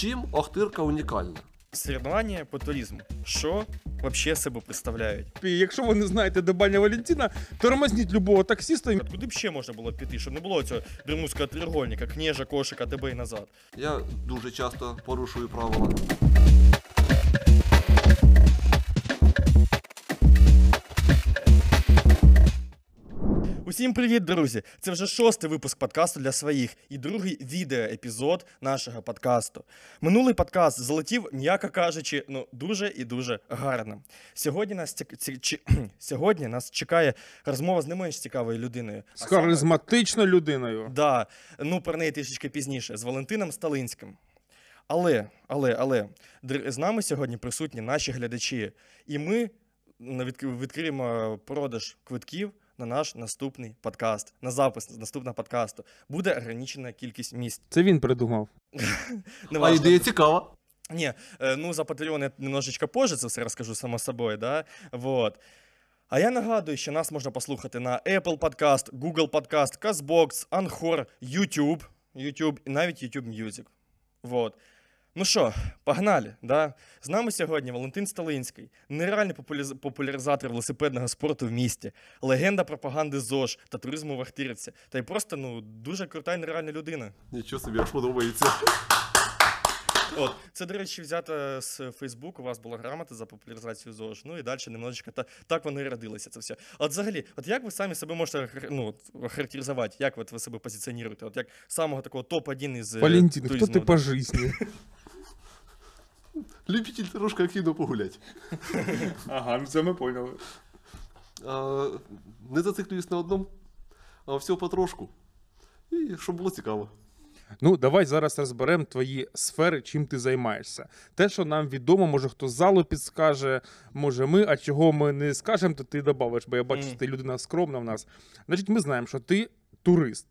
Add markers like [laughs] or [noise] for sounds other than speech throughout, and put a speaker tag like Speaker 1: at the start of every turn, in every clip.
Speaker 1: Чим Охтирка унікальна?
Speaker 2: Соревновання по туризму. Що вообще себе представляють?
Speaker 3: І якщо ви не знаєте, де баня Валентина, тормозніть любого таксіста. і-
Speaker 2: От Куди б ще можна було піти, щоб не було цього римського тригольника, княжа, кошика, тебе і назад.
Speaker 1: Я дуже часто порушую правила.
Speaker 2: Усім привіт, друзі! Це вже шостий випуск подкасту для своїх і другий відеоепізод нашого подкасту. Минулий подкаст залетів, м'яко кажучи, ну дуже і дуже гарно. Сьогодні нас ці... ці- чи- сьогодні нас чекає розмова з не менш цікавою людиною.
Speaker 3: З харизматичною людиною.
Speaker 2: Да, ну про неї трішечки пізніше, з Валентином Сталинським. Але, але, але з нами сьогодні присутні наші глядачі, і ми відк- відкриємо продаж квитків на наш наступний подкаст, на запис наступного подкасту. Буде ограничена кількість місць.
Speaker 3: Це він придумав. [laughs]
Speaker 1: А ідея цікава.
Speaker 2: Не, э, ну за Patreon я немножечко позже це все розкажу само собою, да? Вот. А я нагадую, що нас можна послухати на Apple Podcast, Google Podcast, CastBox, Anchor, YouTube, YouTube і навіть YouTube Music. Вот. Ну що, погнали, да? З нами сьогодні Валентин Сталинський, нереальний популяриза- популяризатор велосипедного спорту в місті, легенда пропаганди ЗОЖ та туризму в Ахтирівці, та й просто ну, дуже крута і нереальна людина.
Speaker 1: Нічого собі аж подобається.
Speaker 2: От, це, до речі, взято з Фейсбуку, у вас була грамота за популяризацію ЗОЖ. Ну і далі немножечко та, так воно і родилося це все. От взагалі, от як ви самі себе можете ну, от, охарактеризувати, як от ви себе позиціонуєте? От як самого такого топ-1 із е,
Speaker 3: Валентин, хто ти по житті? [laughs]
Speaker 1: Любитель трошки активно погуляти. [laughs]
Speaker 3: Ага, ну це ми поняли.
Speaker 1: А, не зациклююсь на одному, а все потрошку. І щоб було цікаво.
Speaker 3: Ну, давай зараз розберемо твої сфери, чим ти займаєшся. Те, що нам відомо, може хто з залу підскаже, може ми, а чого ми не скажемо, то ти додавиш, бо я бачу, що ти людина скромна в нас. Значить, ми знаємо, що ти турист.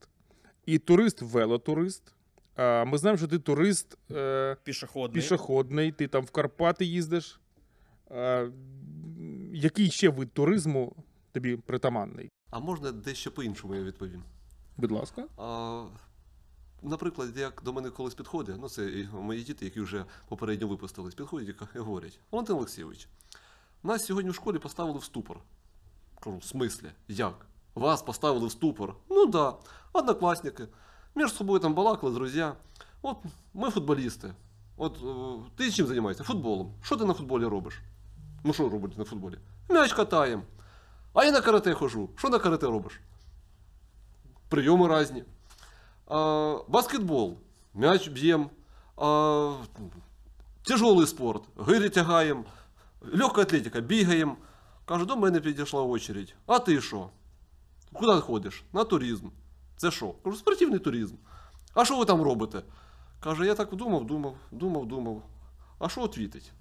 Speaker 3: І турист велотурист. А, Ми знаємо, що ти турист е,
Speaker 2: Пішохідний.
Speaker 3: пішохідний, ти там в Карпати їздиш. Який ще вид туризму тобі притаманний?
Speaker 1: А можна дещо по-іншому я відповім.
Speaker 3: Будь ласка.
Speaker 1: А, наприклад, як до мене колись підходить, ну це і мої діти, які вже попередньо випустились, підходять і і говорять: Валентин Олексійович, нас сьогодні в школі поставили в ступор. Кажу, в смислі? Як? Вас поставили в ступор? Ну да, однокласники. Між собою там балакали, друзі. От ми футболісти. От е, ти чим займаєшся? Футболом. Що ти на футболі робиш? Ну що робиш на футболі? М'яч катаємо. А я на карате хожу. Що на карате робиш? Прийоми різні. А, баскетбол. М'яч б'ємо. Тяжелий спорт. Гирі тягаємо. Легка атлетика, бігаємо. Кажу, до мене підійшла очередь. А ти що? Куди ходиш? На туризм. Це що? Кажу, спортивний туризм. А що ви там робите? Каже, я так думав, думав, думав, думав. А що відвітить?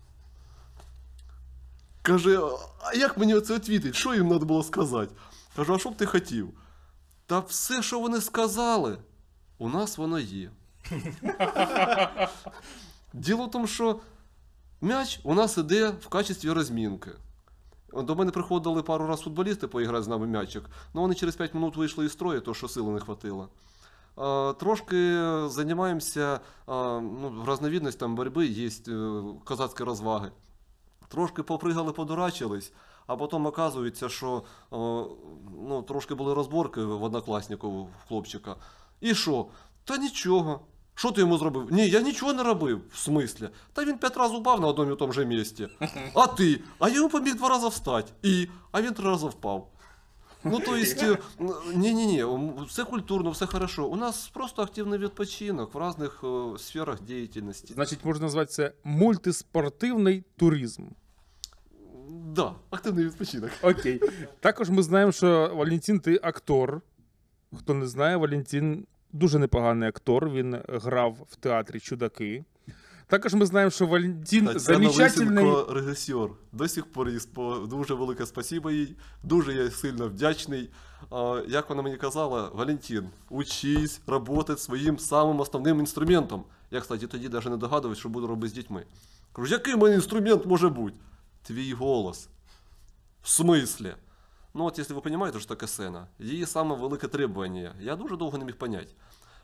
Speaker 1: Каже, а як мені це відвітить? Що їм треба було сказати? Кажу, а що б ти хотів? Та все, що вони сказали, у нас воно є. [laughs] Діло в тому, що м'яч у нас іде в качестві розмінки. До мене приходили пару разів футболісти поіграти з нами м'ячик, але вони через 5 минут вийшли із строю, тому що сили не хватило. Трошки займаємося ну, там боротьби, є е, козацькі розваги. Трошки попригали, подурачились, а потім оказується, що ну, трошки були розборки в однокласнику в хлопчика. І що? Та нічого. Що ти йому зробив? Ні, я нічого не робив. В смислі? Та він п'ять разів упав на одному і тому же місці. А ти? А я йому поміг два рази встати. І? А він три рази впав. Ну, то есть, е, ні-ні-ні, все культурно, все хорошо. У нас просто активний відпочинок в різних е, сферах діяльності.
Speaker 3: Значить, можна назвати це мультиспортивний туризм.
Speaker 1: Да, активний відпочинок.
Speaker 3: Окей. Також ми знаємо, що Валентин, ти актор. Хто не знає, Валентин дуже непоганий актор. Він грав в театрі Чудаки. Також ми знаємо, що Валентин
Speaker 1: Тетяна
Speaker 3: замечательний.
Speaker 1: Режисер. До сих пор дуже велике спасибо їй. Дуже я сильно вдячний. Як вона мені казала, Валентин, учись працювати своїм самим основним інструментом. Я, кстати, тоді навіть не догадувався, що буду робити з дітьми. Кажу, який мене інструмент може бути? Твій голос. В смислі? Ну, от, якщо ви розумієте, що таке сцена, її саме велике требування. Я дуже довго не міг поняти.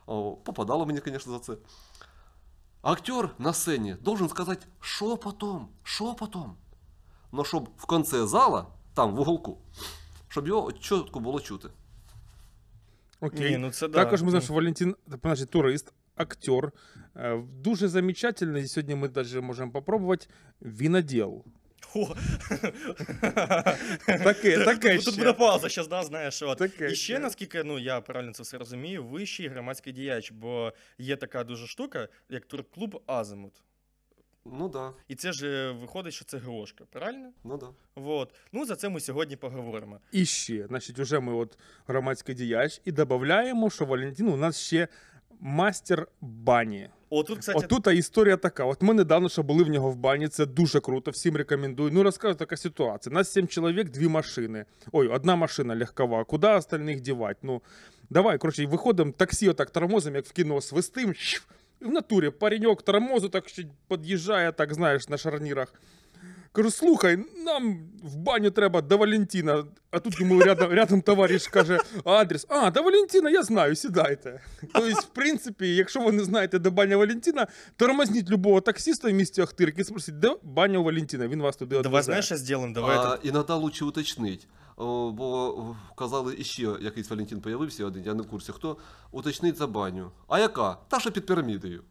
Speaker 1: О, попадало мені, звісно, за це. актер на сцені должен сказати шепотом, шепотом. Но щоб в конце зала, там в уголку, щоб його чітко було чути.
Speaker 3: Окей.
Speaker 2: Ні, ну це да.
Speaker 3: Також ми знаємо, що Валентин, значить, турист, актер. Е, Дуже замечательний. Сьогодні ми навіть можемо попробувати віноділ.
Speaker 2: О. [laughs]
Speaker 3: Таке, таке
Speaker 2: Тут
Speaker 3: ще.
Speaker 2: буде пауза, зараз, да, знаєш. От.
Speaker 3: Таке
Speaker 2: І ще,
Speaker 3: ще.
Speaker 2: наскільки ну, я правильно це все розумію, вищий громадський діяч, бо є така дуже штука, як турклуб Азимут.
Speaker 1: Ну да,
Speaker 2: І це ж е, виходить, що це ГОшка, правильно?
Speaker 1: ну да.
Speaker 2: Вот. Ну, за це ми сьогодні поговоримо.
Speaker 3: І ще, значить, уже ми от громадський діяч і додаємо, що Валентин у нас ще мастер бані.
Speaker 2: О, тут, кстати,
Speaker 3: Отут історія така. От ми недавно ще були в нього в бані, це дуже круто, всім рекомендую. Ну розкажу така ситуація. Нас сім чоловік, дві машини. Ой, одна машина легкова. Куди остальних дівати? Ну, давай, коротше, виходимо, таксі отак тормозом, як в кіно, свистим. І в натурі пареньок тормозу так ще під'їжджає, так знаєш, на шарнірах. Кажу, слухай, нам в баню треба до Валентина. А тут йому рядом, рядом товариш каже адрес. А, до Валентина, я знаю, сідайте. Тобто, в принципі, якщо ви не знаєте, де баня Валентина, тормозніть любого таксиста в місті Охтирки і спросіть, де баня у Валентина, він вас туди
Speaker 2: давай знаєш, що зробимо? Давай
Speaker 1: а,
Speaker 2: это-
Speaker 1: іноді лучше уточнить. Бо казали, іще якийсь Валентин появився один, я не в курсі хто. Уточнить за баню. А яка? Та що під пірамідою.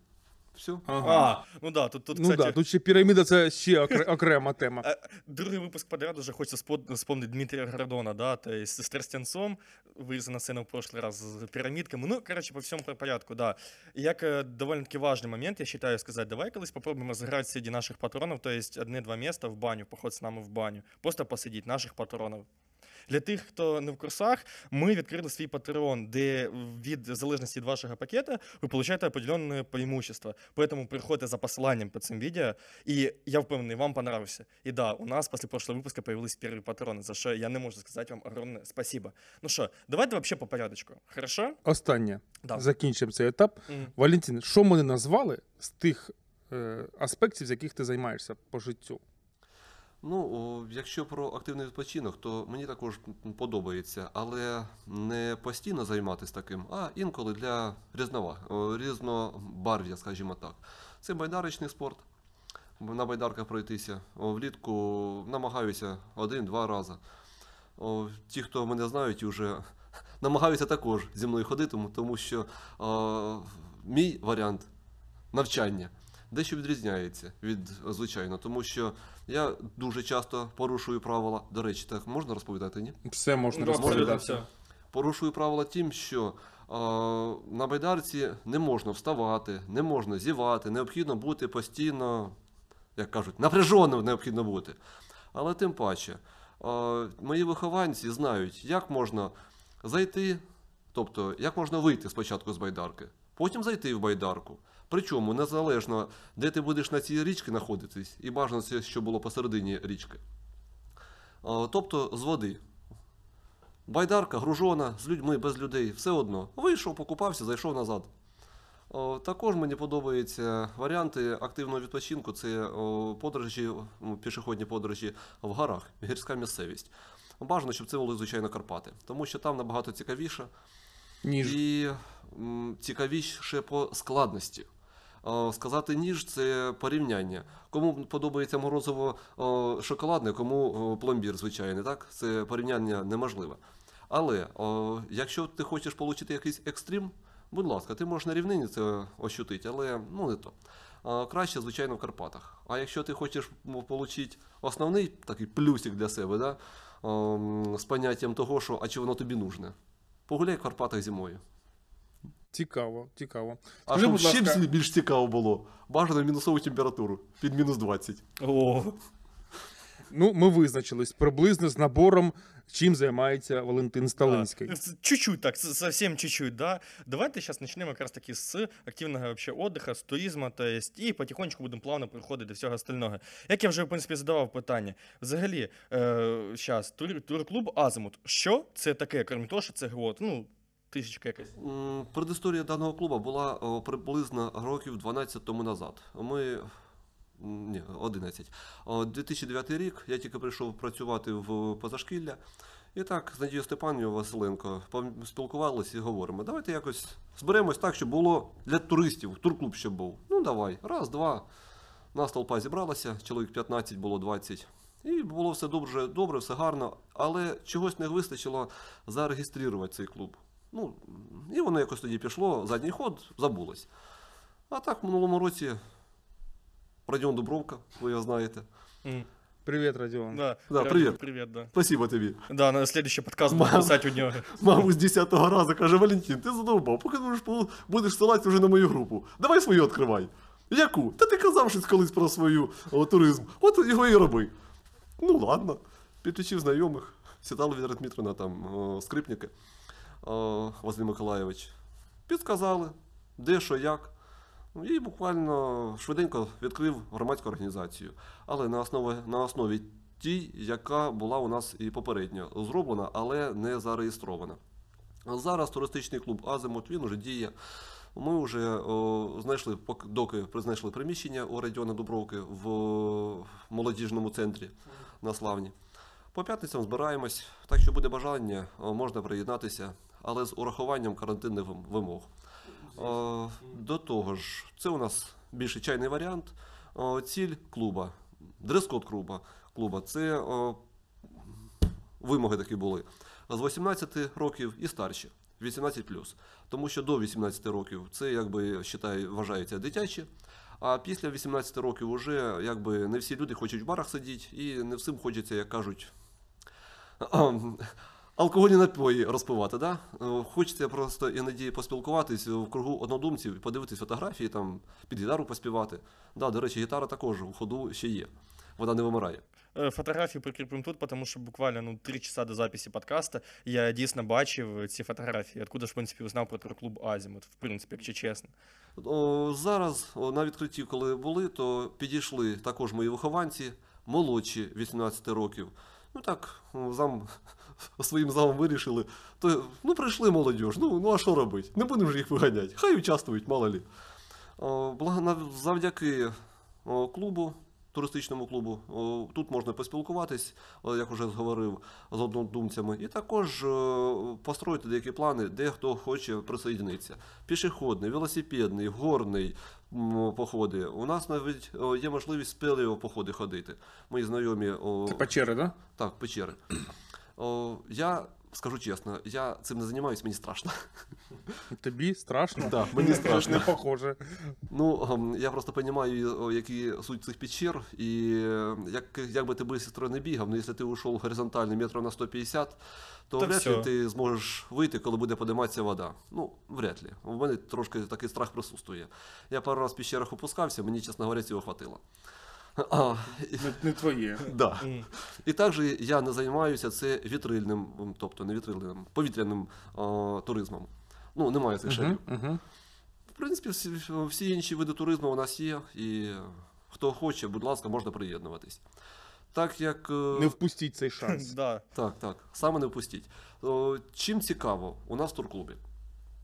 Speaker 1: Все.
Speaker 3: Ага.
Speaker 2: А, ну да, тут, тут
Speaker 3: ну
Speaker 2: кстати,
Speaker 3: да, тут ще піраміда це ще [laughs] окре- окрема тема.
Speaker 2: Е, Другий випуск подряд уже хочется спо- вспомнить Дмитрия Гордона, да, то есть с Тростянцом, вылез на сцену в прошлый раз с пирамидками, ну, короче, по всьому по порядку, да. І як е, довольно-таки важный момент, я считаю, сказать, давай колись попробуємо зіграти среди наших патронів, то есть одне-два места в баню, поход з нами в баню, просто посидіть, наших патронів. Для тих, хто не в курсах, ми відкрили свій патреон, де від залежності від вашого пакета ви получаєте определенне преимущество. Поэтому приходьте за посиланням під цим відео, і я впевнений, вам понравився. І да, у нас після прошлого випуска появились первые патрони, за що я не можу сказати вам огромне спасибо. Ну що, давайте вообще по порядочку. Хорошо?
Speaker 3: Останнє.
Speaker 2: Да.
Speaker 3: Закінчимо цей етап.
Speaker 2: Мгм.
Speaker 3: Валентин, що ми не назвали з тих е, аспектів, з яких ти займаєшся по життю?
Speaker 1: Ну, якщо про активний відпочинок, то мені також подобається, але не постійно займатися таким, а інколи для різнобарв'я, скажімо так. Це байдарочний спорт. На байдарках пройтися. Влітку намагаюся один-два рази. Ті, хто мене знають, вже [laughs] намагаються також зі мною ходити, тому- що мій варіант навчання дещо відрізняється від звичайно, тому що я дуже часто порушую правила. До речі, так можна розповідати, ні?
Speaker 3: Все можна
Speaker 2: Ну,
Speaker 3: розповідати.
Speaker 2: все.
Speaker 1: Порушую правила тим, що е, на байдарці не можна вставати, не можна зівати, необхідно бути постійно, як кажуть, напряженим необхідно бути. Але тим паче, е, мої вихованці знають, як можна зайти, тобто як можна вийти спочатку з байдарки, потім зайти в байдарку. Причому незалежно, де ти будеш на цій річці знаходитись, і бажано це, що було посередині річки. Тобто з води. Байдарка, гружона, з людьми, без людей, все одно. Вийшов, покупався, зайшов назад. Також мені подобаються варіанти активного відпочинку. Це подорожі, ну, пішохідні подорожі в горах, гірська місцевість. Бажано, щоб це були, звичайно, Карпати, тому що там набагато цікавіше
Speaker 3: Ніж.
Speaker 1: і цікавіше по складності. Сказати ніж це порівняння. Кому подобається морозиво шоколадне, кому пломбір звичайний, так? Це порівняння неможливе. Але якщо ти хочеш отримати якийсь екстрім, будь ласка, ти можеш на рівнині це ощутити, але ну не то. Краще, звичайно, в Карпатах. А якщо ти хочеш отримати основний такий плюсик для себе, да? з поняттям того, що а чи воно тобі нужне, погуляй в Карпатах зимою.
Speaker 3: Цікаво, цікаво.
Speaker 1: А
Speaker 3: Скажи,
Speaker 1: щоб ще
Speaker 3: ласка-
Speaker 1: більш- цікаво було, бажано мінусову температуру під мінус 20.
Speaker 2: О,
Speaker 3: Ну, ми визначились приблизно з набором, чим займається Валентин Сталинський.
Speaker 2: Да. Чуть-чуть так, совсем чуть-чуть, да. Давайте сейчас начнем как раз таки с активного вообще отдыха, с туризму, то есть, і потихонечку будемо плавно приходити до всього остального. Як я вже, в принципі, задавав питання, взагалі, е, зараз, тур, турклуб Азимут, що це таке, крім того, що це ну, тисячка якась.
Speaker 1: Предісторія даного клубу була приблизно років 12 тому назад. Ми. Ні, 11. О, 2009 рік я тільки прийшов працювати в позашкілля, І так, з Надією Степанівною Василенко спілкувалися і говоримо, давайте якось зберемось так, щоб було для туристів, турклуб щоб був. Ну давай, раз, два. Нас толпа зібралася, чоловік 15, було 20. І було все добре, добре, все гарно, але чогось не вистачило зареєструвати цей клуб. Ну, і воно якось тоді пішло, задній ход, забулось. А так, в минулому році Радіон Дубровка, ви його знаєте.
Speaker 2: М,
Speaker 3: Привіт, Радіон.
Speaker 2: Да,
Speaker 1: Да,
Speaker 2: Радион,
Speaker 1: привет.
Speaker 2: Привет, да.
Speaker 1: Спасибо тобі.
Speaker 2: Да, на следующий подкаст буду писать у него.
Speaker 1: Маму з 10-го разу каже, Валентин, ти задовбав, поки будеш, будеш ссилатися вже на мою групу. Давай свою відкривай. Яку? Та ти казав щось колись про свою о, туризм. От його і роби. Ну ладно. Підключив знайомих. Сідали Віра Дмитрівна, там, о, скрипники, Василь Миколайович. Підказали, де, що, як. Ну, І буквально швиденько відкрив громадську організацію. Але на основі, на основі тій, яка була у нас і попередньо зроблена, але не зареєстрована. Зараз туристичний клуб Азимут він уже діє. Ми вже о, знайшли, пок- доки знайшли приміщення у Радіона Дубровки в молодіжному центрі на Славні. По п'ятницям збираємось, так що буде бажання, можна приєднатися, але з урахуванням карантинних вимог. До того ж, це у нас більше чайний варіант. Ціль клуба, дрес-код клуба, клуба це вимоги такі були. З 18 років і старші, 18 Тому що до 18 років це якби вважає, вважається дитяче. А після 18 років вже якби не всі люди хочуть в барах сидіти, і не всім хочеться, як кажуть, [clears throat] алкогольні напої розпивати. Да? Е, Хочеться просто іноді поспілкуватись в кругу однодумців, подивитись фотографії, там, під гітару поспівати. Да, до речі, гітара також у ходу ще є. Вона не вимирає.
Speaker 2: Е, Фотографії прикріпимо тут, тому що буквально ну, 3 часа до записі подкаста я дійсно бачив ці фотографії. Откуда ж, в принципі, узнав про турклуб Азімут, в принципі, якщо чесно.
Speaker 1: О, зараз о, на відкритті, коли були, то підійшли також мої вихованці, молодші 18 років. Ну так, зам, своїм замом вирішили. То, ну, прийшли молодіж, ну, ну а що робити? Не будемо ж їх виганяти. Хай участвують, мало лі. Завдяки клубу, туристичному клубу, тут можна поспілкуватись, як вже говорив, з однодумцями, і також построїти деякі плани, де хто хоче присоєднитися. Пішохідний, велосипедний, горний походи. У нас навіть о, є можливість спелео походи ходити. Мої знайомі о,
Speaker 3: Це печери, да?
Speaker 1: так, печери. Я скажу чесно, я цим не займаюся, мені страшно. [laughs]
Speaker 3: Тобі страшно?
Speaker 1: Да, мені страшно.
Speaker 3: Не похоже.
Speaker 1: Ну, я просто розумію, які суть цих печер, і е, як, як би ти швидко не бігав, ну якщо ти ушов горизонтально метрів на 150, то вряд ли ти зможеш вийти, коли буде подиматися вода. Ну, вряд ли. У мене трошки такий страх присутствує. Я пару раз в пещерах опускався, мені, чесно говоря, цього хватило. А,
Speaker 3: Не, не твоє.
Speaker 1: да. І також я не займаюся це вітрильним, м, тобто не вітрильним, повітряним о, туризмом. Ну, немає цих шарів.
Speaker 3: Угу, угу.
Speaker 1: В принципі, всі, всі інші види туризму у нас є, і хто хоче, будь ласка, можна приєднуватись. Так як. е,
Speaker 3: Не впустіть цей шанс.
Speaker 2: Да. [laughs]
Speaker 1: Так, так, саме не впустіть. О, Чим цікаво у нас в турклубі?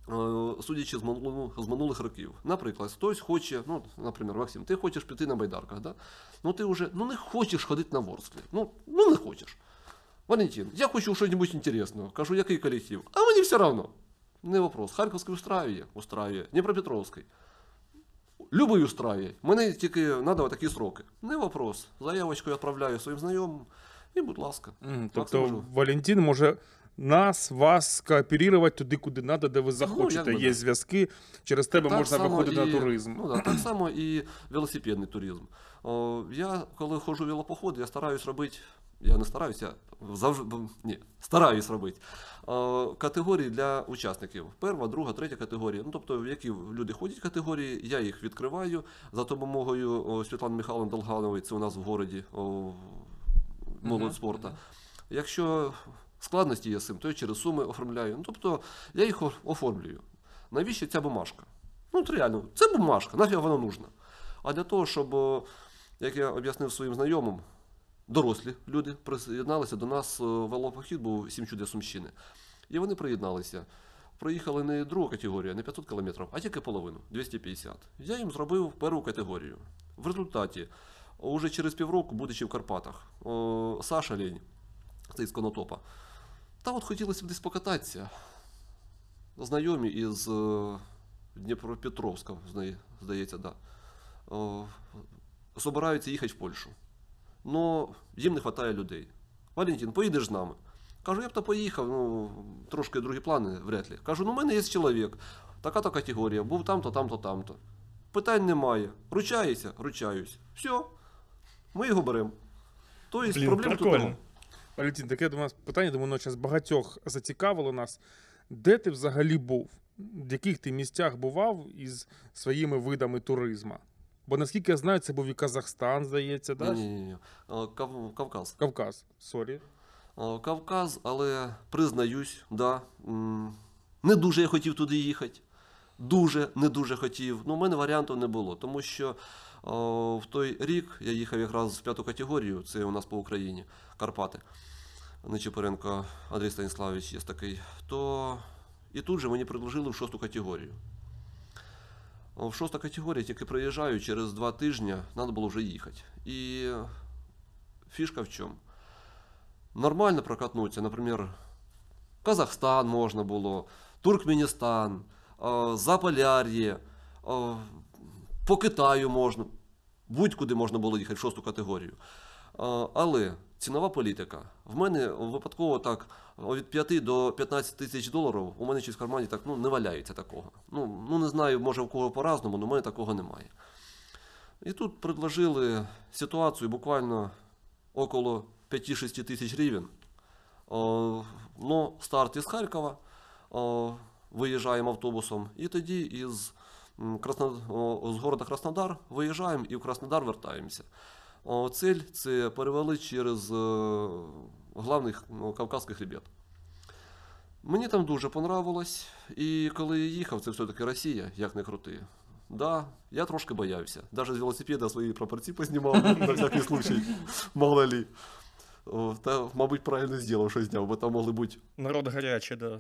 Speaker 1: Е, Судячи з минулих, з минулих років, наприклад, хтось хоче, ну, наприклад, Максим, ти хочеш піти на байдарках, да? ну ти вже ну, не хочеш ходити на ворсклі. Ну, ну не хочеш. Валентин, я хочу щось інтересного. Кажу, який колектив? А мені все одно. Не вопрос. Харківський устраює, устраює, Дніпропетровський. Любий устраює. Мене тільки треба такі сроки. Не вопрос. Заявочку я відправляю своїм знайомим. І, будь ласка. Так,
Speaker 3: Тобто. Валентин може нас, вас скооперувати туди, куди треба, де ви
Speaker 1: Ну,
Speaker 3: захочете.
Speaker 1: якби
Speaker 3: Є зв'язки, через тебе
Speaker 1: Так
Speaker 3: можна виходити
Speaker 1: і-
Speaker 3: на туризм.
Speaker 1: Ну, да, так само і велосипедний туризм. О, я, коли ходжу в велопоходи, я стараюсь робити. Я не стараюся, завжди ні, стараюсь робити. Категорії для учасників. Перша, друга, третя категорія. Ну, тобто, в які люди ходять категорії, я їх відкриваю за допомогою Світлани Михайловни Долганової, це у нас в городі молодь
Speaker 3: Мгм,
Speaker 1: спорту. Якщо складності є з цим, то я через суми оформляю. Ну, тобто я їх оформлюю. Навіщо ця бумажка? Ну, от реально, це бумажка, нафіг вона нужна. А для того, щоб, як я об'яснив своїм знайомим, дорослі люди приєдналися до нас, велопохід був сім чудес Сумщини. І вони приєдналися. Проїхали не другу категорію, не 500 кілометрів, а тільки половину 250. Я їм зробив першу категорію. В результаті, уже через півроку, будучи в Карпатах, Саша Лень, це із Конотопа, Та от хотілося б десь покататися. Знайомі із е, Дніпропетровська, здається, да. Собираються їхати в Польщу. Но їм не вистачає людей. Валентин, поїдеш з нами? Кажу, я б то поїхав, ну, трошки другі плани, вряд ли. Кажу, ну в мене є чоловік, така-то категорія, був там-то, там-то, там-то. Питань немає. Ручаєшся? Ручаюсь. Все. Ми його беремо. Тобто проблем тут
Speaker 2: прикольно.
Speaker 3: Валентин, таке до нас питання, думаю, воно зараз багатьох зацікавило нас. Де ти взагалі був? В яких ти місцях бував із своїми видами туризму? Бо наскільки я знаю, це був і Казахстан, здається, да?
Speaker 1: Ні, ні, ні. Кав- Кавказ.
Speaker 3: Кавказ,
Speaker 1: sorry. Кавказ, але признаюсь, да, не дуже я хотів туди їхати. Дуже, не дуже хотів. Ну, у мене варіантів не було, тому що в той рік я їхав якраз в п'яту категорію, це у нас по Україні, Карпати. Нечипоренко Андрій Станіславович є такий. То і тут же мені предложили в шосту категорію. О, В шоста категорія тільки приїжджаю, через два тижні треба було вже їхати. І фішка в чому? нормально прокатнуться. Например, Казахстан можно было, Туркменистан, э, Заполяр'я, э, по Китаю можна, будь-куди можна було їхати в шосту категорію. Але цінова політика. В мене випадково так від 5 до 15 тисяч доларів у мене щось в кармані так ну, не валяється такого. Ну, ну не знаю, може в кого по-разному, але в мене такого немає. І тут предложили ситуацію буквально около 5-6 тисяч гривень. Ну, старт із Харкова, виїжджаємо автобусом, і тоді із, з города Краснодар виїжджаємо і в Краснодар вертаємося. О, цель це перевели через е, главних Кавказьких хребет. Мені там дуже понравилось, і коли я їхав, це все-таки Росія, як не крути. Да, я трошки боявся. Навіть з велосипеда свої прапорці познімав [laughs] на всякий случай. Мало ли. Та, мабуть, правильно зробив, що зняв, бо там могли бути.
Speaker 2: Народ гарячий, да.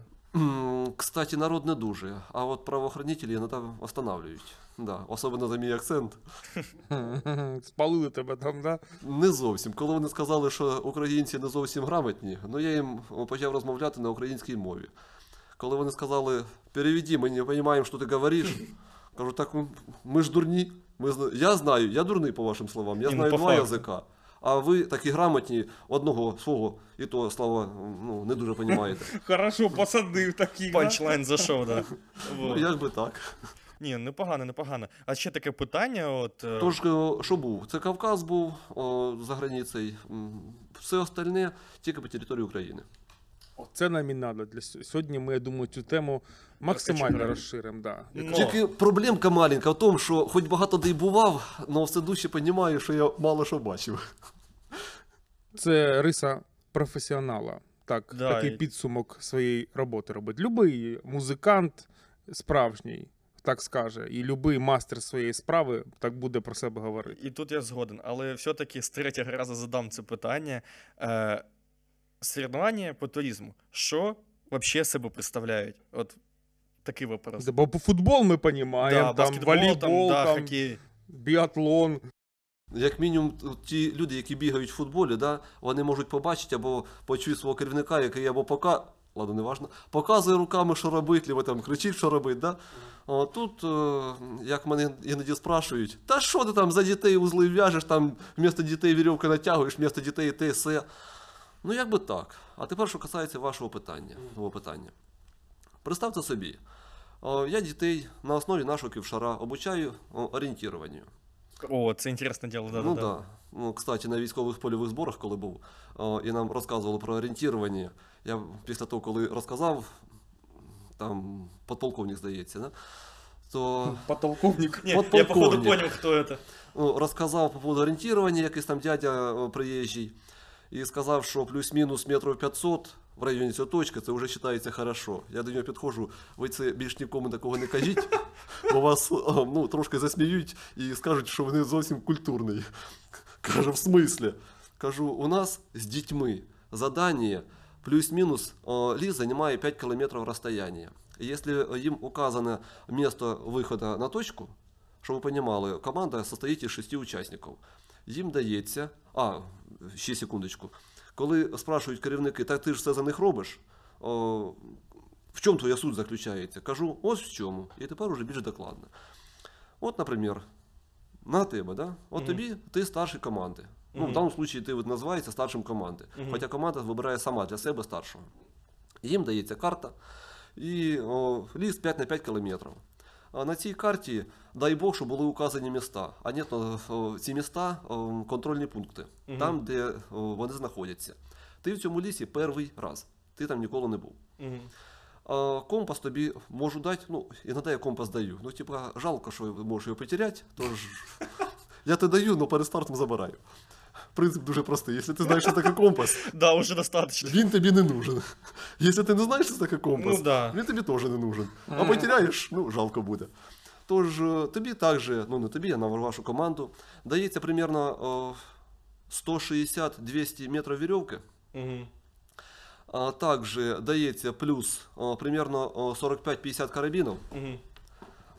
Speaker 1: Кстати, народ не дуже, а от правоохранителі там останавливають. Да, особливо за мій акцент.
Speaker 3: Спалили тебе там, да?
Speaker 1: Не зовсім. Коли вони сказали, що українці не зовсім грамотні, ну я їм почав розмовляти на українській мові. Коли вони сказали, переведи, ми не розуміємо, що ти говориш, кажу, так ми ж дурні. Ми. Я знаю, я дурний по вашим словам, я
Speaker 2: ну,
Speaker 1: знаю два язика. А ви такі грамотні, одного свого, і то слова ну, не дуже розумієте. [laughs]
Speaker 3: Хорошо, посадив таких. да?
Speaker 2: Панчлайн зайшов, да. [laughs]
Speaker 1: Ну, як би так.
Speaker 2: Ні, непогано, непогано. А ще таке питання, от. е,
Speaker 1: Тож, е, що був? Це Кавказ був о, за границею. Все остальне тільки по території України.
Speaker 3: Це нам і надо. Для сьогодні ми, я думаю, цю тему максимально розширимо. Да.
Speaker 2: Ну,
Speaker 1: Тільки проблемка маленька в тому, що хоч багато де й бував, але все дужче розумію, що я мало що бачив.
Speaker 3: Це риса професіонала. Так,
Speaker 2: Да,
Speaker 3: такий
Speaker 2: і-
Speaker 3: підсумок своєї роботи робить. Любий музикант справжній, так скаже, і любий мастер своєї справи так буде про себе говорити.
Speaker 2: І тут я згоден, але все-таки з третього разу задам це питання. Е, соревнування по туризму. Що взагалі себе представляють? От такий вопрос.
Speaker 3: Бо по футбол ми розуміємо,
Speaker 2: Да,
Speaker 3: там волейбол,
Speaker 2: да,
Speaker 3: там, біатлон.
Speaker 1: Як мінімум, ті люди, які бігають в футболі, да, вони можуть побачити або почути свого керівника, який або пока. Ладно, не важно, показує руками, що робити, або там кричить, що робити. Да? О, тут, е, як мене іноді спрашують, та що ти там за дітей узли в'яжеш, там вмісто дітей вірьовки натягуєш, вмісто дітей те все. Ну, як би так. А тепер, що касається вашого питання. Мого питання. Представте собі, о, я дітей на основі нашого ківшара обучаю о, орієнтуванню.
Speaker 2: О, це інтересне діло, да,
Speaker 1: ну
Speaker 2: да,
Speaker 1: да. Ну, кстати, на військових польових зборах, коли був, о, і нам розказували про орієнтування. Я після того, коли розказав, там подполковник, здається, да? то [laughs]
Speaker 3: Подполковник.
Speaker 2: Ні,
Speaker 1: От
Speaker 2: я походу
Speaker 1: полковник.
Speaker 2: понял, хто це.
Speaker 1: ну, розказав по поводу орієнтування, якийсь там дядя о, приїжджий, і сказав, що плюс-мінус метрів 500 в районі цієї точки, це вже вважається хорошо. Я до нього підходжу, ви це більш нікому такого не кажіть, бо вас о, ну, трошки засміють і скажуть, що вони зовсім культурний. Кажу, в смислі? Кажу, у нас з дітьми задання плюс-мінус о, ліс займає 5 кілометрів розстояння. І Якщо їм указано місце виходу на точку, щоб ви розуміли, команда состоїть із шести учасників. Їм дається. А, ще секундочку. Коли спрашують керівники, так ти ж все за них робиш? о, в чому твоя суть заключається? Кажу, ось в чому. І тепер уже більш докладно. От, наприклад, на тебе, да? От
Speaker 2: Мгм.
Speaker 1: тобі ти старший команди. Ну, в даному випадку ти називаєшся старшим команди.
Speaker 2: Мгм.
Speaker 1: Хоча команда вибирає сама для себе старшого. Їм дається карта і о, ліс 5 на 5 кілометрів. На цій карті, дай Бог, щоб були указані міста. А ні, то ці міста контрольні пункти,
Speaker 2: Мгм.
Speaker 1: там, де вони знаходяться. Ти в цьому лісі перший раз. Ти там ніколи не був. А компас тобі можу дати, ну, іноді я компас даю. Ну, типа, жалко, що можеш його потеряти, тож [laughs] я тебе даю, але перед стартом забираю. Принцип дуже простий. Якщо ти знаєш, що таке компас, [laughs]
Speaker 2: Да, уже достаточно.
Speaker 1: він тобі не нужен. Якщо ти не знаєш, що таке компас,
Speaker 2: Ну да.
Speaker 1: він тобі теж не нужен. А потеряєш, ну, жалко буде. Тож е, тобі також, ну не тобі, а на вашу команду, дається примерно о, 160-200 метрів вірьовки.
Speaker 2: Мгм.
Speaker 1: А также дається плюс о, примерно о, 45-50 карабінів.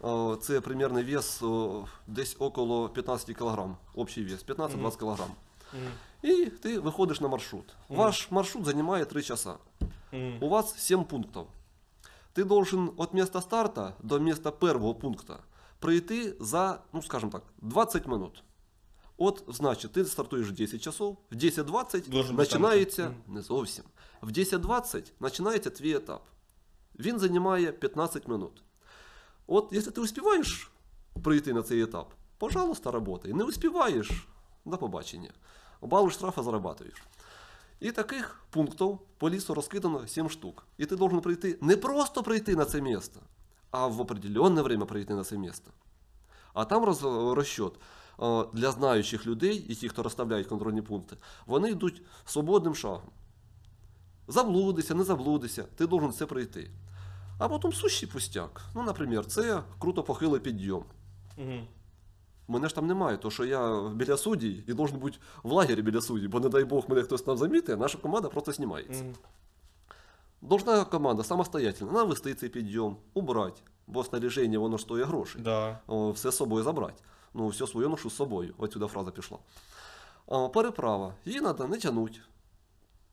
Speaker 1: О, Це примерний вес о, десь около 15 кг. Общий вес 15-20 кг.
Speaker 2: Мгм.
Speaker 1: І ти виходиш на маршрут.
Speaker 2: Мгм.
Speaker 1: Ваш маршрут займає 3 часа.
Speaker 2: Мгм.
Speaker 1: У вас 7 пунктів. Ти должен від міста старта до міста першого пункту пройти за, ну скажімо так, 20 минут. От, значить, ти стартуєш в 10 часов, в 10.20
Speaker 2: Должен бути
Speaker 1: починається,
Speaker 2: там.
Speaker 1: не зовсім, в 10.20 починається твій етап. Він займає 15 минут. От, якщо ти успіваєш прийти на цей етап, пожалуйста, работай. Не успіваєш, до побачення. Бали штрафа зарабатуєш. І таких пунктів по лісу розкидано 7 штук. І ти должен прийти не просто прийти на це місце, а в определенне время прийти на це місце. А там роз, розчет е, для знаючих людей і ті, хто розставляють контрольні пункти, вони йдуть свободним шагом. Заблудися, не заблудися, ти должен це пройти. А потім сущий пустяк. Ну, наприклад, це круто похилий підйом.
Speaker 2: Мгм.
Speaker 1: Мене ж там немає, то що я біля судді і должен бути в лагері біля судді, бо не дай Бог мене хтось там замітить, наша команда просто знімається.
Speaker 2: Мгм.
Speaker 1: Должна команда самостоятельно навести цей підйом, убрати, бо снаряження воно ж стоїть грошей.
Speaker 2: Да.
Speaker 1: О, все з собою забрати. Ну, все своє ношу з собою. Отсюда фраза пішла. О, переправа. Її треба не тягнути.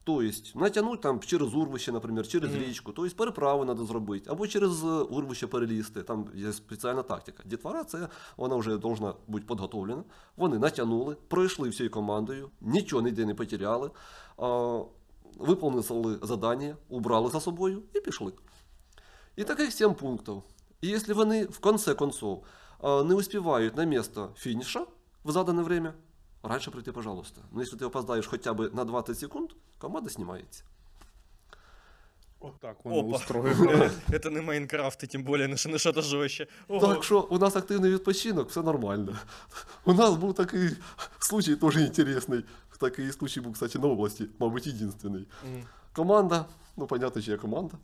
Speaker 1: Тобто, натягнути там через урвище, наприклад, через
Speaker 2: Мгм.
Speaker 1: річку, тобто переправу треба зробити, або через е, урвище перелізти. Там є спеціальна тактика. Дітвора це вона вже повинна бути підготовлена. Вони натягнули, пройшли всією командою, нічого ніде не потеряли, а, виповнили завдання, убрали за собою і пішли. І таких 7 пунктів. І якщо вони в конце концов не успівають на місце фініша в задане время, раньше прийти, пожалуйста. Но если ты опоздаешь хотя бы на 20 секунд, команда снимается.
Speaker 3: Отак воно
Speaker 2: Опа.
Speaker 3: устроєно.
Speaker 2: Э, Это не Майнкрафт, и тем более на что- на что-то жестче. Ого.
Speaker 1: Так що у нас активний відпочинок, все нормально. У нас був такий случай теж інтересний. Такий случай був, кстати, на області, мабуть, єдинственний.
Speaker 2: Мгм.
Speaker 1: Команда, ну понятно, чия команда,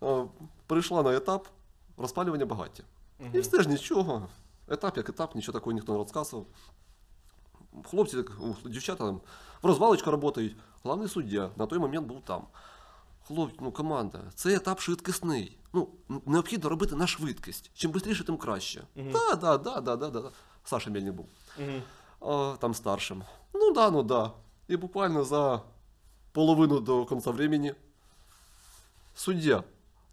Speaker 1: а, прийшла на етап розпалювання багаття. І
Speaker 2: Мгм.
Speaker 1: все ж нічого. Етап як етап, нічого такого ніхто не розказував. Хлопці, дівчата там в розвалочку працюють. Головний суддя на той момент був там. Хлопці, ну команда, це етап швидкісний. Ну, необхідно робити на швидкість. Чим швидше, тим краще. Так, да, да, да, да, да, да. Саша Мельник був.
Speaker 2: Мгм.
Speaker 1: Там старшим. Ну да, ну да. І буквально за половину до кінця времени суддя.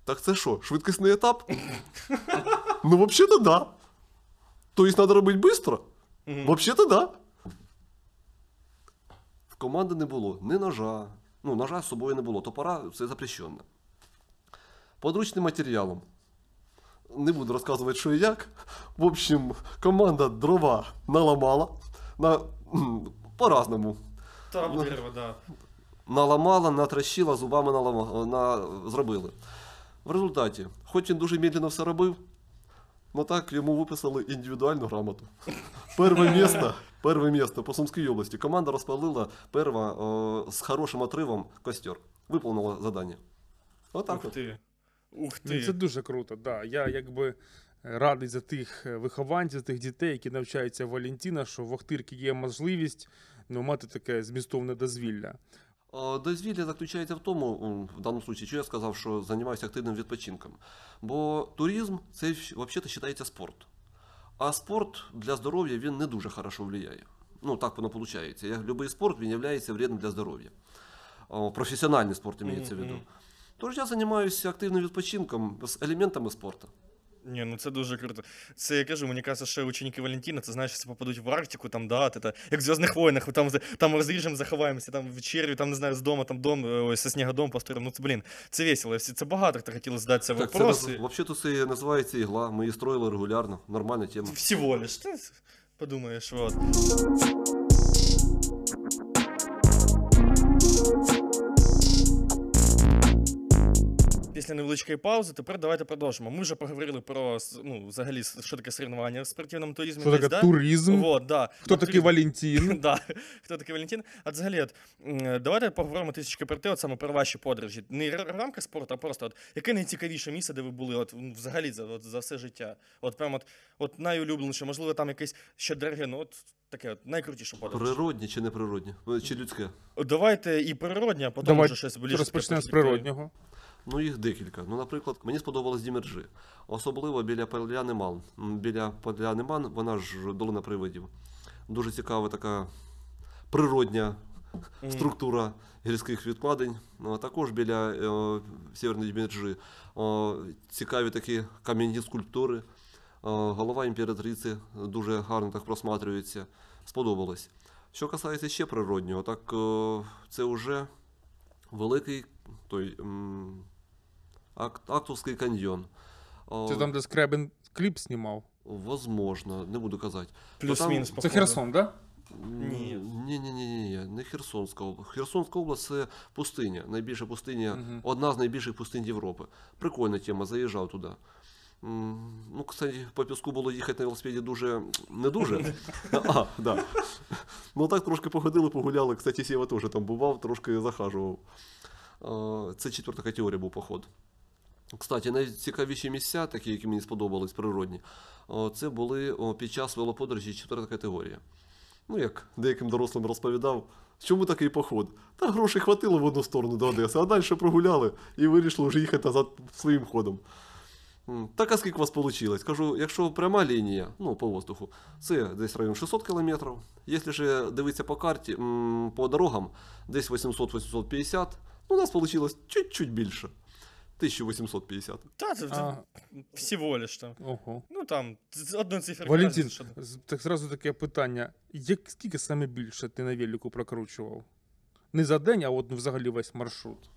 Speaker 1: Так це що, швидкісний етап? [laughs] ну, взагалі-то да. Тобто треба робити швидко? Взагалі-то да. Команди не було ні ножа. Ну, ножа з собою не було. Топора це запрещено. Подручним матеріалом. Не буду розказувати, що і як. В общем, команда дрова наламала. На, по-разному.
Speaker 2: Там
Speaker 1: Ну.
Speaker 2: дерево, да.
Speaker 1: Наламала, натращила, зубами налама, на, зробили. В результаті, хоч він дуже медленно все робив, ну так йому виписали індивідуальну грамоту. Перше місце, перше місце по Сумській області. Команда розпалила перва о, з хорошим отривом костер. Виповнила завдання. Отак
Speaker 2: Ух
Speaker 1: от.
Speaker 2: ты. Ух
Speaker 3: Ну, Це дуже круто. Да. Я якби радий за тих е, вихованців, за тих дітей, які навчаються в Валентіна, що в Охтирці є можливість ну, мати таке змістовне дозвілля.
Speaker 1: Е, Дозвілля заключається в тому, м, в даному випадку, що я сказав, що займаюся активним відпочинком. Бо туризм це взагалі вважається спорт. А спорт для здоров'я він не дуже хорошо впливає. Ну, так воно виходить. Як будь-який спорт він є вредним для здоров'я. Професіональний спорт мається в виду. Тож я займаюся активним відпочинком з елементами спорту.
Speaker 2: Ні, ну це дуже круто. Це я кажу, мені кажеться, що ученики Валентина, це знаєш, якщо попадуть в Арктику, там, да, это, як в Зв'язних войнах, там, там розріжемо, заховаємося, там вечерю, там, не знаю, з дома, там дом, е, ось, со снігодом построїмо. Ну, це, блін, це весело. Це багато хто хотіли задатися
Speaker 1: Так, це
Speaker 2: вопроси.
Speaker 1: наз... взагалі це називається ігла. Ми її строїли регулярно, нормальна тема.
Speaker 2: Всего лиш. Ти подумаєш, от. Після невеличкої паузи, тепер давайте продовжимо. Ми вже поговорили про ну, взагалі, що таке соревнування в спортивному туризмі.
Speaker 3: Що
Speaker 2: десь,
Speaker 3: таке
Speaker 2: да?
Speaker 3: туризм?
Speaker 2: Вот, [laughs] да.
Speaker 3: Хто такий
Speaker 2: туризм.
Speaker 3: Валентин?
Speaker 2: Да. Хто такий Валентин? А взагалі, от, давайте поговоримо трішечки про те, от саме про ваші подорожі. Не р- в рамках спорту, а просто от, яке найцікавіше місце, де ви були от, взагалі за, от, за все життя? От прям от, от найулюбленіше, можливо, там якесь ще дороге, ну от таке от, найкрутіше подорож.
Speaker 1: Природні чи неприродні? Ну, Чи людське?
Speaker 2: Давайте і природнє, а потім
Speaker 3: Давай
Speaker 2: вже щось більше.
Speaker 3: Розпочнемо з природнього.
Speaker 1: Ну, їх декілька. Ну, наприклад, мені сподобалось Дімерджи. Особливо біля Поляни Ман. Біля Поляни Ман, вона ж долина привидів. Дуже цікава така природня структура гірських відкладень. А також біля е, Сєвєрної Дімерджи е, цікаві такі кам'яні скульптури. Е, голова імператриці дуже гарно так просматрюється. Сподобалось. Що касається ще природнього, так е, це вже великий той м, Ак- Актовський каньйон.
Speaker 3: Це там, де Скребен кліп знімав.
Speaker 1: Возможно, не буду казати.
Speaker 2: Плюс-мінус,
Speaker 3: Це. Херсон, так?
Speaker 2: Ні.
Speaker 1: Ні, ні, ні, ні, не Херсонська область. Херсонська область це пустиня, найбільша пустиня,
Speaker 3: Мгм.
Speaker 1: одна з найбільших пустинь Європи. Прикольна тема, заїжджав туди. Ну, кстати, по піску було їхати на велосипеді дуже не дуже. [laughs] А, да. Ну так трошки походили, погуляли. Кстати, Сєва теж там бував, трошки захажував. Це четверта категорія був поход. Кстати, найцікавіші місця, такі, які мені сподобались, природні, це були під час велоподорожі четверта категорія. Ну, як деяким дорослим розповідав, чому такий поход? Та грошей хватило в одну сторону до Одеси, а далі прогуляли і вирішили вже їхати назад своїм ходом. Так, а скільки у вас вийшло? Кажу, якщо пряма лінія, ну, по воздуху, це десь район 600 кілометрів. Якщо ж дивитися по карті, по дорогам, десь 800-850, ну, у нас вийшло чуть-чуть більше. 1850.
Speaker 2: Та, це, це
Speaker 3: А,
Speaker 2: всього лиш там.
Speaker 3: ого.
Speaker 2: Ну там, з- одну цифру.
Speaker 3: Валентин,
Speaker 2: кажуть,
Speaker 3: так зразу таке питання. Як, скільки саме більше ти на велику прокручував? Не за день, а от взагалі весь маршрут.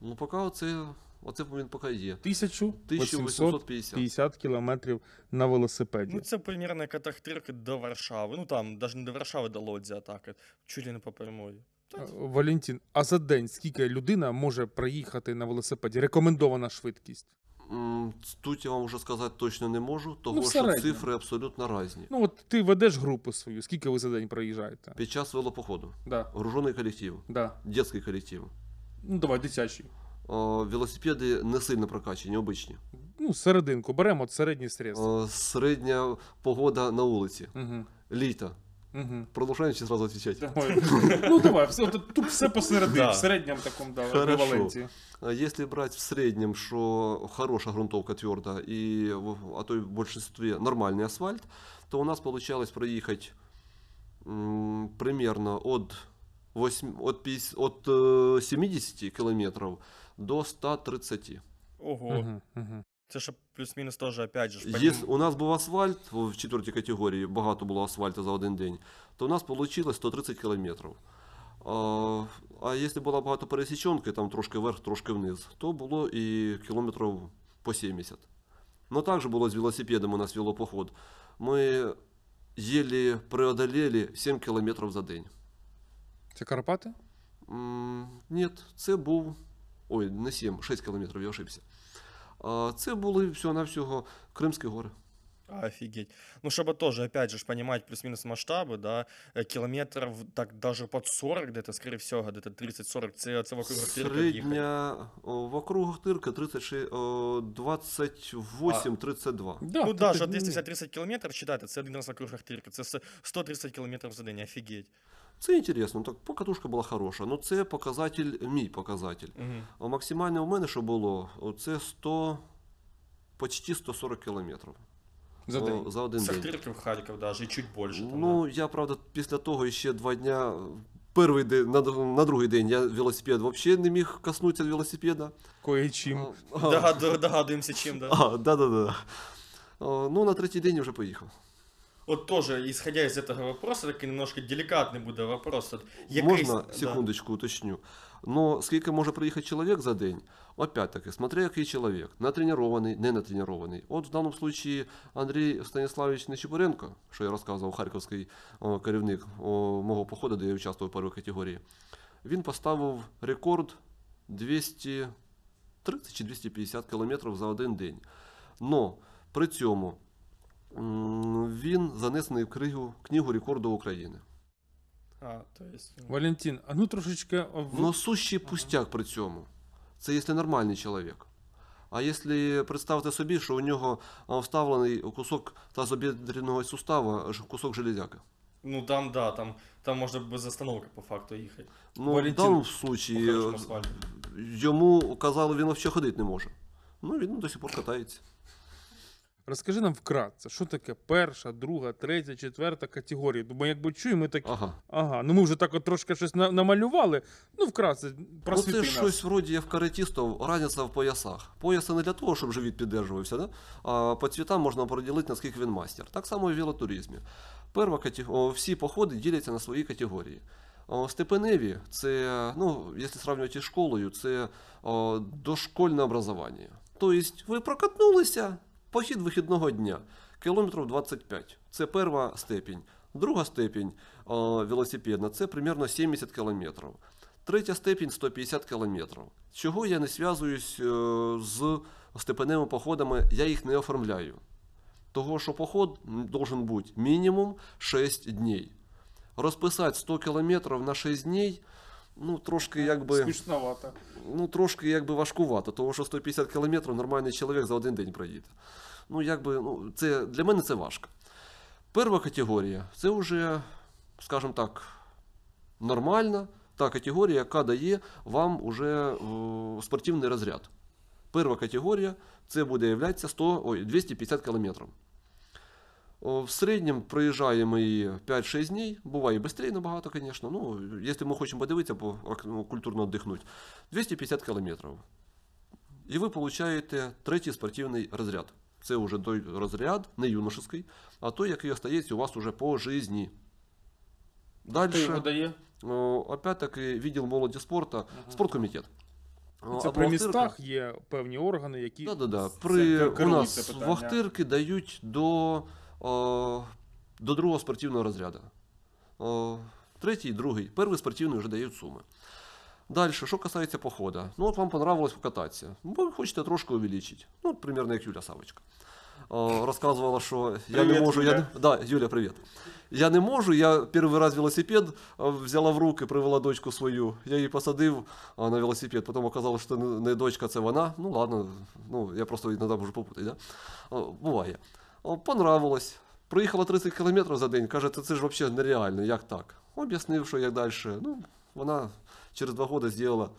Speaker 1: Ну, поки оце, оце він поки є.
Speaker 3: 1850
Speaker 1: 1850.
Speaker 3: кілометрів на велосипеді.
Speaker 2: Ну, це примірно як Ахтирки до Варшави. Ну там, навіть не до Варшави, до Лодзі атаки. Чуть ли не по прямої.
Speaker 3: Е, Валентин, а за день скільки людина може проїхати на велосипеді? Рекомендована швидкість.
Speaker 1: М, Тут я вам вже сказати точно не можу, того
Speaker 3: Ну, в
Speaker 1: що
Speaker 3: середньому.
Speaker 1: цифри абсолютно різні.
Speaker 3: Ну, от ти ведеш групу свою, скільки ви за день проїжджаєте?
Speaker 1: Під час велопоходу.
Speaker 3: Да,
Speaker 1: Гружений колектив,
Speaker 3: да.
Speaker 1: дитячий колектив.
Speaker 3: Ну, давай, дитячий.
Speaker 1: О, велосипеди не сильно прокачені, обичні.
Speaker 3: Ну, серединку, беремо от середній стрес.
Speaker 1: О, середня погода на вулиці.
Speaker 3: Угу.
Speaker 1: Літо.
Speaker 3: Угу.
Speaker 1: Продовжаємо чи?
Speaker 3: Давай. ну давай, все, тут, тут все посередині,
Speaker 2: Да.
Speaker 3: в середньому такому да.
Speaker 1: А Если брать в среднем, что хорошая грунтовка твердая, и, в- а то и в большинстве нормальный асфальт, то у нас получалось проехать м, примерно от, 8, от, 50, от э, 70 километров до 130.
Speaker 2: Ого.
Speaker 3: Угу, угу.
Speaker 2: Це ж плюс-мінус теж, опять же,
Speaker 1: Если у нас був асфальт в четвертій категорії, багато було асфальту за один день, то у нас вийшло 130 кілометрів. А, а якщо була багато пересічонки, там трошки вверх, трошки вниз, то було і кілометрів по 70. Ну також було з велосипедом у нас велопоход. Ми еле преодолели 7 кілометрів за день.
Speaker 3: Це Карпати?
Speaker 1: М, Ні, це був. Ой, не 7, 6 кілометрів, я ошибся. А, це були всього-навсього Кримські гори.
Speaker 2: Офигеть. Ну, чтобы тоже, опять же, ж понимать плюс-минус масштабы, да, э, километров так даже под 40 где-то, скорее всего, где-то 30-40, це, це вокруг Ахтирки їхати.
Speaker 1: Средня о, в округах Тырка 36, о, 28-32.
Speaker 3: Да,
Speaker 2: ну
Speaker 3: тут
Speaker 2: да,
Speaker 3: так,
Speaker 2: що 230 кілометрів, читайте, це один раз вокруг Ахтирки, це с- 130 кілометрів за день, офігеть.
Speaker 1: Це інтересно, так покатушка була хороша. Ну це показатель, мій показатель.
Speaker 2: Угу.
Speaker 1: А максимальне у мене, що було, це 100, почти 140 кілометрів.
Speaker 3: За день.
Speaker 1: за один.
Speaker 2: Ахтирки в Харків даже, і чуть більше. Там,
Speaker 1: Ну, я, правда, після того ще два дня Перший день, на, на другий день я велосипед взагалі не міг коснутися велосипеда.
Speaker 3: Кое-чим.
Speaker 1: А,
Speaker 2: Догад- Догадуємося, чим, да. [laughs]
Speaker 1: А, да, да, да. А, Ну, на третій день я вже поїхав.
Speaker 2: От тоже, исходя из этого вопроса, такий немножко делікатний буде вопрос. От, який-
Speaker 1: Можна
Speaker 2: да.
Speaker 1: секундочку уточню. Но скільки може приїхати чоловік за день? Опять-таки, смотря який чоловік. Натренований, не натренований. От в даному случаї Андрій Станіславович Нечипоренко, що я розказував, харківський о, керівник о, мого походу, де я участвував в першій категорії, він поставив рекорд 230 чи 250 кілометрів за один день. Но при цьому він занесений в книгу, книгу рекорду України.
Speaker 2: А, то есть... ну,
Speaker 3: Валентин, а ну трошечки.
Speaker 1: Но сущий пустяк при цьому. Це якщо нормальний чоловік. А якщо представити собі, що у нього вставлений кусок тазобідреного сустава, кусок железяка.
Speaker 2: Ну там, да, там, там можна без остановки по факту їхати.
Speaker 1: Ну,
Speaker 3: Валентин,
Speaker 1: в даному случаї йому казали, він взагалі ходити не може. Ну, він до сих пор катається.
Speaker 3: Розкажи нам вкратце, що таке перша, друга, третя, четверта категорії. Бо якби чуємо, ми так.
Speaker 1: Ага.
Speaker 3: Ага, ну ми вже так от трошки щось на- намалювали. Ну, вкратце,
Speaker 1: Ну,
Speaker 3: просвіти
Speaker 1: це
Speaker 3: нас.
Speaker 1: щось вроді як в разниця в поясах. Пояси не для того, щоб живіт піддержувався, да? а по цвітам можна поділити, наскільки він мастер. Так само і в велотуризмі. Перша катего... о, всі походи діляться на свої категорії. О, Степеневі це, ну, якщо сравнювати із школою, це о, дошкольне образування. Тобто ви прокатнулися похід вихідного дня, кілометрів 25. Це перша степінь. Друга степінь о, велосипедна це примерно 70 кілометрів. Третя степінь 150 кілометрів. Чого я не зв'язуюсь е, з степеневими походами, я їх не оформляю. Того, що поход м, должен бути мінімум 6 днів. Розписати 100 кілометрів на 6 днів, ну трошки якби,
Speaker 3: Смішновато.
Speaker 1: ну, трошки якби важкувато, того що 150 кілометрів нормальний чоловік за один день проїде. Ну, якби, ну, це, для мене це важко. Перша категорія це вже, скажімо так, нормальна та категорія, яка дає вам уже е, спортивний розряд. Перша категорія це буде являтися 100, ой, 250 кілометрів. В середньому проїжджаємо її 5-6 днів, буває і швидше набагато, звісно. Ну, якщо ми хочемо подивитися, по, ну, культурно віддихнути, 250 кілометрів. І ви получаєте третій спортивний розряд. Це вже той розряд, не юношеский, а той, який остається у вас уже по житті.
Speaker 3: Його
Speaker 1: Далі,
Speaker 3: дає?
Speaker 1: опять-таки, відділ молоді спорту, спорткомітет.
Speaker 3: Це
Speaker 1: а
Speaker 3: при містах є певні органи, які.
Speaker 1: Да, да, да. При, у нас вахтирки дають до, о, до другого спортивного розряду. О, третій, другий, перший спортивний вже дають суми. Далі, що касається походу. Ну, от вам понравилось покататися. Ну, ви хочете трошки увеличити. Ну, примерно як Юля Савочка. О, розказувала, що я не можу. Я не... Да, Юля, привіт. Я не можу, я перший раз велосипед взяла в руки, привела дочку свою. Я її посадив на велосипед, потім оказалось, що не, не дочка, це вона. Ну ладно, ну, я просто іноді можу попутати, да? Буває. Понравилось. Проїхала 30 км за день, каже, це ж взагалі нереально, як так? Об'яснив, що як далі. Ну, вона через два роки зробила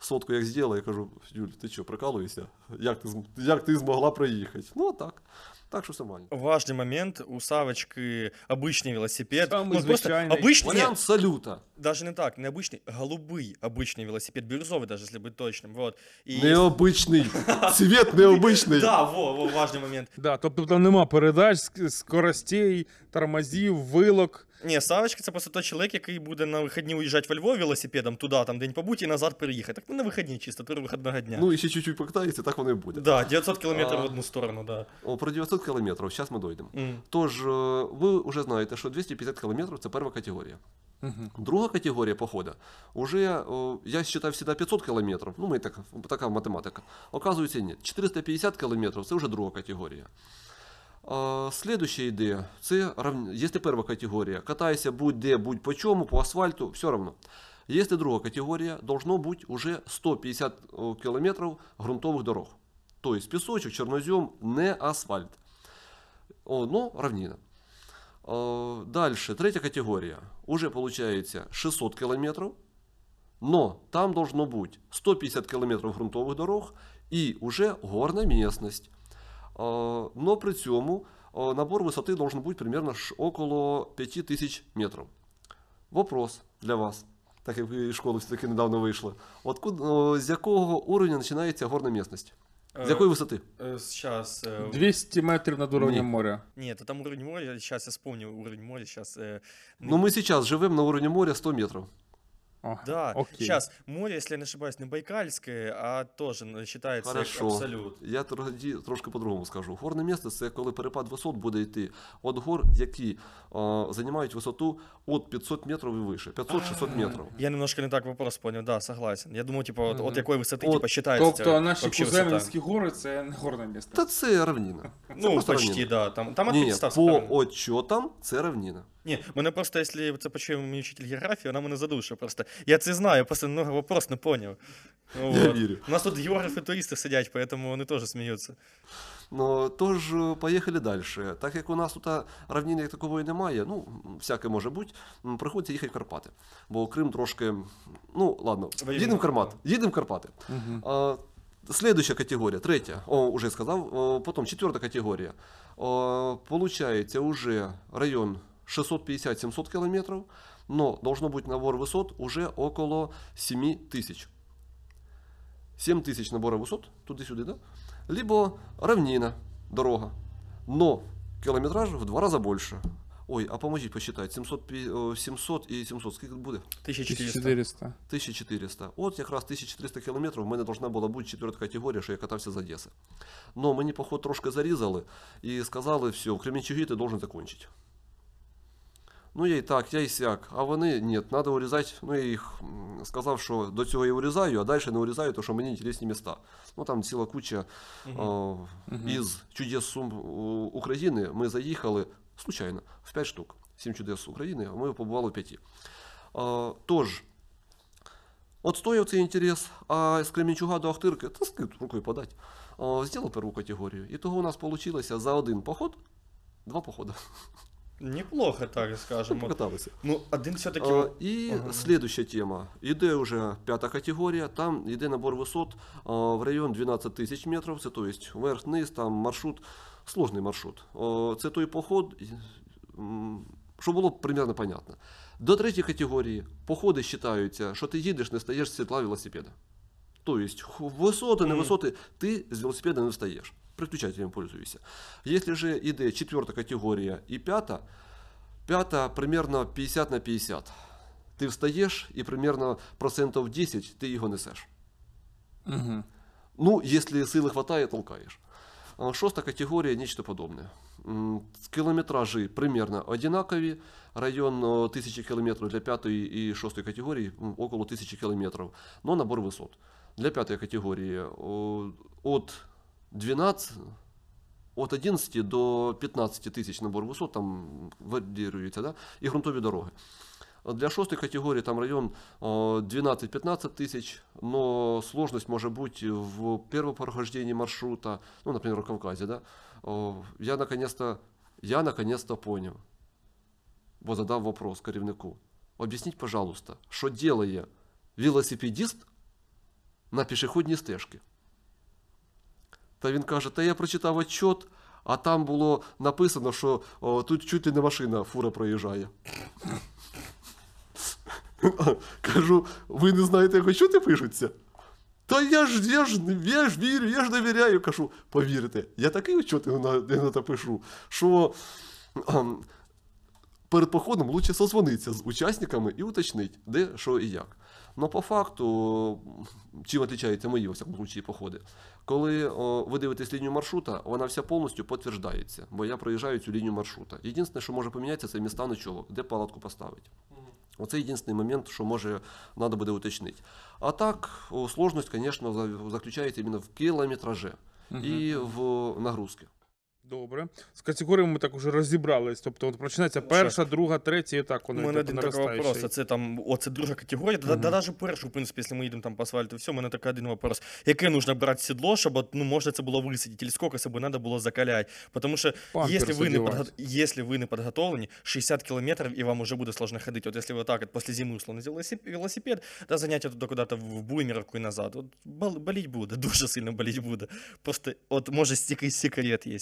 Speaker 1: сотку, як зробила, я кажу, Юль, ти що, прикалуєшся? Як ти, як ти змогла проїхати? Ну, так. Так що все нормально.
Speaker 2: Важный момент, у Савочки обычный велосипед.
Speaker 3: Самый
Speaker 2: Ну, просто
Speaker 3: звичайный.
Speaker 2: обычный,
Speaker 1: Варіант
Speaker 2: нет,
Speaker 1: салюта.
Speaker 2: даже не так, не обычный, голубый обычный велосипед, бирюзовый даже, если быть точным, вот. И
Speaker 1: Необичний. [laughs] Цвіт необичний.
Speaker 2: Да, во, во, важный момент.
Speaker 3: Да, тобто там нема передач, ск- скоростей, тормозів, вилок.
Speaker 2: Ні, Савочка це просто той чоловік, який буде на вихідні уїжджати во Львов велосипедом туди, там день побути і назад переїхати. Так ну на вихідні чисто, три вихідного дня.
Speaker 1: Ну, і ще чуть-чуть покатається, так воно і буде.
Speaker 2: да, 900 кілометрів
Speaker 1: А.
Speaker 2: в одну сторону, да.
Speaker 1: О, про 900 кілометрів, зараз ми дійдемо.
Speaker 2: М.
Speaker 1: Тож, е, ви вже знаєте, що 250 кілометрів це перша категорія.
Speaker 3: Угу.
Speaker 1: Друга категорія походу, уже, я считаю всегда 500 километров, ну, мы так, така математика. Оказується, ні. 450 кілометрів це вже друга категорія. А, Следующая ідея, це рав... якщо перша категорія, катайся будь-де, будь по чому, по асфальту, все равно. Якщо друга категорія, должно бути уже 150 о, кілометрів ґрунтових дорог. Тобто пісочок, чорнозем, не асфальт. О, ну, равнина. Э, Дальше, третья категория. Уже получается 600 километров, но там должно быть 150 километров грунтовых дорог и уже горная местность. Э, Но при цьому э, набор высоты должен быть примерно ш- около 5000 метров. Вопрос для вас, так як ви із школи все-таки недавно вийшли. Откуда, о, з якого уровня починається горна місцевість? З якої висоти?
Speaker 2: Сейчас.
Speaker 3: 200 метрів над уровнем
Speaker 1: Ні.
Speaker 3: моря.
Speaker 2: Нет, там уровень моря, сейчас я вспомню уровень моря, сейчас...
Speaker 1: Ну, ми зараз живемо на уровні моря 100 метрів.
Speaker 3: О,
Speaker 2: Да,
Speaker 3: окей.
Speaker 2: сейчас море, если я не ошибаюсь, не Байкальское, а тоже ну, считается
Speaker 1: Хорошо.
Speaker 2: абсолют.
Speaker 1: Я тоді трошки по-другому скажу. Горне місце це коли перепад висот буде йти від гор, які е, займають висоту від 500 метрів і вище. 500-600 метрів.
Speaker 2: Я немножко не так вопрос понял, да, согласен. Я думал, типа, от, от якої висоти,
Speaker 1: От,
Speaker 2: типа, считается
Speaker 3: Тобто наші
Speaker 2: вообще
Speaker 3: гори це не горне місце.
Speaker 1: Та це равніна. Це
Speaker 2: Ну, почти,
Speaker 1: равніна.
Speaker 2: да. Там, там
Speaker 1: Ні, ні,
Speaker 2: 500
Speaker 1: по отчотам це равніна.
Speaker 2: Ні, мене просто, якщо це почує мій вчитель географії, вона мене задушить просто. Я це знаю, я просто много вопрос не поняв. Ну,
Speaker 1: Я
Speaker 2: вот.
Speaker 1: вірю.
Speaker 2: У нас тут географи туристи сидять, поэтому вони теж сміються.
Speaker 1: Ну, тож, е, поїхали далі. Так як у нас тут а, равнини як такової немає, ну, всяке може бути, приходиться їхати в Карпати. Бо Крим трошки. Ну, ладно, їдемо в Карпат,
Speaker 2: Карпат.
Speaker 1: їдемо в Карпати.
Speaker 3: Мгм.
Speaker 1: А, Следующая категория, третья, о, уже сказал, О, потом четвертая категория. О, Получается уже район 650-700 километров, но должно быть набор высот уже около 7 тысяч. 7 тысяч набора высот, туди-сюди, да? Либо равнина, дорога, но километраж в два раза больше. Ой, а поможіть посчитати, 700, пі- о, 700 і 700, скільки буде?
Speaker 2: 1400.
Speaker 3: 1400.
Speaker 1: 1400. От якраз 1400 кілометрів в мене должна була бути четверта категорія, що я катався з Одеси. Но мені, поход, трошки зарізали і сказали, все, в Кременчугі ти должен закончити. Ну, я і так, я і сяк. А вони, ні, треба урізати. Ну, я їх сказав, що до цього я урізаю, а далі не урізаю, тому що мені інтересні міста. Ну, там ціла куча о, із чудес Сум України. Ми заїхали случайно в 5 штук. 7 чудес України, а ми побували в 5. А, тож, от стояв цей інтерес, а з Кременчуга до Ахтирки, та скид рукою подать, а, зробив перву категорію. І того у нас вийшло за один поход, два походи.
Speaker 2: Неплохо, так скажем. От.
Speaker 1: Покаталися.
Speaker 2: Ну, один все-таки.
Speaker 1: А, і
Speaker 2: Ага.
Speaker 1: слідуща тема. Іде вже п'ята категорія, там йде набор висот а, в район 12 тисяч метрів, це то есть верх-низ, там маршрут, сложний маршрут. О, Це той поход, щоб було примерно понятно. До третьої категорії походи вважаються, що ти їдеш, не стаєш з сідла велосипеда. Тобто висоти, не висоти, ти з велосипеда не встаєш. Приключателем пользуйся. Якщо же йде четверта категорія і п'ята, п'ята примерно 50 на 50. Ти встаєш і примерно процентів 10 ти його несеш.
Speaker 3: Мгм.
Speaker 1: Ну, если силы хватает, толкаешь. А Шоста категория нечто подобное. М, Километражи примерно одинакові. Район о, 1000 километров для пятой и шестой категории м, около 1000 километров. Но набор высот. Для пятой категории о, от 12, от 11 до 15 тисяч набор висот там варіюється, да? і ґрунтові дороги. Для шостої категорії там район о, 12-15 тысяч, но сложность может быть в первом прохождении маршрута, ну, например, в Кавказе, да. О, Я наконец-то, я наконец-то понял, бо задав вопрос керівнику. Об'ясніть, пожалуйста, що делає велосипедист на пішохідній стежці? Та він каже, та я прочитав отчет, а там було написано, що о, тут чуть ли не машина, фура проїжджає. [laughs] Кажу, ви не знаєте, як отчоти пишуться? Та я ж, я ж, я ж вірю, я ж довіряю. Кажу, повірте, я такий отчет іноді пишу, що перед походом лучше созвонитися з учасниками і уточнити, де, що і як. Но по факту, чим відрізняються мої, у всякому случаї, походи, коли о, ви дивитесь лінію маршрута, вона вся повністю підтверджується, бо я проїжджаю цю лінію маршрута. Єдине, що може помінятися, це міста ночовок, де палатку поставити. Оце єдиний момент, що може треба буде уточнити. А так, сложність, звісно, заключається іменно в кілометражі і в нагрузці.
Speaker 3: Добре. З категоріями ми так уже розібрались. Тобто от починається перша, друга, третя, і так
Speaker 2: У
Speaker 3: воно
Speaker 2: мене один такий вопрос. це там, оце друга категорія. Да, да, навіть першу, в принципі, якщо ми їдемо там по асфальту, все, у мене такий один вопрос. Яке нужно брати сідло, щоб ну, можна це було висадити, или скільки себе треба було закаляти? Тому що, якщо ви, не подго... якщо ви не підготовлені, 60 кілометрів, і вам уже буде сложно ходити. От якщо ви так, от, після зими, условно, взяли велосипед, да, заняття туди куди-то в буймеровку і назад, от, бол- боліть буде, [laughs] дуже сильно боліть буде. Просто, от, може, якийсь секрет є.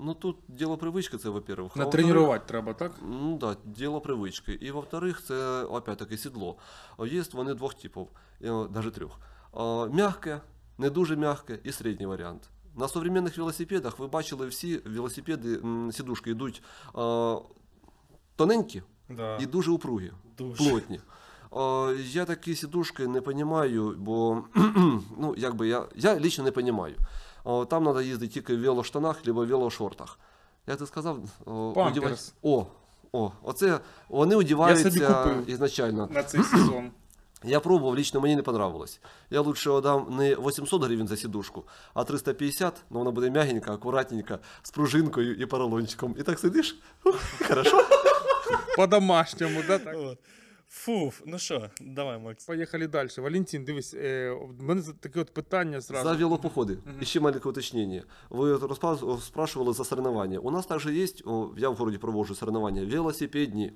Speaker 1: Ну тут діло привички, це во-первых. А во-вторых,
Speaker 3: Натренувати треба, так?
Speaker 1: Ну да, діло привички. І во-вторых, це опять-таки сідло. О, Є вони двох типів, навіть трьох. О, Мягке, не дуже мягке і середній варіант. На современних велосипедах ви бачили всі велосипеди, м, сідушки йдуть о, тоненькі
Speaker 2: Да.
Speaker 1: і дуже упругі,
Speaker 2: Дуже.
Speaker 1: плотні. О, я такі сідушки не розумію, бо [clears throat] ну, якби я, я лично не розумію. О, там треба їздити тільки в велоштанах або в велошортах. Як ти сказав, о, О, о, оце вони
Speaker 3: собі
Speaker 1: одіваються
Speaker 3: купив.
Speaker 1: ізначально.
Speaker 3: На цей сезон. [clears throat]
Speaker 1: Я пробував, лично мені не понравилось. Я лучше отдам не 800 гривень за сідушку, а 350, но вона буде м'ягенька, акуратненька, з пружинкою і поролончиком. І так сидиш, [laughs] хорошо.
Speaker 3: По-домашньому, да, так?
Speaker 2: Фуф, ну що, давай, Макс.
Speaker 3: Поїхали далі. Валентин, дивись, е, в мене таке от питання зразу.
Speaker 1: За велопоходы. Еще маленькое уточнение. Вы распа- спрашивали за соревнования. У нас также есть, о, я в городі проводжу соревнования, велосипедні.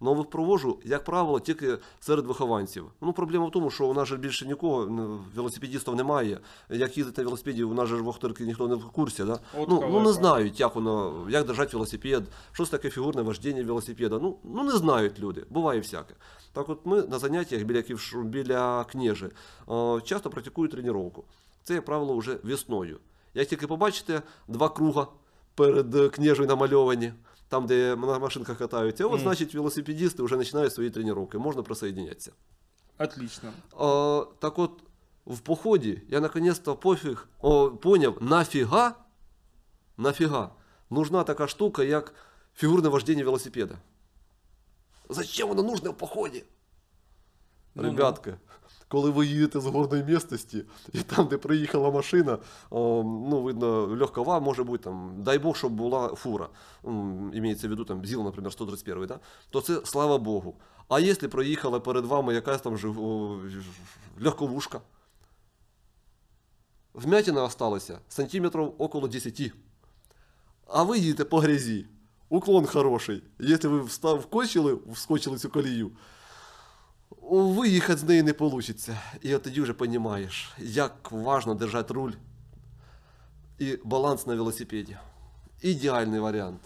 Speaker 1: Но ви проводжу, як правило, тільки серед вихованців. Ну, проблема в тому, що у нас же більше нікого, ну, велосипедистів немає. Як їздити на велосипеді, у нас же в Охтирці ніхто не в курсі. Да?
Speaker 3: От
Speaker 1: Ну, ну,
Speaker 3: халепа.
Speaker 1: не знають, як воно, як держати велосипед, що це таке фігурне вождіння велосипеда. Ну, ну не знають люди, буває всяке. Так от ми на заняттях біля, Ківш... біля княжі е, часто практикують тренування. Це, як правило, вже весною. Як тільки побачите два круга перед е, княжею намальовані, там, де на машинках катаються, от,
Speaker 2: Мгм.
Speaker 1: значить, велосипедисти вже починають свої тренування, можна присоединятися.
Speaker 3: Отлично.
Speaker 1: А, так от, в поході я наконец-то пофіг, о, поняв, нафіга, нафіга нужна така штука, як фігурне вождення велосипеда. Зачем воно нужно в поході?
Speaker 3: Ну-ну.
Speaker 1: Ребятки, коли ви їдете з горної місцевості, і там, де приїхала машина, о, ну, видно, легкова, може бути, там, дай Бог, щоб була фура, м, імеється в виду, там, ЗІЛ, наприклад, 131, да? то це слава Богу. А якщо проїхала перед вами якась там жив- о, ж- легковушка, вмятина осталася сантиметрів около 10. А ви їдете по грязі. Уклон хороший. Якщо ви встав, вскочили цю колію, виїхати з неї не вийде. І от тоді вже розумієш, як важно держати руль і баланс на велосипеді. Ідеальний варіант.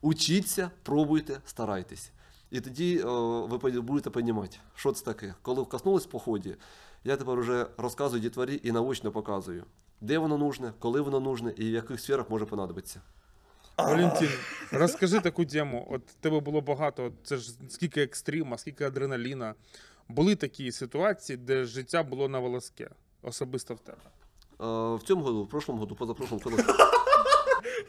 Speaker 1: Учіться, пробуйте, старайтесь. І тоді о, ви будете розуміти, що це таке. Коли вкоснулись в поході, я тепер вже розказую дітворі і наочно показую, де воно нужне, коли воно нужне і в яких сферах може понадобитися.
Speaker 3: Валентин, розкажи таку тему. От тебе було багато, це ж скільки екстрима, скільки адреналіна. Були такі ситуації, де життя було на волоске, особисто в тебе.
Speaker 1: Е, В цьому году, в прошлому году, позапрошлому коли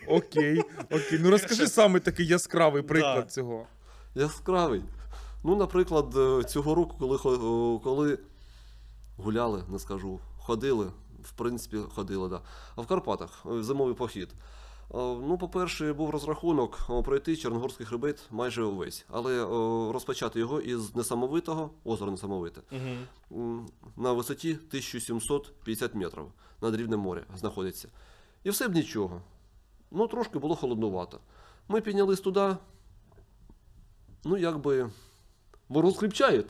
Speaker 3: Окей, окей. Ну розкажи саме такий яскравий приклад
Speaker 2: Да.
Speaker 3: цього.
Speaker 1: Яскравий. Ну, наприклад, е, цього року, коли, хо- е, коли гуляли, не скажу, ходили, в принципі, ходили, да. А в Карпатах е, зимовий похід. Е, Ну, по-перше, був розрахунок пройти Чорногорський хребет майже увесь, але розпочати його із несамовитого, озера несамовите,
Speaker 2: Угу.
Speaker 1: на висоті 1750 метрів над рівнем моря знаходиться. І все б нічого. Ну, трошки було холоднувато. Ми піднялись туди, ну, якби, мороз кріпчає.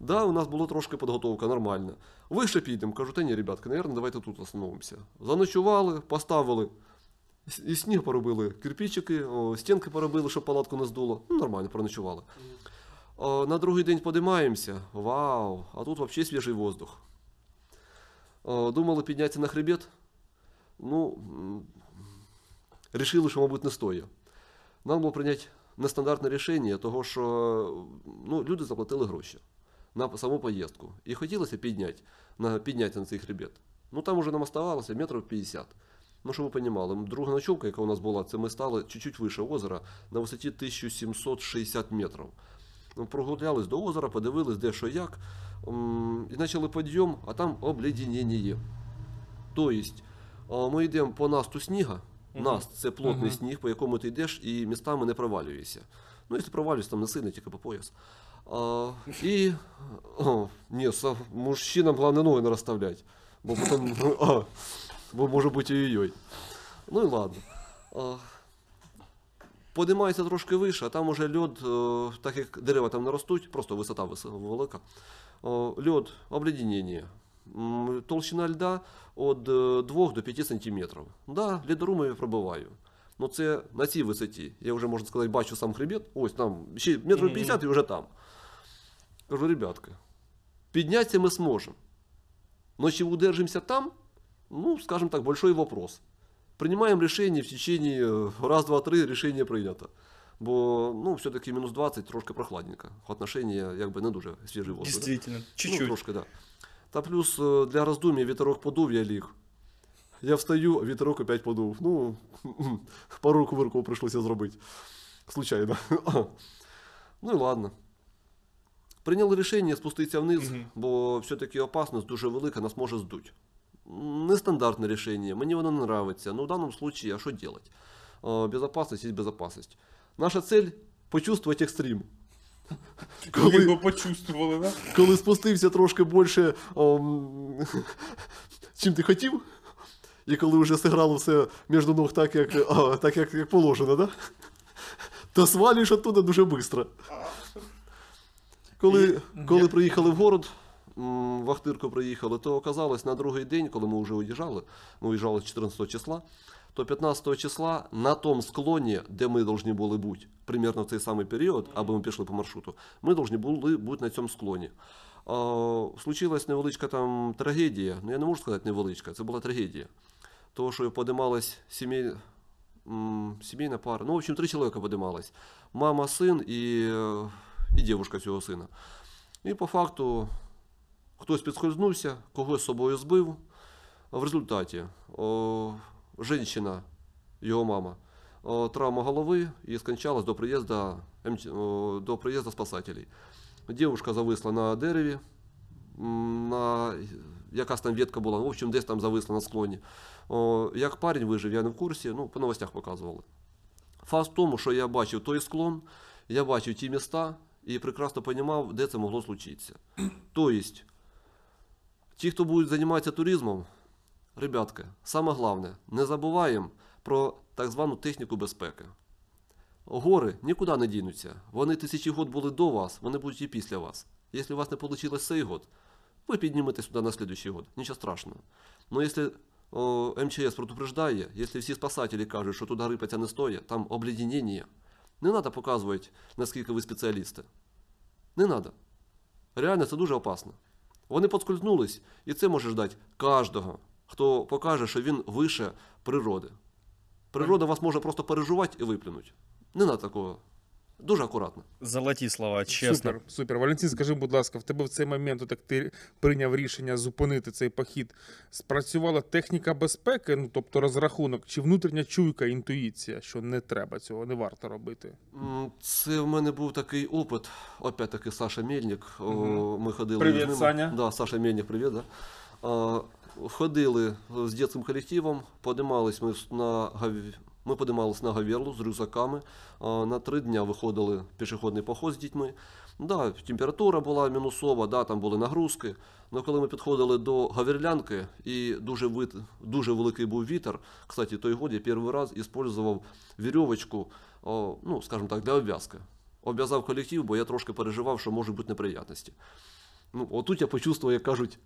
Speaker 1: Да, у нас була трошки підготовка нормальна. Вище підемо, кажу, та ні, ребятки, наверное, давайте тут остановимося. Заночували, поставили, і сніг поробили, кирпичики, о, стінки поробили, щоб палатку не здуло. Ну, нормально, проночували. О, на другий день подимаємося. Вау! А тут взагалі свіжий воздух. О, думали піднятися на хребет. Ну, рішили, що, мабуть, не стоїть. Нам було прийняти нестандартне рішення, того що ну, люди заплатили гроші на саму поїздку. І хотілося підняти, на, підняти на цей хребет. Ну там уже нам оставалося метрів 50. Ну, щоб ви розуміли, друга ночовка, яка у нас була, це ми стали чуть-чуть вище озера на висоті 1760 метрів. Ну, Прогулялись до озера, подивились, де що як, і почали підйом, а там обледенення. Тобто, ми йдемо по насту сніга.
Speaker 2: Мгм.
Speaker 1: Наст це плотний сніг, по якому ти йдеш, і містами не провалюєшся. Ну, якщо провалюєшся, там не сильно, тільки по пояс. А, і о, ні, мужчинам головне ноги не розставляти. Бо потім, [laughs] а, може бути ой-ой. Ну і ладно. Подимається трошки вище, а там уже льод, е, так як дерева там не ростуть, просто висота велика. О, льод, обледенення. Толщина льда від 2 до 5 сантиметрів. Да, лідорумом я пробиваю. Ну це на цій висоті. Я вже, можна сказати, бачу сам хребет. Ось там ще метрів 50 і вже там. Кажу, ребятки, піднятися ми зможемо. Но чи удержимося там, ну, скажем так, большой вопрос. Принимаем решение в течение э, раз, два, три, решение прийнято. Бо ну, все-таки мінус 20 трошки прохладненько. Отношення якби не дуже свіжий воздух. да.
Speaker 2: Действительно,
Speaker 1: Ну,
Speaker 2: чуть-чуть.
Speaker 1: трошки, да. Та плюс е, для роздум'я вітерок подув, я ліг. Я встаю, а вітерок опять подув. Ну, [laughs] пару кувырков прийшлося зробити. Случайно. [laughs] ну і ладно. Прийняли рішення спуститися вниз,
Speaker 2: Мгм.
Speaker 1: бо все-таки опасність дуже велика, нас може здуть. М, Нестандартне рішення, мені воно не нравиться. Ну, в даному случае, а що делать? Е, Безопасность есть безопасность. Наша цель почувствовать екстрім. [laughs]
Speaker 3: Ви його почувствували, да?
Speaker 1: коли спустився трошки більше, ом, [laughs] чим ти хотів, і коли вже зіграло все між ног так, як, а, так, як, як положено, да? то свалюєш оттуда дуже швидко. Коли, коли приїхали в город, в приїхали, то оказалось на другий день, коли ми вже уїжджали, ми уїжджали 14 числа, то 15 числа на тому склоні, де ми повинні були бути, примерно в цей самий період, аби ми пішли по маршруту, ми повинні були бути на цьому склоні. Случилась невеличка там трагедія. Ну я не можу сказати невеличка, це була трагедія. Того, що подималась сімей... сімейна пара. Ну, в общем, три чоловіка подималась. Мама, син і, е, і дівчинка цього сина. І по факту хтось підскользнувся, когось собою збив. В результаті о, жінка, його мама, о, травма голови і скончалась до приїзду, до приїзду спасателей. Дівчинка зависла на дереві, на якась там ветка була, в общем, десь там зависла на склоні. О, як парень вижив, я не в курсі, ну, по новостях показували. Факт в тому, що я бачив той склон, я бачив ті міста і прекрасно розумів, де це могло случитися. Тобто, ті, хто будуть займатися туризмом, ребятки, саме головне, не забуваємо про так звану техніку безпеки. Гори нікуди не дінуться. Вони тисячі год були до вас, вони будуть і після вас. Якщо у вас не вийшло цей год, ви підніметесь сюди на следующий год. Нічого страшного. Но якщо о, МЧС предупреждає, якщо всі спасателі кажуть, що туди рипатися не стоїть, там обледенення, не треба показувати, наскільки ви спеціалісти. Не треба. Реально, це дуже опасно. Вони подскользнулись, і це може ждати кожного, хто покаже, що він вище природи. Природа вас може просто переживати і виплюнути. Не на такого. Дуже акуратно.
Speaker 2: Золоті слова, чесно.
Speaker 3: Супер, супер. Валентин, скажи, будь ласка, в тебе в цей момент, так ти прийняв рішення зупинити цей похід. Спрацювала техніка безпеки, ну тобто розрахунок, чи внутрішня чуйка, інтуїція, що не треба цього, не варто робити.
Speaker 1: Це в мене був такий опит. Опять-таки Саша Мельник.
Speaker 3: Мгм.
Speaker 1: Ми ходили
Speaker 3: Привіт,
Speaker 1: з ними.
Speaker 3: Саня.
Speaker 1: Да, Саша Мельник, привіт. Да. Ходили з дитячим колективом, подимались ми на Гав- ми подимались на Гаверлу з рюкзаками. На три дня виходили пішохідний поход з дітьми. Да, температура була мінусова, да, там були нагрузки. Але коли ми підходили до Гаверлянки і дуже, вит... дуже великий був вітер, кстати, той год я перший раз використовував вірьовочку, ну, скажімо так, для обв'язки. Обв'язав колектив, бо я трошки переживав, що можуть бути неприятності. Ну, отут я почувствував, як кажуть,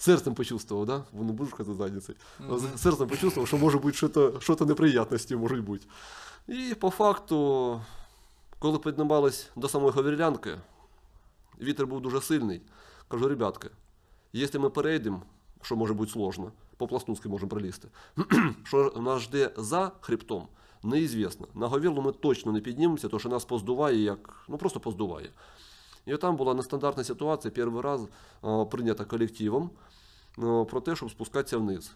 Speaker 1: серцем почувствував, да? Бо не буду казати задницей. З- Серцем почувствував, що може бути що-то, що-то неприятності можуть бути. І по факту, коли піднімались до самої Говерлянки, вітер був дуже сильний. Кажу, ребятки, якщо ми перейдемо, що може бути сложно, по Пластунськи можемо пролізти, [clears throat] що нас жде за хребтом, неізвісно. На Говерлу ми точно не піднімемося, тому що нас поздуває, як, ну просто поздуває. І там була нестандартна ситуація, перший раз прийнята колективом про те, щоб спускатися вниз.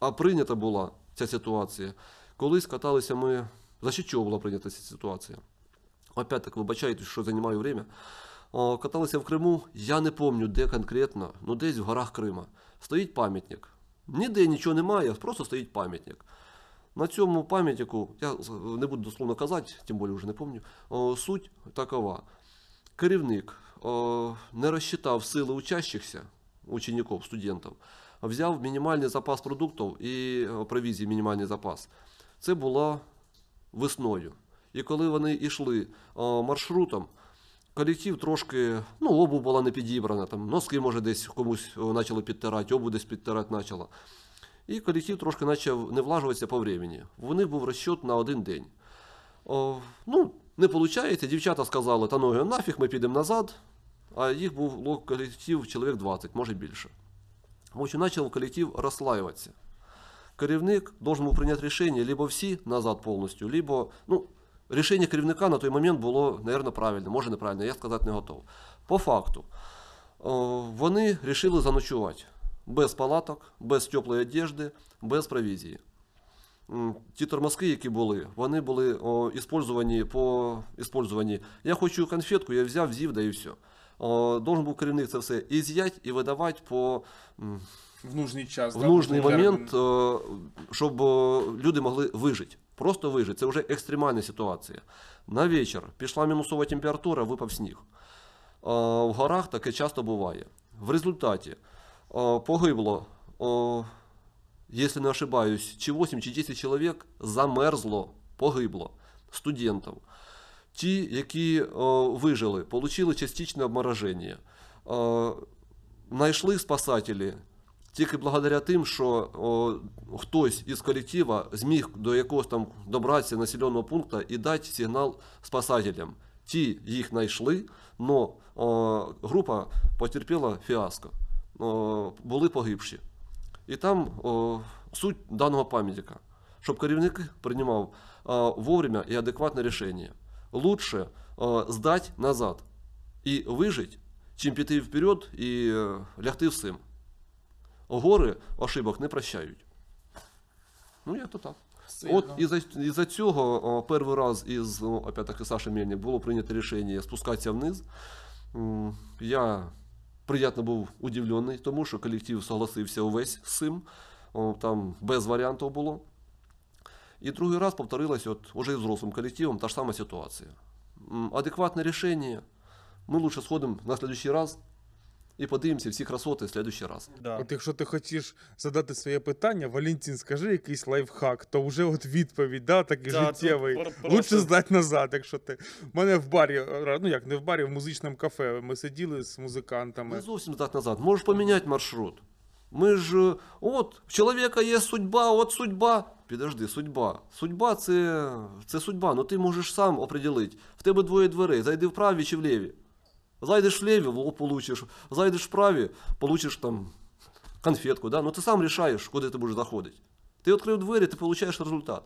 Speaker 1: А прийнята була ця ситуація. Колись каталися ми. За що чого була прийнята ця ситуація? Опять-таки, вибачайте, що займаю время. Каталися в Криму, я не пам'ятаю, де конкретно, ну десь в горах Крима. Стоїть пам'ятник. Ніде нічого немає, просто стоїть пам'ятник. На цьому пам'ятнику, я не буду дословно казати, тим більше вже не пам'ятаю, суть такова. Керівник не розчитав сили учащихся, учеників, студентів, взяв мінімальний запас продуктів і провізії мінімальний запас. Це було весною. І коли вони йшли маршрутом, колектив трошки, ну, обув була не підібрана, там, носки, може, десь комусь почали підтирати, обув десь підтирати почала. І колектив трошки почав не влажуватися по времени. У них був розчет на один день. О, ну, не виходить, дівчата сказали, та ну нафіг, ми підемо назад, а їх був колектив чоловік 20, може більше. В почав колектив розслаюватися. Керівник должен був прийняти рішення либо всі назад повністю, либо, ну, рішення керівника на той момент було, мабуть, правильне, може неправильне, я сказати не готов. По факту, о, вони вирішили заночувати без палаток, без теплої одежди, без провізії. Ті тормозки, які були, вони були о, іспользовані по іспользовані. Я хочу конфетку, я взяв, з'їв, да і все. О, должен був керівник це все і з'ять, і видавати по
Speaker 3: В нужний час.
Speaker 1: в
Speaker 3: да,
Speaker 1: нужний момент, е, щоб люди могли вижити. Просто вижити. Це вже екстремальна ситуація. На вечір пішла мінусова температура, випав сніг. В горах таке часто буває. В результаті погибло, е, якщо не ошибаюсь, чи 8, чи 10 чоловік замерзло, погибло студентів. Ті, які вижили, отримали частичне обмороження. Знайшли спасателі тільки благодаря тим, що хтось із колектива зміг до якогось там добратися населеного пункту і дати сигнал спасателям. Ті їх знайшли, але група потерпіла фіаско. Були погибші. І там о, суть даного пам'ятника, щоб керівник приймав о, вовремя і адекватне рішення. Лучше о, здати назад і вижити, чим піти вперед і е, лягти всім. Гори ошибок не прощають. Ну, як то так.
Speaker 3: Сильно.
Speaker 1: От із-за, із-за цього о, перший раз із опять-таки Саші Мельник було прийнято рішення спускатися вниз. Я приємно був удивлений, тому що колектив согласився увесь з цим. Там без варіантів було. І другий раз повторилась от уже з взрослим колективом та ж сама ситуація. Адекватне рішення. Ми лучше сходимо на следующий раз і подивимося всі красоти в следующий раз.
Speaker 2: Да.
Speaker 3: От якщо ти хочеш задати своє питання, Валентин, скажи якийсь лайфхак, то вже от відповідь, да, такий
Speaker 2: Да,
Speaker 3: життєвий. Лучше здати назад, якщо ти. У мене в барі, е, ну як не в барі, в музичному кафе. Ми сиділи з музикантами.
Speaker 1: Не зовсім здати назад. Можеш поміняти маршрут. Ми ж, е, от, в чоловіка є судьба, от судьба. Підожди, судьба. Судьба це, це судьба, ну ти можеш сам определити. В тебе двоє дверей, зайди в праві чи в ліві. Зайдеш в ліві, получишь. Зайдешь в праві, получиш там конфетку. Да? Ну ти сам рішаєш, куди ти будеш заходити. Ти відкрив двері, ти получаєш результат.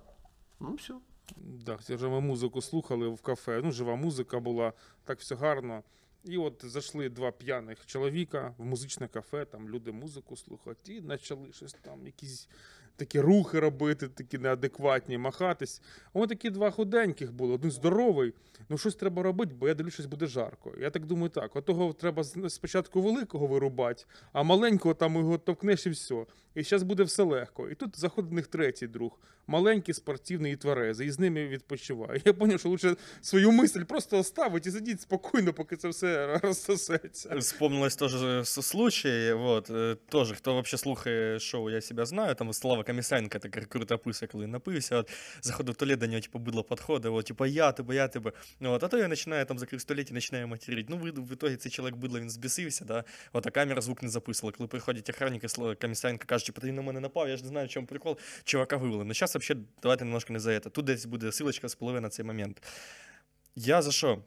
Speaker 1: Ну все.
Speaker 3: Да, це ми музику слухали в кафе. Ну, жива музика була, так все гарно. І от зайшли два п'яних чоловіка в музичне кафе, там люди музику слухають, і почали щось там, якісь такі рухи робити, такі неадекватні, махатись. А вони такі два худеньких були, один здоровий. Ну, щось треба робити, бо я дивлюсь, щось буде жарко. Я так думаю, так, отого треба спочатку великого вирубати, а маленького там його товкнеш і все. І зараз буде все легко. І тут заходить в них третій друг, маленький, спортивний і тверезий, і з ними відпочиває. Я зрозумів, що лучше свою мисль просто оставити і сидіть спокійно, поки це все [laughs] розсосеться.
Speaker 2: Вспомнилось тоже случай, вот, э, тоже, хто вообще слухає шоу «Я себя знаю», там Слава Комісенко, так круто писа, коли напився, от, заходив в туалет, до нього, типу, бидло підходить, от, типу, я тебе, я тебе, ну, от, а то я починаю там закрив в туалеті, починаю материть. Ну, в, в итоге цей чоловік бидло, він збісився, да, от, а камера звук не записувала. Коли приходить охранник, і Слава Комісенко каже, типу, ти на мене напав, я ж не знаю, в чому прикол, чувака вивели. Ну, зараз вообще, давайте немножко не за это. Тут десь буде силочка спливе на цей момент. Я за що?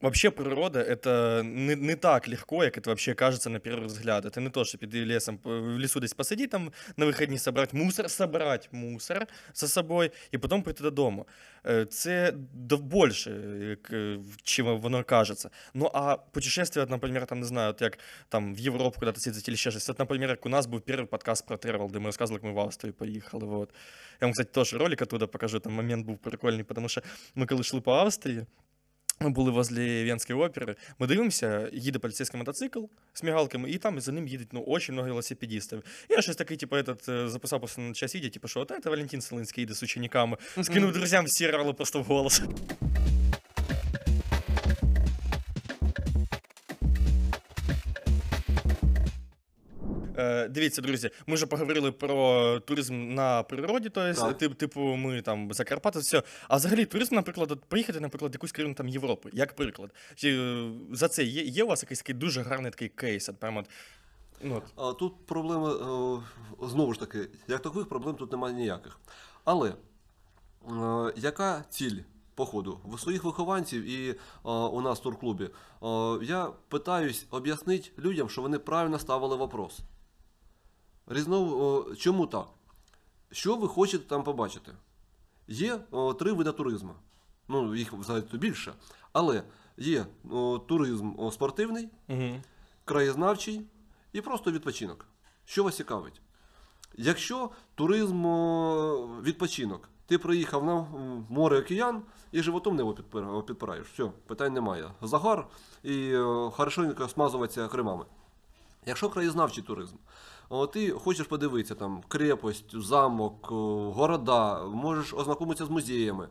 Speaker 2: Вообще природа — это не, не так легко, як это вообще кажется на первый взгляд. Это не то, що піти лесом, п- в лесу десь посидіти, там на вихідні собрати мусор, собрати мусор за собою і потім прийти додому. Е, Це до більше, як, е, чим воно кажеться. Ну а путешествие, от, наприклад, там не знаю, от як там в Європу куди-то съездить или ще щось. От, наприклад, як у нас був перший подкаст про тревел, де ми розказували, як ми в Австрію поїхали. Вот. Я вам, кстати, теж ролик оттуда покажу, там момент був прикольний, тому що ми коли йшли по Австрії, ми були возле Венської опери. Ми дивимося, їде поліцейський мотоцикл з мігалками, і там за ним їдуть ну, очень много велосипедистів. Я щось такий, типу, этот, е, записав просто на час відео, типу, що от це Валентин Селинський їде з учениками. Скинув друзям, всі рали просто в голос. Дивіться, друзі, ми вже поговорили про туризм на природі, то есть, тип, типу, ми там Закарпаття, все. А взагалі туризм, наприклад, от поїхати, наприклад, в якусь країну там Європи, як приклад. Чи е, за це є, є у вас якийсь такий дуже гарний такий кейс? От, прямо от, ну, от.
Speaker 1: А тут проблеми, е, знову ж таки, як такових проблем тут немає ніяких. Але е, яка ціль походу? В своїх вихованців і е, у нас в турклубі е, я питаюсь об'яснити людям, що вони правильно ставили вопрос. Різно, е, чому так? Що ви хочете там побачити? Є о, три види туризму. Ну, їх взагалі більше. Але є о, туризм о, спортивний,
Speaker 2: Угу.
Speaker 1: краєзнавчий і просто відпочинок. Що вас цікавить? Якщо туризм о, відпочинок, ти приїхав на море океан і животом небо підпираєш. Все, питань немає. Загар і о, хорошенько смазуватися кремами. Якщо краєзнавчий туризм, ти хочеш подивитися там крепость, замок, города, можеш ознакомитися з музеями.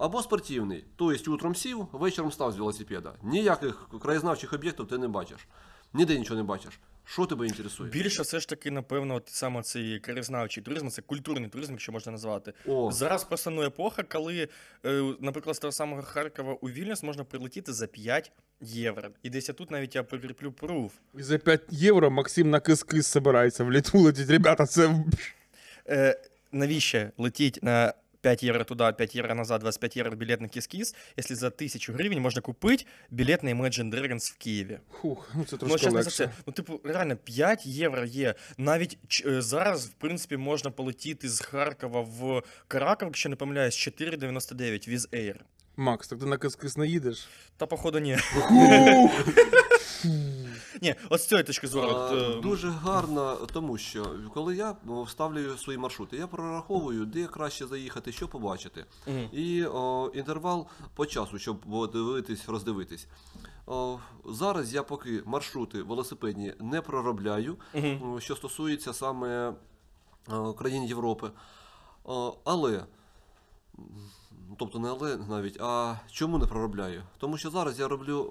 Speaker 1: Або спортивний, тобто утром сів, вечором став з велосипеда. Ніяких краєзнавчих об'єктів ти не бачиш. Ніде нічого не бачиш. Що тебе інтересує?
Speaker 2: Більше все ж таки, напевно, от саме цей краєзнавчий туризм, це культурний туризм, якщо можна назвати.
Speaker 1: О,
Speaker 2: Зараз просто ну, епоха, коли, е, наприклад, з того самого Харкова у Вільнюс можна прилетіти за 5 євро. І десь я тут навіть я прикріплю пруф.
Speaker 3: І за 5 євро Максим на кис-кис собирається в Литву летіть. Ребята, це
Speaker 2: Е, навіщо летіть на 5 євро туди, 5 євро назад, 25 євро білет на кіс-кіс, якщо за 1000 гривень можна купити білет на Imagine Dragons в Києві.
Speaker 3: Фух, ну це трошки
Speaker 2: ну,
Speaker 3: легше.
Speaker 2: Ну, типу, реально, 5 євро є. Навіть ч- е, зараз, в принципі, можна полетіти з Харкова в Караков, якщо не помиляюсь, 4,99 Віз Air.
Speaker 3: Макс, так ти на кис-кис не їдеш?
Speaker 2: Та, походу, ні. Ні, от з цієї точки зору.
Speaker 1: А,
Speaker 2: от, е,
Speaker 1: Дуже гарно, тому що коли я о, вставлюю свої маршрути, я прораховую, де краще заїхати, що побачити.
Speaker 2: мгм.
Speaker 1: І о, інтервал по часу, щоб подивитись, роздивитись. О, зараз я поки маршрути велосипедні не проробляю,
Speaker 2: Мгм.
Speaker 1: що стосується саме країн Європи. О, але, тобто не але навіть, а чому не проробляю? Тому що зараз я роблю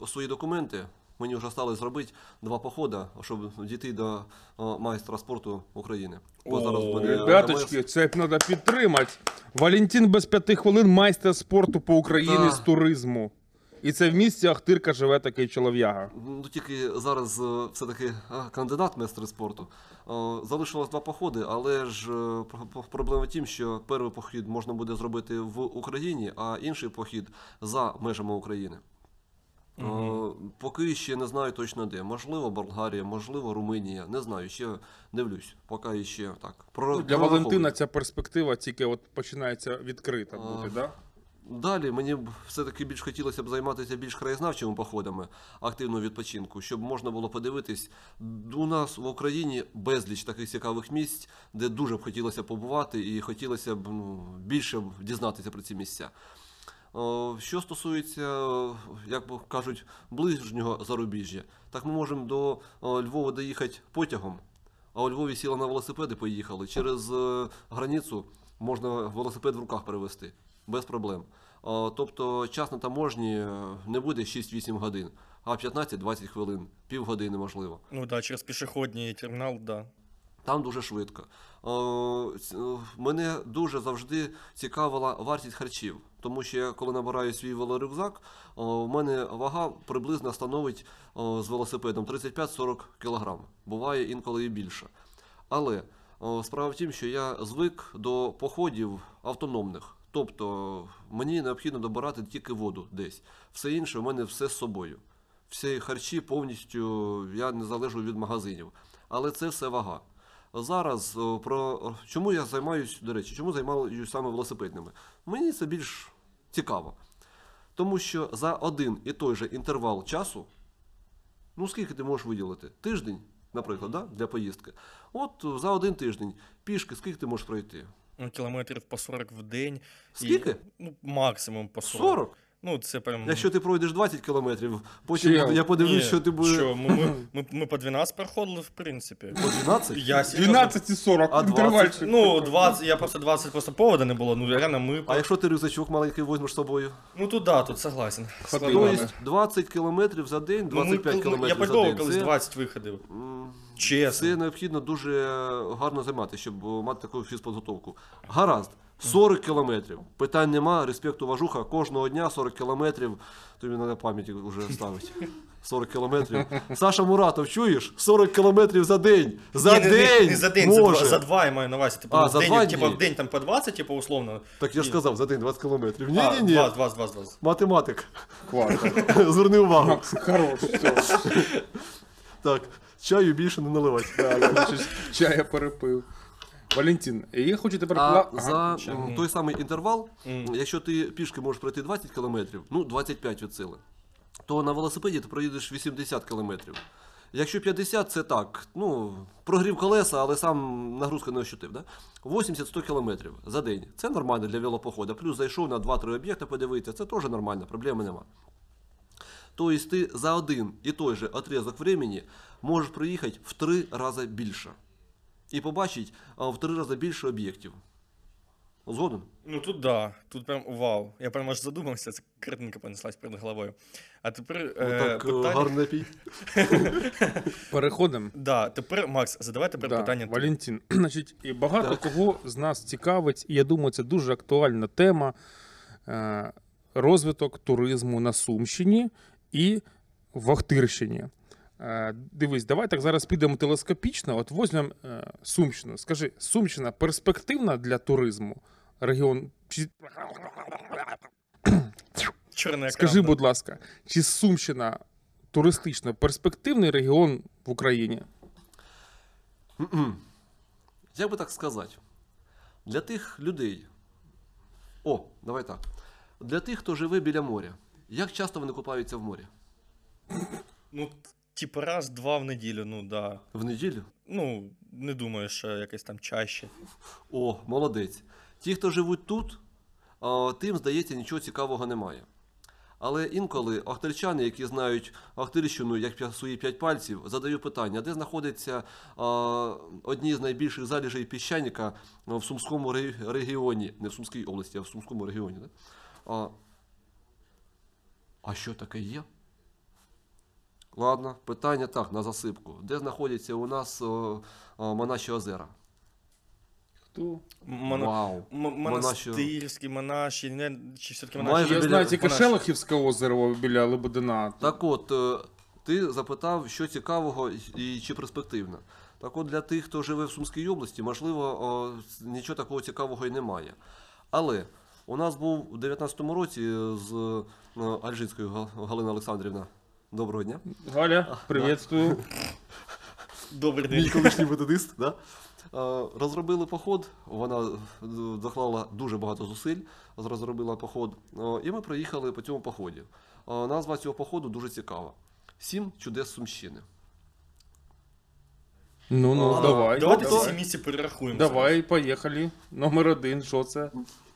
Speaker 1: о, свої документи. Мені вже стали зробити два походи, щоб дійти до о, майстра спорту України. Бо зараз
Speaker 2: О,
Speaker 1: мене
Speaker 3: Ребяточки, це треба підтримати. Валентин без п'яти хвилин майстер спорту по Україні
Speaker 1: Та.
Speaker 3: з туризму. І це в місті Ахтирка живе такий чолов'яга.
Speaker 1: Ну тільки зараз е, все-таки кандидат майстри спорту. Е, Залишилось два походи, але ж е, про- про- проблема в тім, що перший похід можна буде зробити в Україні, а інший похід за межами України. Е, Поки ще не знаю точно де. Можливо, Болгарія, можливо, Румунія. Не знаю, ще дивлюсь. Поки ще так. Про,
Speaker 3: Ну, Для. Валентина ця перспектива тільки от починається відкрита
Speaker 1: А,
Speaker 3: бути, да?
Speaker 1: Далі мені б все-таки більш хотілося б займатися більш краєзнавчими походами активного відпочинку, щоб можна було подивитись. У нас в Україні безліч таких цікавих місць, де дуже б хотілося побувати і хотілося б ну, більше дізнатися про ці місця. Що стосується, як кажуть, ближнього зарубіжжя, так ми можемо до Львова доїхати потягом, а у Львові сіли на велосипеди, поїхали. Через е, границю можна велосипед в руках перевезти без проблем. Тобто час на таможні е, не буде 6-8 годин, а 15-20 хвилин, півгодини можливо.
Speaker 2: Ну да, через пішохідний термінал, да.
Speaker 1: Там дуже швидко. О, мене дуже завжди цікавила вартість харчів, тому що я коли набираю свій велорюкзак, о, в мене вага приблизно становить з велосипедом 35-40 кг. Буває інколи і більше. Але справа в тім, що я звик до походів автономних. Тобто мені необхідно добирати тільки воду десь. Все інше у мене все з собою. Всі харчі повністю я не залежу від магазинів. Але це все вага. Зараз про чому я займаюся, до речі, чому займаюся саме велосипедними? Мені це більш цікаво. Тому що за один і той же інтервал часу, ну скільки ти можеш виділити? Тиждень, наприклад, да? для поїздки. От за один тиждень пішки, скільки ти можеш пройти?
Speaker 2: Ну, кілометрів по 40 в день. І,
Speaker 1: Скільки?
Speaker 2: ну, максимум по 40.
Speaker 1: 40?
Speaker 2: Ну, це прям.
Speaker 1: Якщо ти пройдеш 20 кілометрів, потім
Speaker 3: Чел.
Speaker 1: я подивлюсь,
Speaker 2: Ні,
Speaker 1: що ти будеш
Speaker 2: Що, ми, ми, [laughs] ми, ми по 12 проходили, в принципі.
Speaker 1: по 12.
Speaker 2: Я
Speaker 3: 12 і 40,
Speaker 1: А 20?
Speaker 2: Ну, 20, я просто 20 просто повода не було. Ну, реально, ми.
Speaker 1: А якщо ти рюкзачок маленький візьмеш з собою?
Speaker 2: Ну, тут да, тут согласен.
Speaker 3: Хватило.
Speaker 1: То
Speaker 3: Ладно.
Speaker 1: є 20 кілометрів за день,
Speaker 2: Ну, ми,
Speaker 1: 25
Speaker 2: ну,
Speaker 1: кілометрів
Speaker 2: я
Speaker 1: за день.
Speaker 2: колись 20 виходив. Чесно.
Speaker 1: це необхідно дуже гарно займатися, щоб е, мати таку фізподготовку. Гаразд. 40 кілометрів. Питань нема, респекту важуха. Кожного дня 40 кілометрів. Тобі на пам'яті вже ставить. 40 кілометрів. Саша Муратов, чуєш? 40 кілометрів за день. За
Speaker 2: Ні, не- не-
Speaker 1: день!
Speaker 2: Не, за день, за
Speaker 1: може.
Speaker 2: два, за два я маю на увазі. Типу,
Speaker 1: А,
Speaker 2: в
Speaker 1: за
Speaker 2: день,
Speaker 1: два
Speaker 2: типу, в день там по 20, типу, условно.
Speaker 1: Так я ж сказав, за день 20 кілометрів. Ні,
Speaker 2: А,
Speaker 1: ні, ні.
Speaker 2: 20, 20, 20, 20.
Speaker 1: Математик. [laughs] Зверни увагу.
Speaker 3: Хорош, все.
Speaker 1: Так, чаю більше не наливати.
Speaker 3: Да, я чая перепив. Валентин, я хочу тепер...
Speaker 1: А
Speaker 3: пла- Ага.
Speaker 1: за
Speaker 2: Ще.
Speaker 1: м, той самий інтервал,
Speaker 2: Мгм.
Speaker 1: якщо ти пішки можеш пройти 20 кілометрів, ну 25 від сили, то на велосипеді ти проїдеш 80 кілометрів. Якщо 50, це так, ну, прогрів колеса, але сам нагрузка не ощутив. Да? 80-100 кілометрів за день. Це нормально для велопоходу. Плюс зайшов на 2-3 об'єкти подивитися, це теж нормально, проблеми нема. Тобто ти за один і той же отрізок времени можеш проїхати в три рази більше. І побачити в три рази більше об'єктів. Згоден?
Speaker 2: Ну тут да, тут прям вау. Я прям аж задумався, це картинка понеслась перед головою. А тепер
Speaker 1: Ну,
Speaker 2: е,
Speaker 1: так, е,
Speaker 2: питання.
Speaker 1: гарно напій. [laughs]
Speaker 3: Переходимо.
Speaker 2: Да, тепер, Макс, задавай тепер
Speaker 3: Да,
Speaker 2: питання.
Speaker 3: Валентин, [clears throat] значить, і багато
Speaker 1: Так.
Speaker 3: кого з нас цікавить, і я думаю, це дуже актуальна тема е, розвиток туризму на Сумщині і в Охтирщині. Е, Дивись, давай так зараз підемо телескопічно. От візьмемо е, Сумщину. Скажи, Сумщина перспективна для туризму? Регіон. Чи... [coughs]
Speaker 2: Чорний
Speaker 3: Скажи, будь ласка, чи Сумщина туристично перспективний регіон в Україні?
Speaker 1: Як би так сказати? Для тих людей. О, давай так. Для тих, хто живе біля моря. Як часто вони купаються в морі?
Speaker 2: Ну, типу раз, два в неділю, ну да.
Speaker 1: В неділю?
Speaker 2: Ну, не думаю, що якось там чаще.
Speaker 1: О, молодець. Ті, хто живуть тут, тим, здається, нічого цікавого немає. Але інколи ахтирчани, які знають Ахтирщину як свої п'ять пальців, задають питання, де знаходяться а, одні з найбільших заліжей піщаніка в Сумському регіоні, не в Сумській області, а в Сумському регіоні. Да? А, що таке є? Ладно, питання так, на засипку. Де знаходяться у нас о, о, Монаші озера?
Speaker 3: Хто?
Speaker 2: Моно...
Speaker 1: Вау.
Speaker 2: М-
Speaker 1: Монаші.
Speaker 2: монастирські, монаші, не, чи все-таки
Speaker 1: Майже?
Speaker 3: Я
Speaker 1: біля-
Speaker 3: знаю тільки
Speaker 2: монаші.
Speaker 3: Шелохівське озеро біля Лебедина.
Speaker 1: Так от, е, ти запитав, що цікавого і чи перспективно. Так от, для тих, хто живе в Сумській області, можливо, о, нічого такого цікавого і немає. Але у нас був у 19-му році з е, Альжинською Галина Олександрівна. Доброго дня.
Speaker 3: Галя, приветствую.
Speaker 2: Добрий
Speaker 1: Мій
Speaker 2: день.
Speaker 1: колишній методист. Да? Е, Розробили поход, вона е, доклала дуже багато зусиль, розробила поход, е, і ми проїхали по цьому поході. Е, Назва цього походу дуже цікава. Сім чудес Сумщини.
Speaker 3: Ну, ну,
Speaker 1: А,
Speaker 3: давай.
Speaker 2: Давайте всі місці перерахуємо.
Speaker 3: Давай, поїхали. Номер один, що це?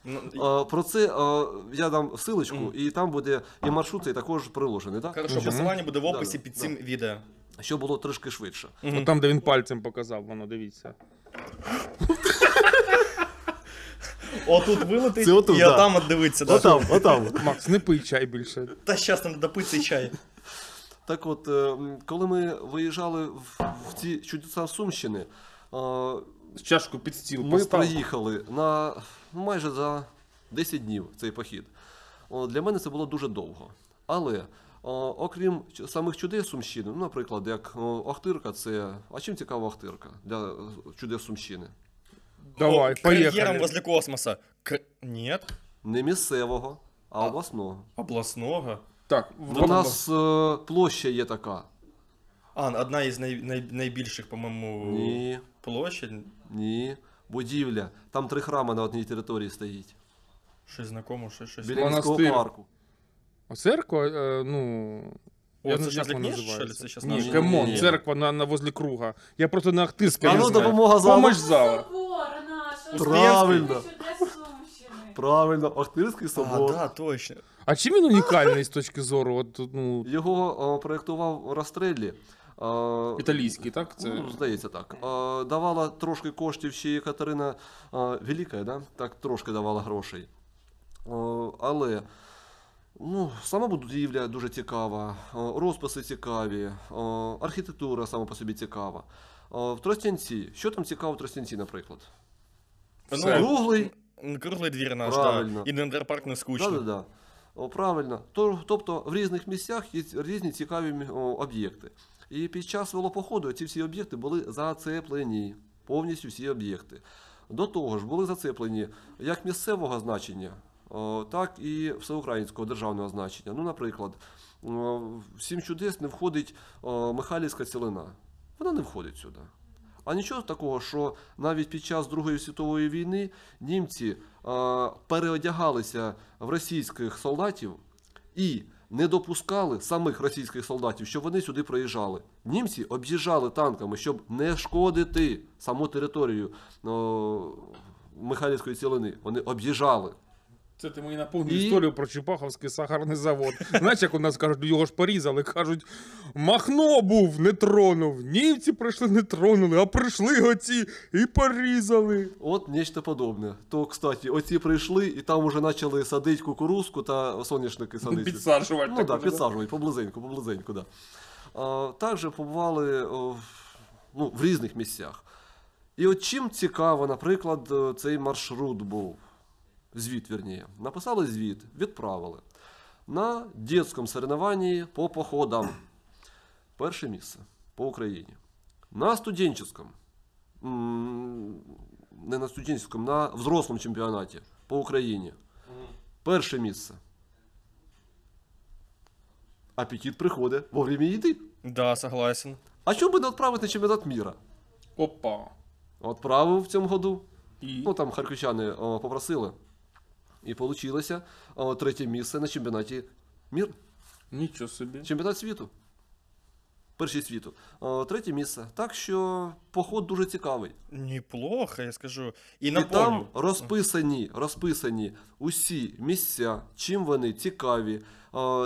Speaker 2: Ну, і-
Speaker 1: Е, Про це е, я дам ссылочку, і там буде і маршрут цей також приложений, да?
Speaker 2: Хорошо, посилання буде в описі під цим відео.
Speaker 1: щоб було трішки швидше.
Speaker 3: От там, де він пальцем показав, воно, дивіться. [laughs]
Speaker 2: Отут вилетить,
Speaker 1: Це отут,
Speaker 2: і
Speaker 1: да.
Speaker 2: отам от дивиться. Да.
Speaker 1: Отам, отам. [laughs]
Speaker 3: Макс, не пий чай більше.
Speaker 2: Та щас нам допити чай.
Speaker 1: Так от, е, м, коли ми виїжджали в, в ці чудеса Сумщини, е,
Speaker 3: Чашку під стіл
Speaker 1: Ми
Speaker 3: постав.
Speaker 1: проїхали на майже за 10 днів цей похід. Для мене це було дуже довго. Але окрім самих чудес Сумщини, ну, наприклад, як Охтирка, це. А чим цікава Охтирка для е, чудес Сумщини?
Speaker 3: Давай,
Speaker 2: О, Кар'єром возле космоса. К... Нет?
Speaker 1: Не місцевого, а обласного.
Speaker 2: Обласного?
Speaker 3: Так,
Speaker 1: У нас е, площа є така.
Speaker 2: А, одна із най... Най... найбільших, по-моєму,
Speaker 1: Ні,
Speaker 2: площадь.
Speaker 1: ні. Будівля. Там три храми на одній території стоїть.
Speaker 2: Щось знакомо, щось щось.
Speaker 1: Біля міського
Speaker 3: Монастир.
Speaker 1: парку.
Speaker 3: Церква, е, ну.
Speaker 2: О,
Speaker 3: я
Speaker 2: це
Speaker 3: не знаю, як вона називається.
Speaker 2: Щас
Speaker 3: Ні,
Speaker 2: наш-
Speaker 3: камон,
Speaker 1: Ні.
Speaker 3: церква на, на возле круга. Я просто на Ахтирське
Speaker 1: А
Speaker 3: не
Speaker 1: ну,
Speaker 3: знаю.
Speaker 1: допомога залу.
Speaker 3: Помощь зала.
Speaker 4: Собор.
Speaker 1: Правильно.
Speaker 4: Сумщини.
Speaker 1: Правильно, Охтирський
Speaker 2: А, да, точно.
Speaker 3: А чим він унікальний з точки зору? От, ну,
Speaker 1: Його е, проєктував Растреллі.
Speaker 3: Італійський, так? Це...
Speaker 1: Ну, здається так. Давала трошки коштів ще і Катерина Велика, да? так трошки давала грошей. Але ну, сама будівля дуже цікава, розписи цікаві, архітектура сама по собі цікава. В Тростянці, що там цікаво в Тростянці, наприклад?
Speaker 3: Все.
Speaker 1: Круглий,
Speaker 2: Круглий двір наш,
Speaker 1: Правильно.
Speaker 2: да. І Дендерпарк не скучно.
Speaker 1: Да, да, да. Правильно. Тобто в різних місцях є різні цікаві об'єкти. І під час велопоходу ці всі об'єкти були зацеплені. Повністю всі об'єкти. До того ж, були зацеплені як місцевого значення, так і всеукраїнського державного значення. Ну, наприклад, в сім чудес не входить Михайлівська цілина. Вона не входить сюди. А нічого такого, що навіть під час Другої світової війни німці переодягалися в російських солдатів і не допускали самих російських солдатів, щоб вони сюди проїжджали. Німці об'їжджали танками, щоб не шкодити саму територію о, Михайлівської цілини. Вони об'їжджали.
Speaker 3: Це ти мені напомнив
Speaker 1: І-
Speaker 3: історію про Чепаховський сахарний завод. Знаєш, як у нас кажуть, його ж порізали, кажуть, Махно був, не тронув. Німці прийшли, не тронули, а прийшли оці і порізали.
Speaker 1: От нечто подобне. То, кстати, оці прийшли і там вже почали садити кукурузку та соняшники [laughs] садити.
Speaker 3: Підсаджувати.
Speaker 1: Ну
Speaker 3: так уже,
Speaker 1: підсаджують поблизеньку, поблизеньку, да. А, також побували ну, в різних місцях. І от чим цікаво, наприклад, е, цей маршрут був. Звіт, вірніше. Написали звіт, відправили. На дитячому соревнованні по походам. Перше місце по Україні. На студенческом. Не на студенческом, на взрослому чемпіонаті по Україні. Перше місце. Апетит приходить вовремя їди.
Speaker 2: Да, согласен.
Speaker 1: А чому би не відправити на чемпіонат міра?
Speaker 3: Опа.
Speaker 1: Відправив в цьому году.
Speaker 3: І...
Speaker 1: Ну там харківчани попросили. І вийшло третє місце на чемпіонаті мір.
Speaker 3: Нічого собі.
Speaker 1: Чемпіонат світу. Перший світу. Третє місце. Так що поход дуже цікавий.
Speaker 2: Неплохо, я скажу. І
Speaker 1: І там розписані, розписані усі місця, чим вони цікаві,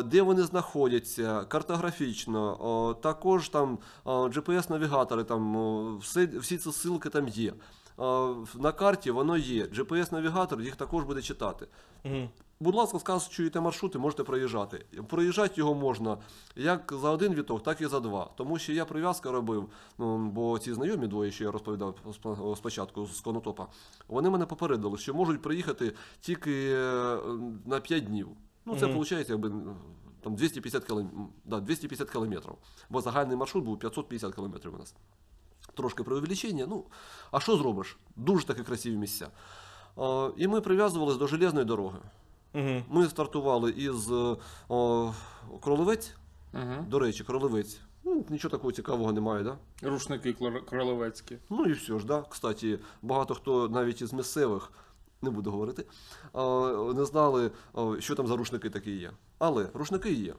Speaker 1: де вони знаходяться, картографічно, також там GPS-навігатори, там все, всі ці ссылки там є. На карті воно є. GPS-навігатор їх також буде читати.
Speaker 2: Мгм.
Speaker 1: Будь ласка, скажете маршрути, можете проїжджати. Проїжджати його можна як за один віток, так і за два. Тому що я прив'язка робив, ну, бо ці знайомі двоє, що я розповідав спочатку з Конотопа, вони мене попередили, що можуть приїхати тільки е, на 5 днів. Ну, це виходить, якби там 250 кілометрів. Да, 250 кілометрів. Бо загальний маршрут був 550 кілометрів у нас. Трошки преувеличення, ну, а що зробиш? Дуже такі красиві місця. Е, І ми прив'язувалися до железної дороги.
Speaker 2: Мгм.
Speaker 1: Ми стартували із е, о, Кролевець.
Speaker 3: Угу.
Speaker 1: До речі, Кролевець. Ну, нічого такого цікавого немає, да?
Speaker 3: Рушники кролевецькі.
Speaker 1: Ну і все ж, да. Кстати, багато хто навіть із місцевих, не буду говорити, не знали, що там за рушники такі є. Але рушники є.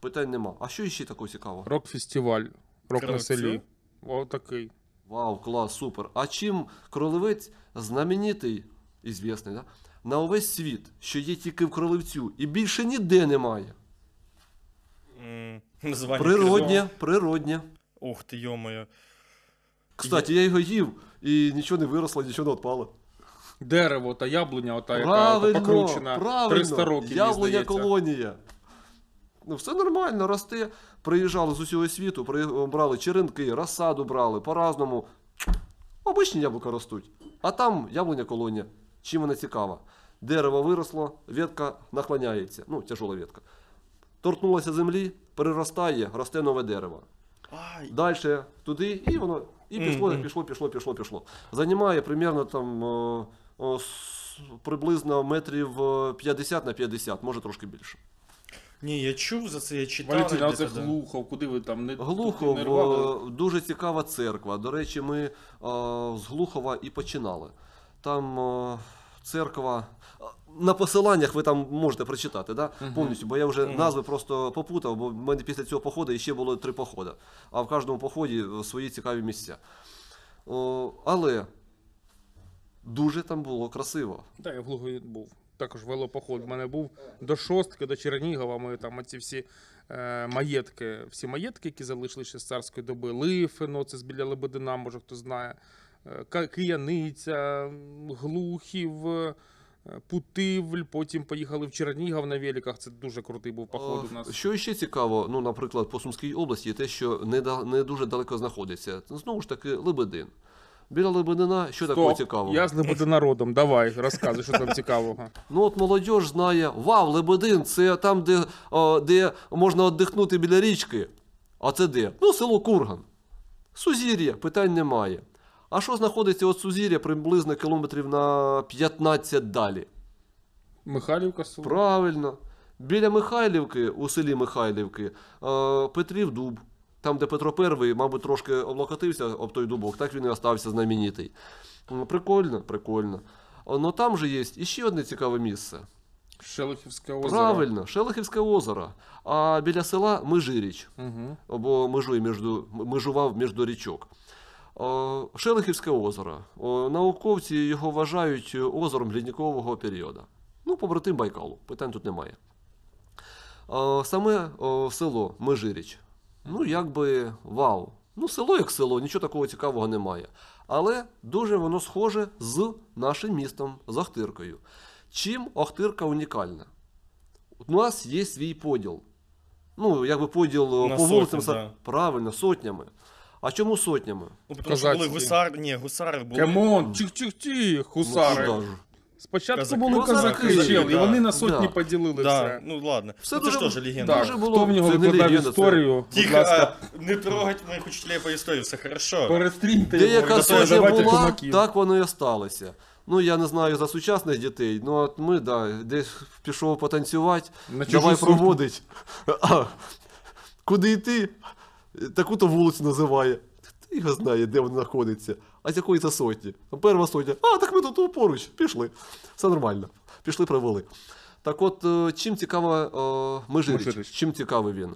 Speaker 1: Питань нема. А що ще такого цікавого?
Speaker 3: Рок-фестиваль. Рок на селі. О, такий.
Speaker 1: Вау, клас, супер. А чим Кролевець знаменитий, і звісний, да? на увесь світ, що є тільки в Кролевцю, і більше ніде немає.
Speaker 2: М, Названня
Speaker 1: Природнє, природнє.
Speaker 2: Ух ти, йомою.
Speaker 1: Кстати, я його їв, і нічого не виросло, нічого не відпало.
Speaker 3: Дерево та яблуня, ота, яка
Speaker 1: Правильно,
Speaker 3: покручена
Speaker 1: правильно.
Speaker 3: 300 років. мені
Speaker 1: Яблуня
Speaker 3: здається.
Speaker 1: колонія. Ну, все нормально, росте. Приїжджали з усього світу, брали черенки, розсаду брали, по-разному. Обичні яблука ростуть. А там яблуня колонія. Чим вона цікава? Дерево виросло, ветка наклоняється. Ну, тяжола ветка. Торкнулася землі, переростає, росте нове дерево. Далі туди, і воно і пішло, пішло, пішло, пішло, пішло. Займає примерно там о, о, приблизно метрів е, 50 на 50, може трошки більше.
Speaker 2: Ні, я чув за це, я читав.
Speaker 3: А
Speaker 2: де-то,
Speaker 3: це
Speaker 2: да.
Speaker 3: Глухов, куди ви там не
Speaker 1: Глухов
Speaker 3: не рвали?
Speaker 1: е, дуже цікава церква. До речі, ми е, з Глухова і починали. Там е, церква. е, На посиланнях ви там можете прочитати, да? Повністю, бо я вже назви просто попутав, бо в мене після цього походу ще було три походи. А в кожному поході е, свої цікаві місця. О, але дуже там було красиво.
Speaker 3: Так, я в Глухові був. Також велопоход. У мене був до шостки, до Чернігова. Ми там оці всі е, маєтки, всі маєтки, які залишилися з царської доби. Лифино, це з біля Лебедина, може хто знає. Е, Кияниця, Глухів, е, Путивль, потім поїхали в Чернігів на великах. Це дуже крутий був поход у
Speaker 1: Е,
Speaker 3: нас.
Speaker 1: Що ще цікаво, ну, наприклад, по Сумській області, те, що не, да- не дуже далеко знаходиться. Знову ж таки, Лебедин. Біля Лебедина, що такого цікавого?
Speaker 3: Я з Лебединародом. Давай, розказуй, що там цікавого.
Speaker 1: Ну от молодь знає, вау, Лебедин, це там, де, о, де можна віддихнути біля річки. А це де? Ну, село Курган. Сузір'я, питань немає. А що знаходиться від Сузір'я приблизно кілометрів на 15 далі?
Speaker 3: Михайлівка село.
Speaker 1: Правильно. Біля Михайлівки, у селі Михайлівки, е, Петрів дуб. Там, де Петро І, мабуть, трошки облокотився об той дубок, так він і остався знаменитий. Прикольно, прикольно. Ну там же є іще одне цікаве місце.
Speaker 3: Шелихівське озеро.
Speaker 1: Правильно, Шелихівське озеро. А біля села Межиріч,
Speaker 3: Угу.
Speaker 1: або межує між, межував між річок. Шелихівське озеро. Науковці його вважають озером лідникового періоду. Ну, побратим Байкалу, питань тут немає. Саме село Межиріч. Ну, якби вау. Ну, село як село, нічого такого цікавого немає. Але дуже воно схоже з нашим містом, з Охтиркою. Чим Охтирка унікальна? У нас є свій поділ. Ну, якби поділ
Speaker 2: На
Speaker 1: по вулицям,
Speaker 2: сотні, да.
Speaker 1: правильно, сотнями. А чому сотнями?
Speaker 2: Ну, тому що були
Speaker 3: Козацькі.
Speaker 2: гусар, ні, гусари були.
Speaker 3: Камон, гусари.
Speaker 1: Ну, куди ж?
Speaker 3: Спочатку
Speaker 2: Козаки.
Speaker 3: були
Speaker 1: Козаки,
Speaker 3: козаки, чел, і
Speaker 2: да.
Speaker 3: вони на сотні
Speaker 1: Да.
Speaker 3: поділили
Speaker 2: Да,
Speaker 3: все.
Speaker 2: ну ладно.
Speaker 1: Все
Speaker 2: ну, це ж теж легенда.
Speaker 3: Так,
Speaker 1: Дуже
Speaker 3: хто
Speaker 1: було-
Speaker 3: в нього
Speaker 1: це не
Speaker 3: викладав
Speaker 1: легенда, це-
Speaker 3: історію, будь ласка,
Speaker 2: а, не трогать моїх учителей по історії, все хорошо.
Speaker 3: перестріньте
Speaker 1: Деяка
Speaker 3: його.
Speaker 2: Зато
Speaker 1: сотня була,
Speaker 3: кумаків.
Speaker 1: так воно і осталося. Ну, я не знаю за сучасних дітей, ну от ми, да, десь пішов потанцювати,
Speaker 3: На чужу
Speaker 1: давай
Speaker 3: сотню.
Speaker 1: проводить. А, куди йти? Таку-то вулицю називає. Хто його знає, де вона знаходиться. А з якої це сотні? Перша сотня. А, так ми тут поруч, пішли. Все нормально. Пішли, провели. Так от, е, чим цікава е, Межиріч? Чим цікавий він?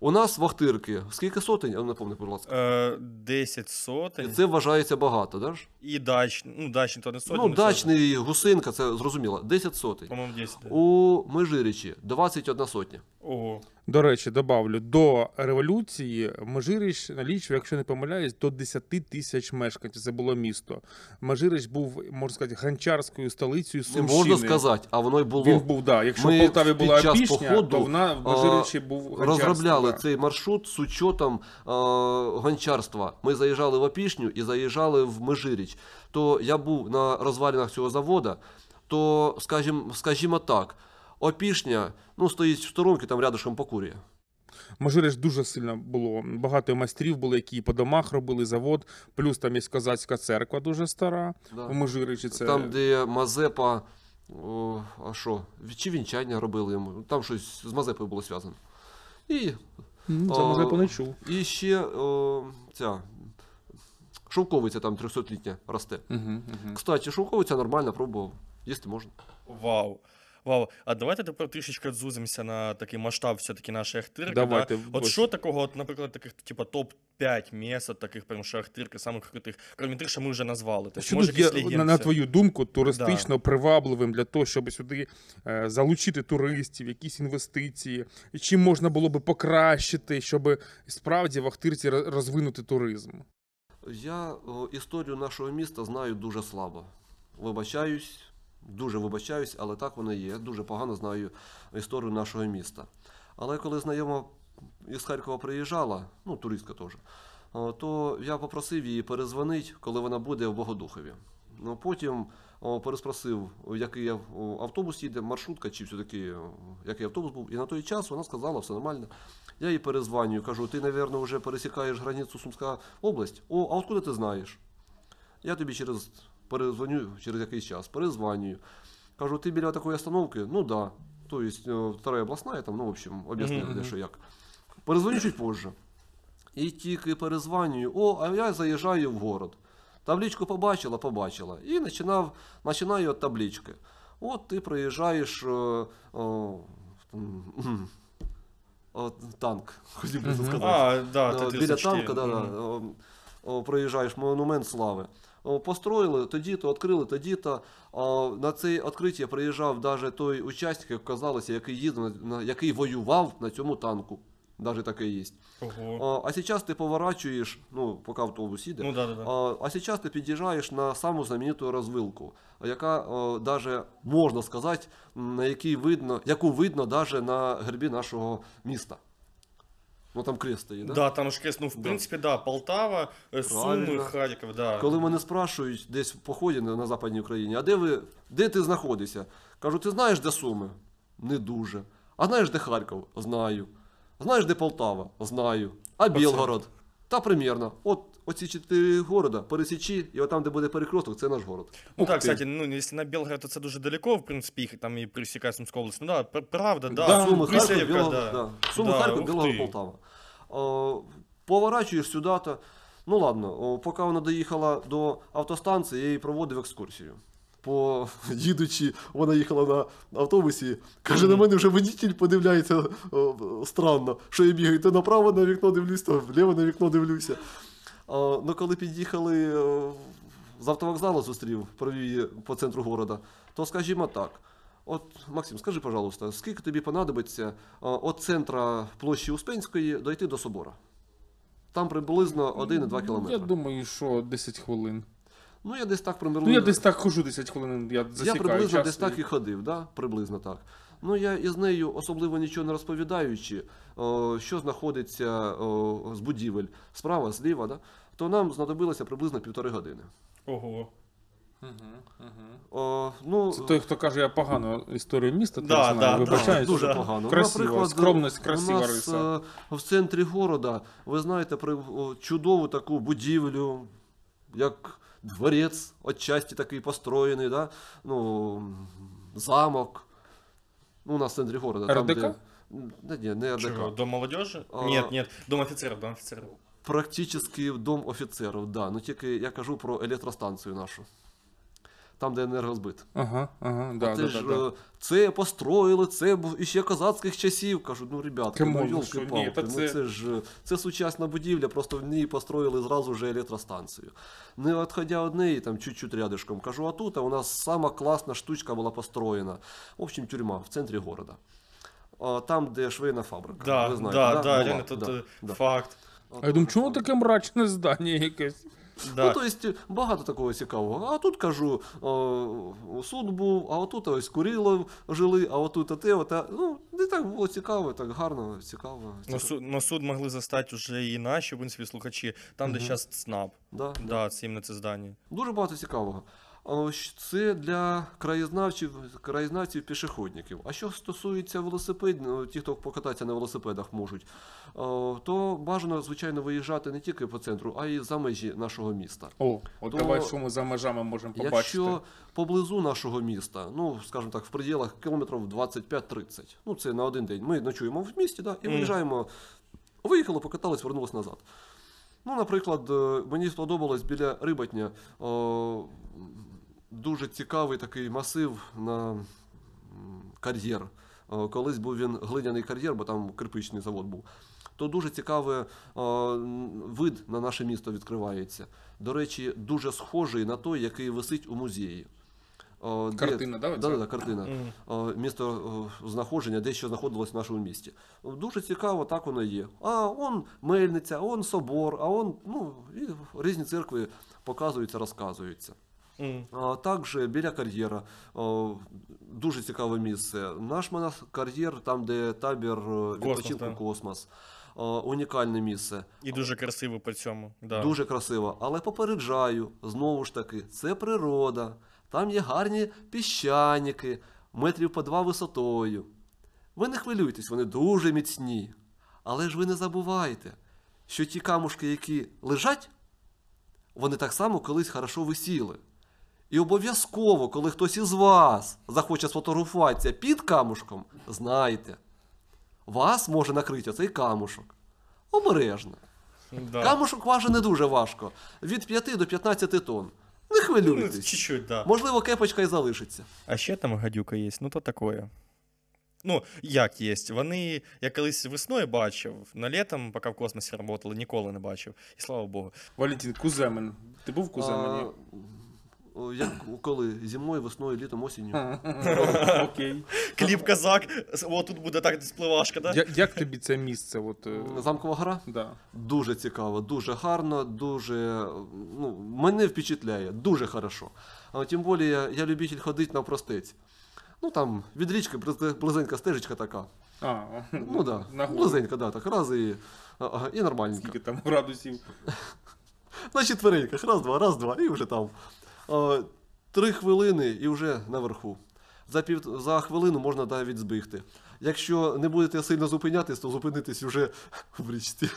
Speaker 1: У нас в Охтирки, скільки сотень? Я не пам'ятаю, будь ласка.
Speaker 2: Е, 10 сотень.
Speaker 1: Це вважається багато, ж?
Speaker 2: І дачний, ну дачний то не сотні.
Speaker 1: Ну, дачний гусинка, це зрозуміло. 10 сотень.
Speaker 2: По-моєму, 10. да.
Speaker 1: У Межирічі 21 сотня.
Speaker 2: Ого.
Speaker 3: До речі, добавлю, до революції Межиріч налічив, якщо не помиляюсь, до 10 тисяч мешканців. Це було місто. Межиріч був, можна сказати, гончарською столицею
Speaker 1: Не
Speaker 3: Сумщини.
Speaker 1: можна сказати, а воно й було.
Speaker 3: Він був, да. Якщо
Speaker 1: Ми
Speaker 3: в Полтаві була
Speaker 1: час
Speaker 3: опішня,
Speaker 1: походу,
Speaker 3: то вона в
Speaker 1: а,
Speaker 3: Межирічі був
Speaker 1: Розробляли
Speaker 3: да.
Speaker 1: цей маршрут з учетом е, гончарства. Ми заїжджали в Опішню і заїжджали в Межиріч. То я був на розвалінах цього заводу, то, скажімо, скажімо так, Опішня ну, стоїть в сторонці, там рядышком покурює.
Speaker 3: Межиріч дуже сильно було. Багато майстрів були, які по домах робили завод. Плюс там є козацька церква дуже стара.
Speaker 1: Да.
Speaker 3: У Межиричі це
Speaker 1: Там, де Мазепа, о, а що, чи вінчання робили йому, там щось з Мазепою було зв'язано. І,
Speaker 3: М, це може не чув.
Speaker 1: і ще о, ця шовковиця там 300-літня росте.
Speaker 3: Угу, угу.
Speaker 1: Кстати, шовковиця нормально пробував, їсти можна.
Speaker 2: Вау. Вау. А давайте тепер трішечки зузимося на такий масштаб все-таки нашої Ахтирки.
Speaker 3: Давайте,
Speaker 2: Да? От що такого, от, наприклад, таких, типа, топ-5 місць, таких прям що Ахтирки, самих крутих, крім тих, що ми вже назвали. Тобто,
Speaker 3: Що
Speaker 2: може,
Speaker 3: тут є, на, на твою думку, туристично привабливим для того, щоб сюди е, залучити туристів, якісь інвестиції, чим можна було би покращити, щоб справді в Ахтирці розвинути туризм?
Speaker 1: Я о, історію нашого міста знаю дуже слабо. Вибачаюсь, дуже вибачаюсь, але так воно є. Дуже погано знаю історію нашого міста. Але коли знайома із Харкова приїжджала, ну, туристка теж, то я попросив її перезвонити, коли вона буде в Богодухові. Ну, потім переспросив, який автобус їде, маршрутка, чи все-таки який автобус був. І на той час вона сказала, все нормально. Я їй перезвонюю, кажу, ти, мабуть, вже пересікаєш границю Сумська область. О, а откуда ти знаєш? Я тобі через перезвоню через якийсь час, перезвонюю. Кажу, ти біля такої остановки? Ну да. Тобто, вторая обласна, там, ну, в общем, об'яснив,
Speaker 2: Мгм,
Speaker 1: де що як. Перезвоню чуть позже. І тільки перезвонюю, о, а я заїжджаю в город. Табличку побачила, побачила. І починав, починаю від таблички. От ти приїжджаєш. Е, о, м, о, танк, хотів би сказати.
Speaker 2: А, да,
Speaker 1: Е,
Speaker 2: Т-34.
Speaker 1: Біля танка, да, да, о, о, проїжджаєш монумент слави. О, Построїли тоді-то, відкрили тоді-то. На це відкриття приїжджав навіть той учасник, як казалося, який їздив, який воював на цьому танку. Навіть таке є.
Speaker 2: Ого.
Speaker 1: А, а ти поворачуєш, ну, поки автобус їде,
Speaker 2: Ну да, да, да.
Speaker 1: а, а ти під'їжджаєш на саму знамениту розвилку, яка даже можна сказати, на якій видно, яку видно даже на гербі нашого міста. Ну там крест стоїть, да?
Speaker 2: Да, там ж крест, ну, в принципі, да, Полтава, е, Суми,
Speaker 1: Правильно.
Speaker 2: Харків, да.
Speaker 1: Коли мене спрашують десь в поході на, на Западній Україні, а де ви, де ти знаходишся? Кажу, ти знаєш, де Суми? Не дуже. А знаєш, де Харків? Знаю. Знаєш, де Полтава? Знаю. А Білгород? Та примірно. От оці чотири города, пересічі, і отам, де буде перекресток, це наш город.
Speaker 2: Ну
Speaker 3: Ух
Speaker 2: так,
Speaker 3: ти.
Speaker 2: кстати, ну если на Белгород, то це дуже далеко, в принципі, їх там і пересікає Сумська область. Ну да, правда, да.
Speaker 3: Да,
Speaker 1: Суми, Харків,
Speaker 2: Присяївка,
Speaker 1: Білгород, да. Суми,
Speaker 2: Да,
Speaker 1: Харків,
Speaker 2: ух
Speaker 1: Білгород. Полтава. О, поворачуєш сюди, то, ну ладно, о, поки вона доїхала до автостанції, я їй проводив екскурсію. По [laughs] їдучи, вона їхала на автобусі, каже, на мене вже водитель подивляється о, странно, що я бігаю, то направо на вікно дивлюсь, то вліво на вікно дивлюся. Ну, коли під'їхали з автовокзалу, зустрів, провів її по центру города, то скажімо так. От, Максим, скажи, пожалуйста, скільки тобі понадобиться від центра площі Успенської дойти до собора? Там приблизно 1,2
Speaker 3: Я
Speaker 1: кілометри.
Speaker 3: Я думаю, що 10 хвилин.
Speaker 1: Ну, я десь так приблизно.
Speaker 3: Ну, я десь так хожу 10 хвилин, я
Speaker 1: Я приблизно
Speaker 3: час
Speaker 1: десь так і ходив, да? приблизно так. Ну, я із нею особливо нічого не розповідаючи, що знаходиться з будівель справа, зліва, да? то нам знадобилося приблизно півтори години.
Speaker 2: Ого.
Speaker 1: О, ну,
Speaker 3: Це той, хто каже, я погано історію міста,
Speaker 2: Да,
Speaker 3: знаю,
Speaker 2: да.
Speaker 1: Дуже
Speaker 2: Да.
Speaker 1: погано.
Speaker 3: Красиво,
Speaker 1: наприклад,
Speaker 3: скромність, красива
Speaker 1: у нас
Speaker 3: риса.
Speaker 1: е, в центрі города, ви знаєте, про чудову таку будівлю, як дворець, отчасті такий построєний, да? ну, замок. Ну, у нас в центре города. Там,
Speaker 3: РДК?
Speaker 1: де... Да, нет, не РДК.
Speaker 2: Чего, дом молодежи?
Speaker 1: А.
Speaker 2: Нет, нет, дом офицеров, дом офицеров.
Speaker 1: Практически дом офіцерів, да. Ну тільки я кажу про електростанцію нашу. Там, де енергозбит.
Speaker 3: Ага, ага, да,
Speaker 1: це
Speaker 3: да,
Speaker 1: ж
Speaker 3: да, да.
Speaker 1: е, це построїли, це був іще козацьких часів. Кажу, ну ребятки, ну
Speaker 3: ну
Speaker 1: йолки
Speaker 3: ні,
Speaker 1: палки
Speaker 3: це-
Speaker 1: ну це ж е, це сучасна будівля, просто в ній построїли зразу вже електростанцію. Не відходя від неї, там чуть-чуть рядышком, кажу, а тут а у нас сама класна штучка була построєна. В общем, тюрма в центрі города. Там, де швейна фабрика.
Speaker 2: Да,
Speaker 1: ви знаєте,
Speaker 2: да,
Speaker 1: да,
Speaker 2: да,
Speaker 1: Була, да,
Speaker 2: э,
Speaker 1: да.
Speaker 2: факт.
Speaker 3: А я думаю, чому таке мрачне здання якесь?
Speaker 2: Да.
Speaker 1: Ну, то есть, багато такого цікавого. А тут кажу, о, суд був, а отут ось Курилов жили, а отут те, оте. Ну, не так було цікаво, так гарно, цікаво. Цікаво.
Speaker 2: Суд, но суд могли застати вже і наші, в принципі, слухачі, там, де зараз ЦНАП.
Speaker 1: Да, да.
Speaker 2: Да, це іменно це здання.
Speaker 1: Дуже багато цікавого. Це для краєзнавців, краєзнавців пішохідників. А що стосується велосипедів, ну, ті, хто покататися на велосипедах можуть, то бажано, звичайно, виїжджати не тільки по центру, а й за межі нашого міста.
Speaker 3: О, от
Speaker 1: То-
Speaker 3: давай, що ми за межами можемо побачити.
Speaker 1: Якщо поблизу нашого міста, ну скажімо так, в пределах кілометрів 25-30, ну це на один день. Ми ночуємо в місті, да, і виїжджаємо, виїхали, покатались, вернулись назад. Ну, наприклад, е, мені сподобалось біля Рибатня о, дуже цікавий такий масив на кар'єр. Колись був він глиняний кар'єр, бо там кирпичний завод був. То дуже цікавий вид на наше місто відкривається. До речі, дуже схожий на той, який висить у музеї. О, де-
Speaker 3: Картина, да.
Speaker 1: Да, да, картина. О, Місто знаходження, де що знаходилось в нашому місті. Дуже цікаво, так воно є. А он мельниця, он собор, а он ну, і різні церкви показуються, розказуються. Також біля кар'єра дуже цікаве місце. Наш монас- кар'єр, там, де табір е, відпочинку
Speaker 2: да.
Speaker 1: космос. Унікальне місце.
Speaker 2: І дуже красиво по цьому. Да.
Speaker 1: Дуже красиво. Але попереджаю, знову ж таки, це природа. Там є гарні піщаніки, метрів по два висотою. Ви не хвилюйтесь, вони дуже міцні. Але ж ви не забувайте, що ті камушки, які лежать, вони так само колись хорошо висіли. І обов'язково, коли хтось із вас захоче сфотографуватися під камушком, знайте, вас може накрити оцей камушок. Обережно.
Speaker 2: Да.
Speaker 1: Камушок важить не дуже важко. Від 5 до 15 тонн. Не
Speaker 2: Ну,
Speaker 1: хвилюйтесь.
Speaker 2: чуть-чуть, да.
Speaker 1: Можливо, кепочка і залишиться.
Speaker 2: А ще там гадюка є, ну то такое. Ну, як є. Вони, я колись весною бачив, на літом, поки в космосі працювали, ніколи не бачив. І слава Богу.
Speaker 3: Валентин, Куземин. Ти був в Куземені?
Speaker 1: А, о, як коли? Зимою, весною, літом, осінню. [laughs]
Speaker 3: Окей.
Speaker 2: Кліп казак, о, тут буде так спливашка, да?
Speaker 3: Я- Як тобі це місце? От, е,
Speaker 1: Замкова гора?
Speaker 3: да.
Speaker 1: Дуже цікаво, дуже гарно, дуже. Ну, мене впечатляє, дуже хорошо. А тим більше я, я любитель ходити на простець. Ну там від річки близ- близенька стежечка така.
Speaker 3: А,
Speaker 1: Ну да,
Speaker 3: на гору.
Speaker 1: близенька, да, так раз і, ага, і нормальненько.
Speaker 3: Скільки там градусів? [laughs]
Speaker 1: На четвереньках, раз, два, раз, два, і вже там. А, три хвилини і вже наверху. За, пів, за хвилину можна навіть збігти. Якщо не будете сильно зупинятись, то зупинитесь вже [laughs] в річці.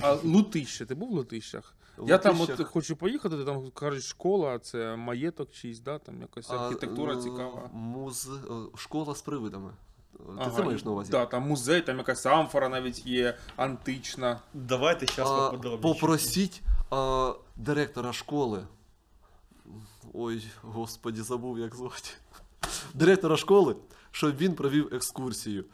Speaker 3: А Лутище, ти був в Лутищах? Я там от
Speaker 1: Лутищах.
Speaker 3: хочу поїхати, ти там кажуть, школа, це маєток чийсь, да? там якась
Speaker 1: А,
Speaker 3: архітектура
Speaker 1: е,
Speaker 3: цікава.
Speaker 1: Муз... е, Школа з привидами. Ти
Speaker 3: Ага,
Speaker 1: це маєш на увазі?
Speaker 3: Да, там музей, там якась амфора навіть є, антична.
Speaker 2: Давайте зараз
Speaker 1: А,
Speaker 2: поподробніше.
Speaker 1: попросіть а, директора школи. Ой, господі, забув, як звати. Директора школи, щоб він провів екскурсію.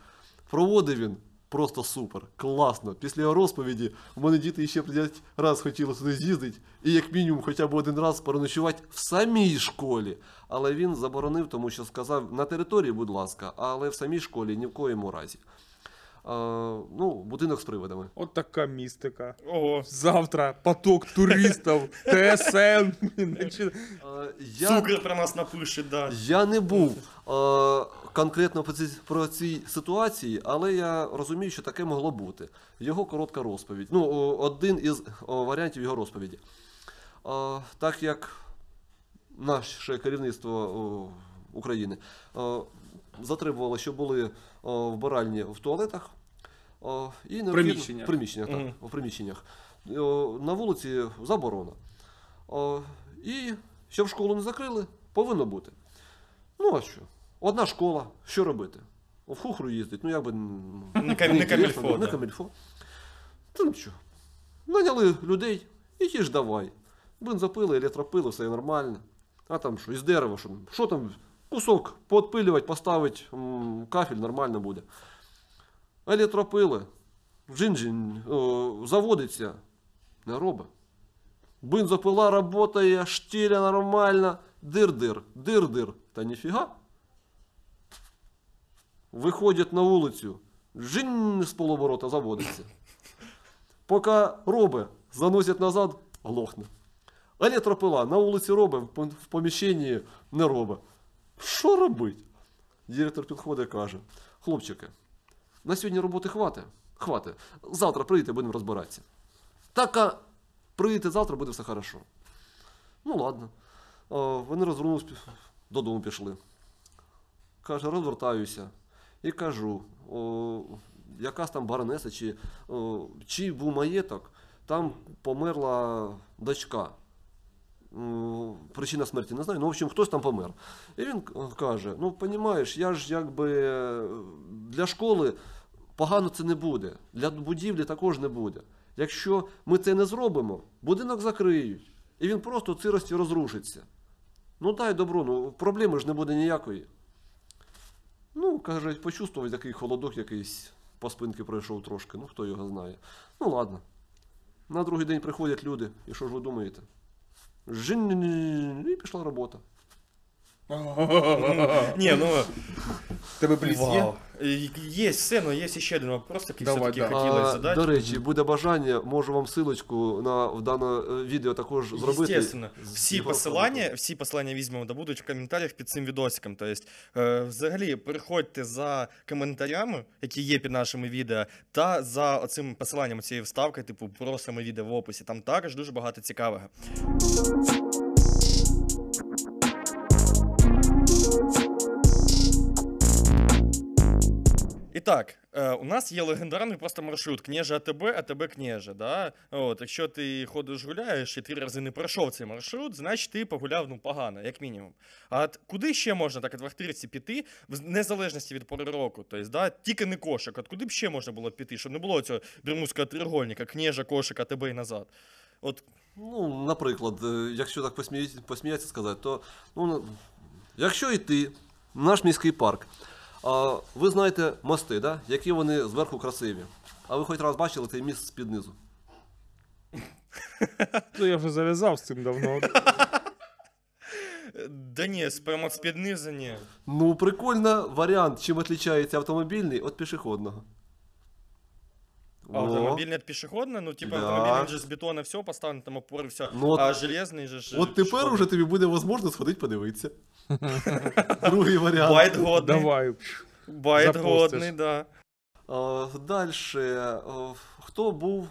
Speaker 1: Проводив він просто супер, класно. Після його розповіді в мене діти ще 5 раз хотіли туди з'їздити, і як мінімум хоча б один раз переночувати в самій школі. Але він заборонив, тому що сказав на території, будь ласка, але в самій школі ні в коєму разі. А, ну, будинок з привидами.
Speaker 3: От така містика.
Speaker 2: Ого.
Speaker 3: Завтра поток туристів, [laughs] ТСН.
Speaker 1: Я,
Speaker 2: Цукер про нас напише, да.
Speaker 1: я не був е, конкретно по цій, про цій ситуації, але я розумію, що таке могло бути. Його коротка розповідь. Ну, один із о, варіантів його розповіді. Е, так як наше керівництво о, України е, затребувало, щоб були о, вбиральні в туалетах. о, і необхідно-
Speaker 3: Приміщеннях.
Speaker 1: В приміщеннях, так,
Speaker 2: Мгм.
Speaker 1: в приміщеннях. О, на вулиці заборона. О, і щоб школу не закрили, повинно бути. Ну, а що? Одна школа, що робити? В хухру їздить, ну як би.
Speaker 2: Не кам- не камільфо,
Speaker 1: Не
Speaker 2: да.
Speaker 1: камільфо. Та ну що? Наняли людей, і ті ж давай. Бензопили, електропили, все нормально. А там що, із дерева, що, що там, кусок поотпилювати, поставити, кафель нормально буде. Електропили, джин-джин, заводиться, не робить. Бензопила работає, штиля нормально, дир-дир, дир-дир. Та ніфіга. Виходять на вулицю, жинь з полоборота заводиться. Поки робить, заносять назад, глохне. Електропила на вулиці робить, в поміщенні не робить. Що робить? Директор підходить і каже: хлопчики, на сьогодні роботи хватить. Хватить. Завтра прийдете, будемо розбиратися. Так, а прийдете завтра, буде все хорошо. Ну ладно. Вони розвернулись, додому пішли. Каже, розвертаюся. І кажу, о, якась там баронеса, чи о, чий був маєток, там померла дочка. Причина смерті не знаю, ну, в общем, хтось там помер. І він каже: ну, розумієш, я ж якби е, для школи погано це не буде, для будівлі також не буде. Якщо ми це не зробимо, будинок закриють, і він просто в сирості розрушиться. Ну дай добро, ну проблеми ж не буде ніякої. Ну, каже, почувствував такий холодок якийсь по спинки пройшов трошки, ну хто його знає. Ну ладно. На другий день приходять люди, і що ж ви думаєте? Жин, і пішла робота. [laughs]
Speaker 2: Ні, ну,
Speaker 3: Тебе бліц є?
Speaker 2: вау. Є все, але є ще один вопрос, який
Speaker 3: Давай,
Speaker 2: все-таки
Speaker 3: да.
Speaker 2: хотілося
Speaker 1: А,
Speaker 2: задати.
Speaker 1: до речі, буде бажання, можу вам силочку на в дане е, відео також зробити.
Speaker 2: Естественно.
Speaker 1: з
Speaker 2: Всі
Speaker 1: його
Speaker 2: посилання, всі посилання візьмемо да будуть в коментарях під цим відосиком. Тобто, е, взагалі, переходьте за коментарями, які є під нашими відео, та за оцим посиланням цієї вставки, типу, про саме відео в описі. Там також дуже багато цікавого. Так, е, у нас є легендарний просто маршрут Княже АТБ, АТБ Княже. Да? От, якщо ти ходиш гуляєш і три рази не пройшов цей маршрут, значить ти погуляв ну, погано, як мінімум. А куди ще можна так в Ахтирці піти, в незалежності від пори року? Тобто, да, тільки не кошик. От куди б ще можна було піти, щоб не було цього бермудського треугольника, княжа, кошик, АТБ і назад. От
Speaker 1: Ну, наприклад, е, якщо так посміятися, сказати, то ну, якщо йти в наш міський парк, А, ви знаєте мости, да? які вони зверху красиві. А ви хоч раз бачили цей міст з-під низу? [laughs]
Speaker 3: Ну, я вже зав'язав з цим давно. [laughs]
Speaker 2: Да ні, з прямо з під низу ні.
Speaker 1: Ну, прикольно варіант, чим відрізняється автомобільний від пішохідного.
Speaker 2: А автомобільний від пішохідний, ну типа
Speaker 1: Да.
Speaker 2: автомобільний же з бетону все поставлено, там опори, все.
Speaker 1: Ну, от-
Speaker 2: а железний же ж.
Speaker 1: От тепер уже тобі буде можливо сходити подивитися. [laughs] Другий варіант.
Speaker 2: Bait годний.
Speaker 3: Давай. Bait
Speaker 2: годний, да.
Speaker 1: Далі. Хто був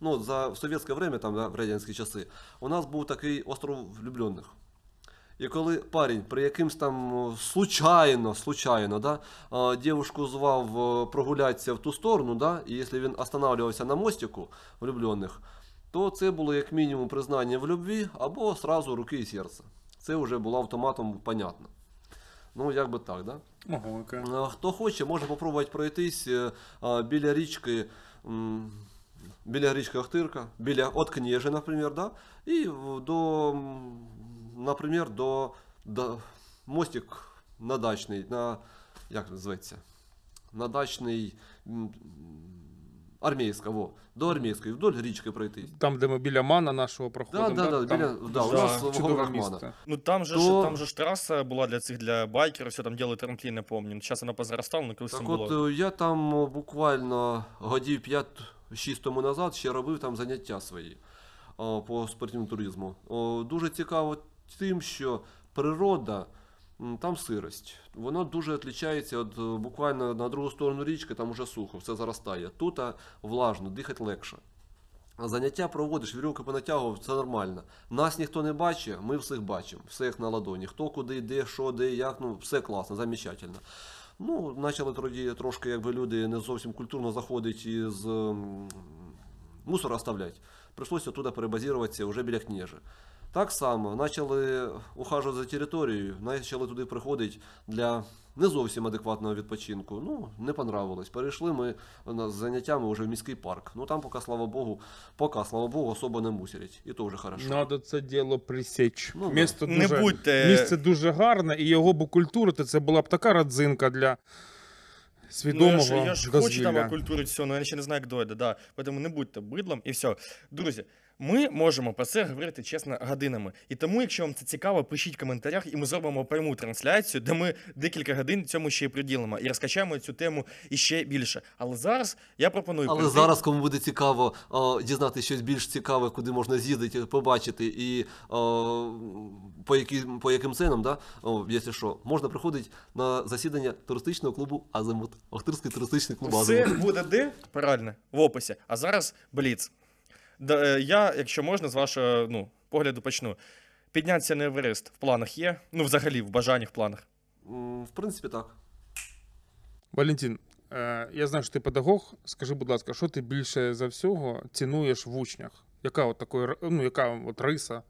Speaker 1: ну, за в совєтське время, там, да, в радянські часи, у нас був такий остров влюблених. І коли парень при якимсь там случайно, случайно, да, дівушку звав прогулятися в ту сторону, да, і якщо він останавливався на мостику влюблених, то це було як мінімум признання в любві або сразу руки і серце. Це вже було автоматом понятно. Ну, як би так, да?
Speaker 3: Ого, окей.
Speaker 1: Хто хоче, може попробувати пройтись е, біля річки. Біля річки Охтирка, біля от Кнєжи, наприклад, да? і до, наприклад, до, до мостик на дачний, на, як зветься? На дачний армійська, во, до армійської, вдоль річки пройтись.
Speaker 3: Там, де ми біля мана нашого
Speaker 1: Да,
Speaker 3: проходимо.
Speaker 1: да, да,
Speaker 3: Там
Speaker 1: біля, да, у нас в
Speaker 3: чудове
Speaker 1: горах Мана.
Speaker 3: місце.
Speaker 2: Ну там же,
Speaker 1: То-
Speaker 2: ж, там же ж траса була для цих для байкерів, все там ділили трамплін, не пам'ятаю. Зараз вона позаростала, але колись
Speaker 1: Так
Speaker 2: там
Speaker 1: от
Speaker 2: було.
Speaker 1: е, я там е, буквально годів 5-6 тому назад ще робив там заняття свої о, по спортивному туризму. О, Дуже цікаво тим, що природа, там сирость. Воно дуже відрізняється від е, буквально на другу сторону річки, там уже сухо, все заростає. Тут а, влажно, дихати легше. Заняття проводиш, вірьовки понатягував, це нормально. Нас ніхто не бачить, ми всіх бачимо, все як на ладоні. Хто куди йде, що де, як, ну все класно, замечательно. Ну, почали тоді трошки, якби люди не зовсім культурно заходять із мусор оставлять. Прийшлося туди перебазіруватися вже біля княжі. Так само почали ухажувати за територією, почали туди приходити для не зовсім адекватного відпочинку. Ну, не понравилось. Перейшли ми з заняттями вже в міський парк. Ну там поки, слава Богу, поки, слава Богу, особо не мусорять. І то вже хорошо.
Speaker 3: Надо це діло присіч.
Speaker 1: Ну.
Speaker 3: Місто
Speaker 2: Не
Speaker 3: дуже,
Speaker 2: будьте-
Speaker 3: Місце дуже гарне, і його б укультурити, це була б така родзинка для
Speaker 2: Ну,
Speaker 3: свідомого
Speaker 2: я ж, я ж хочу там окультурити все, але я ще не знаю, як дойде. Да. Тому не будьте бидлом і все. Друзі, ми можемо про це говорити чесно годинами. І тому, якщо вам це цікаво, пишіть в коментарях, і ми зробимо пряму трансляцію, де ми декілька годин цьому ще й приділимо і розкачаємо цю тему іще більше. Але зараз я пропоную.
Speaker 1: Але
Speaker 2: перейти-
Speaker 1: зараз, кому буде цікаво о, дізнатися щось більш цікаве, куди можна з'їздити, побачити, і о, по, які, по яким ценам, да, о, якщо що, можна приходити на засідання туристичного клубу Азимут. Охтирський туристичний клуб
Speaker 2: Все
Speaker 1: Азимут.
Speaker 2: буде де? Правильно, в описі. А зараз бліц. Е, я, якщо можна, з вашого ну, погляду почну. Піднятися на Еверест в планах є? Ну, взагалі, в бажаннях в планах.
Speaker 1: В принципі, так.
Speaker 3: Валентин, е, я знаю, що ти педагог. Скажи, будь ласка, що ти більше за всього цінуєш в учнях? Яка от такої, ну, яка от риса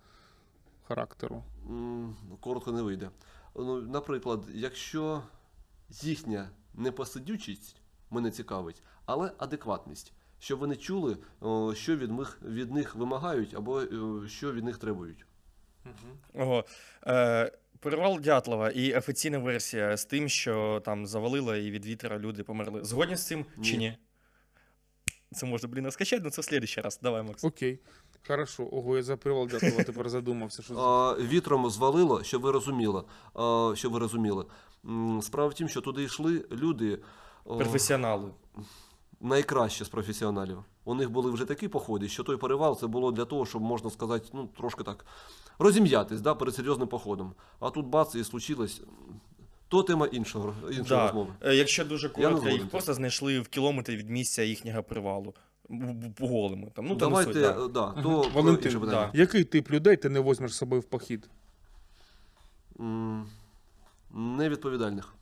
Speaker 3: характеру?
Speaker 1: М, Коротко не вийде. Ну, наприклад, якщо їхня непосидючість мене цікавить, але адекватність. Щоб вони чули, що від них, від них вимагають, або е, що від них требують.
Speaker 2: Ого. Е, Перевал Дятлова і офіційна версія з тим, що там завалило і від вітра люди померли. Згодні з цим чи
Speaker 1: Ні.
Speaker 2: ні? Це можна, блін, розкачати, але це в следующий раз. Давай, Макс.
Speaker 3: Окей. Хорошо. Ого, я за привал Дятлова тепер задумався. Що...
Speaker 1: А, вітром звалило, щоб ви розуміли. А, щоб ви розуміли. Справа в тім, що туди йшли люди о,
Speaker 2: Професіонали.
Speaker 1: Найкращі з професіоналів. У них були вже такі походи, що той перевал це було для того, щоб можна сказати, ну трошки так розім'ятись да, перед серйозним походом. А тут бац і случилось. То тема іншого, іншої
Speaker 2: Да.
Speaker 1: розмови.
Speaker 2: Е, Якщо дуже коротко, їх просто знайшли в кілометрі від місця їхнього привалу. По голому. Там, ну, там суть, да.
Speaker 1: е, да, то
Speaker 3: Валентин,
Speaker 1: інше питання.
Speaker 3: Який тип людей ти не возьмеш з собою в похід?
Speaker 1: Невідповідальних.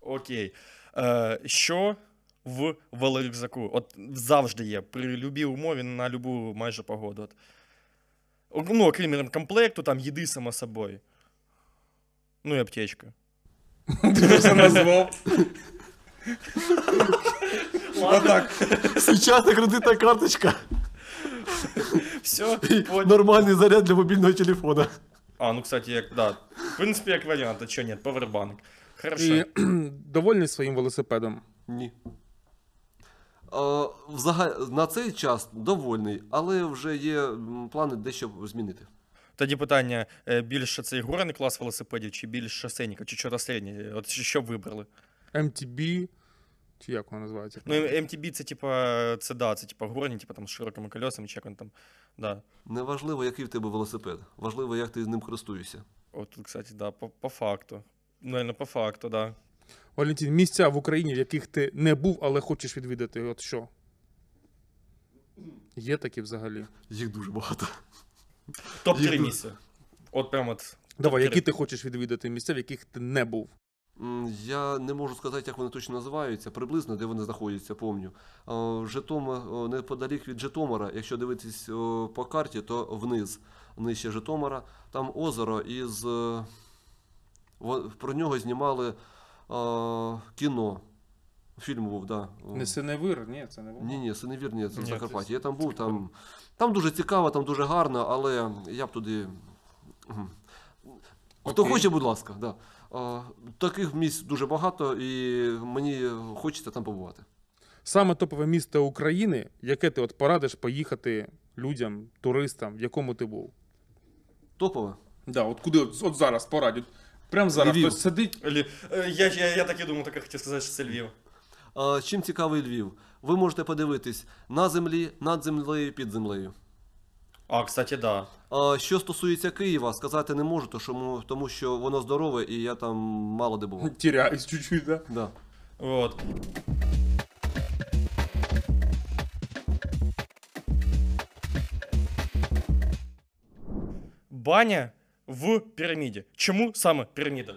Speaker 2: Окей. Е, що в велорюкзаку? От завжди є. При любій умові на любу майже погоду. От. Ну, окрім комплекту, там їди само собою. Ну і аптечка.
Speaker 3: Ти вже назвав.
Speaker 1: Сучасна кредитна карточка
Speaker 2: Все,
Speaker 1: нормальний заряд для мобільного телефона.
Speaker 2: А, ну, кстати, як, да. В принципі, як варіант, а чого ні, повербанк. Хорошо.
Speaker 3: І довольний своїм велосипедом.
Speaker 1: Ні. На цей час довольний, але вже є плани дещо змінити.
Speaker 2: Тоді питання: е, більше цей горний клас велосипедів, чи більш шосейників, чи чого середнє? От що б вибрали?
Speaker 3: MTB, чи як воно називається?
Speaker 2: Ну, MTB це типа, це да, це типа горні, типа там з широкими колесами, чи як він там. Да.
Speaker 1: Неважливо, який в тебе велосипед. Важливо, як ти з ним користуєшся.
Speaker 2: От тут, кстати, да, по, по факту. Наверно, по факту, да.
Speaker 3: Валентин, місця в Україні, в яких ти не був, але хочеш відвідати. От що? Є такі взагалі.
Speaker 1: Їх дуже багато.
Speaker 2: Топ-3
Speaker 1: Їх-
Speaker 2: місця. От прям от.
Speaker 3: Давай, які ти хочеш відвідати місця, в яких ти не був?
Speaker 1: Я не можу сказати, як вони точно називаються, приблизно де вони знаходяться, помню. Е, Житомир, е, неподалік від Житомира, якщо дивитись е, по карті, то вниз, нижче Житомира, там озеро із. Про нього знімали кіно. Фільм був, да.
Speaker 3: Не Синевир, ні, це не воно.
Speaker 1: Ні, ні, Синевір, ні, це в Закарпатті. Я там був, там, там дуже цікаво, там дуже гарно, але я б туди. Хто
Speaker 3: Окей.
Speaker 1: хоче, будь ласка, да. А, таких місць дуже багато, і мені хочеться там побувати.
Speaker 3: Саме топове місто України, яке ти от порадиш поїхати людям, туристам, в якому ти був?
Speaker 1: Топове.
Speaker 3: Да, от куди от, от зараз порадять? Прямо зараз
Speaker 1: Львів.
Speaker 3: хтось сидить.
Speaker 2: Лі- е, Я, я, я так і думав, так я хотів сказати, що це Львів.
Speaker 1: А, чим цікавий Львів? Ви можете подивитись на землі, над землею, під землею.
Speaker 2: А, кстати, да.
Speaker 1: А, що стосується Києва, сказати не можу, то що, тому що воно здорове і я там мало де був.
Speaker 3: Тіряюсь чуть-чуть, да?
Speaker 1: Да.
Speaker 2: Вот. Баня в піраміді. Чому саме піраміда?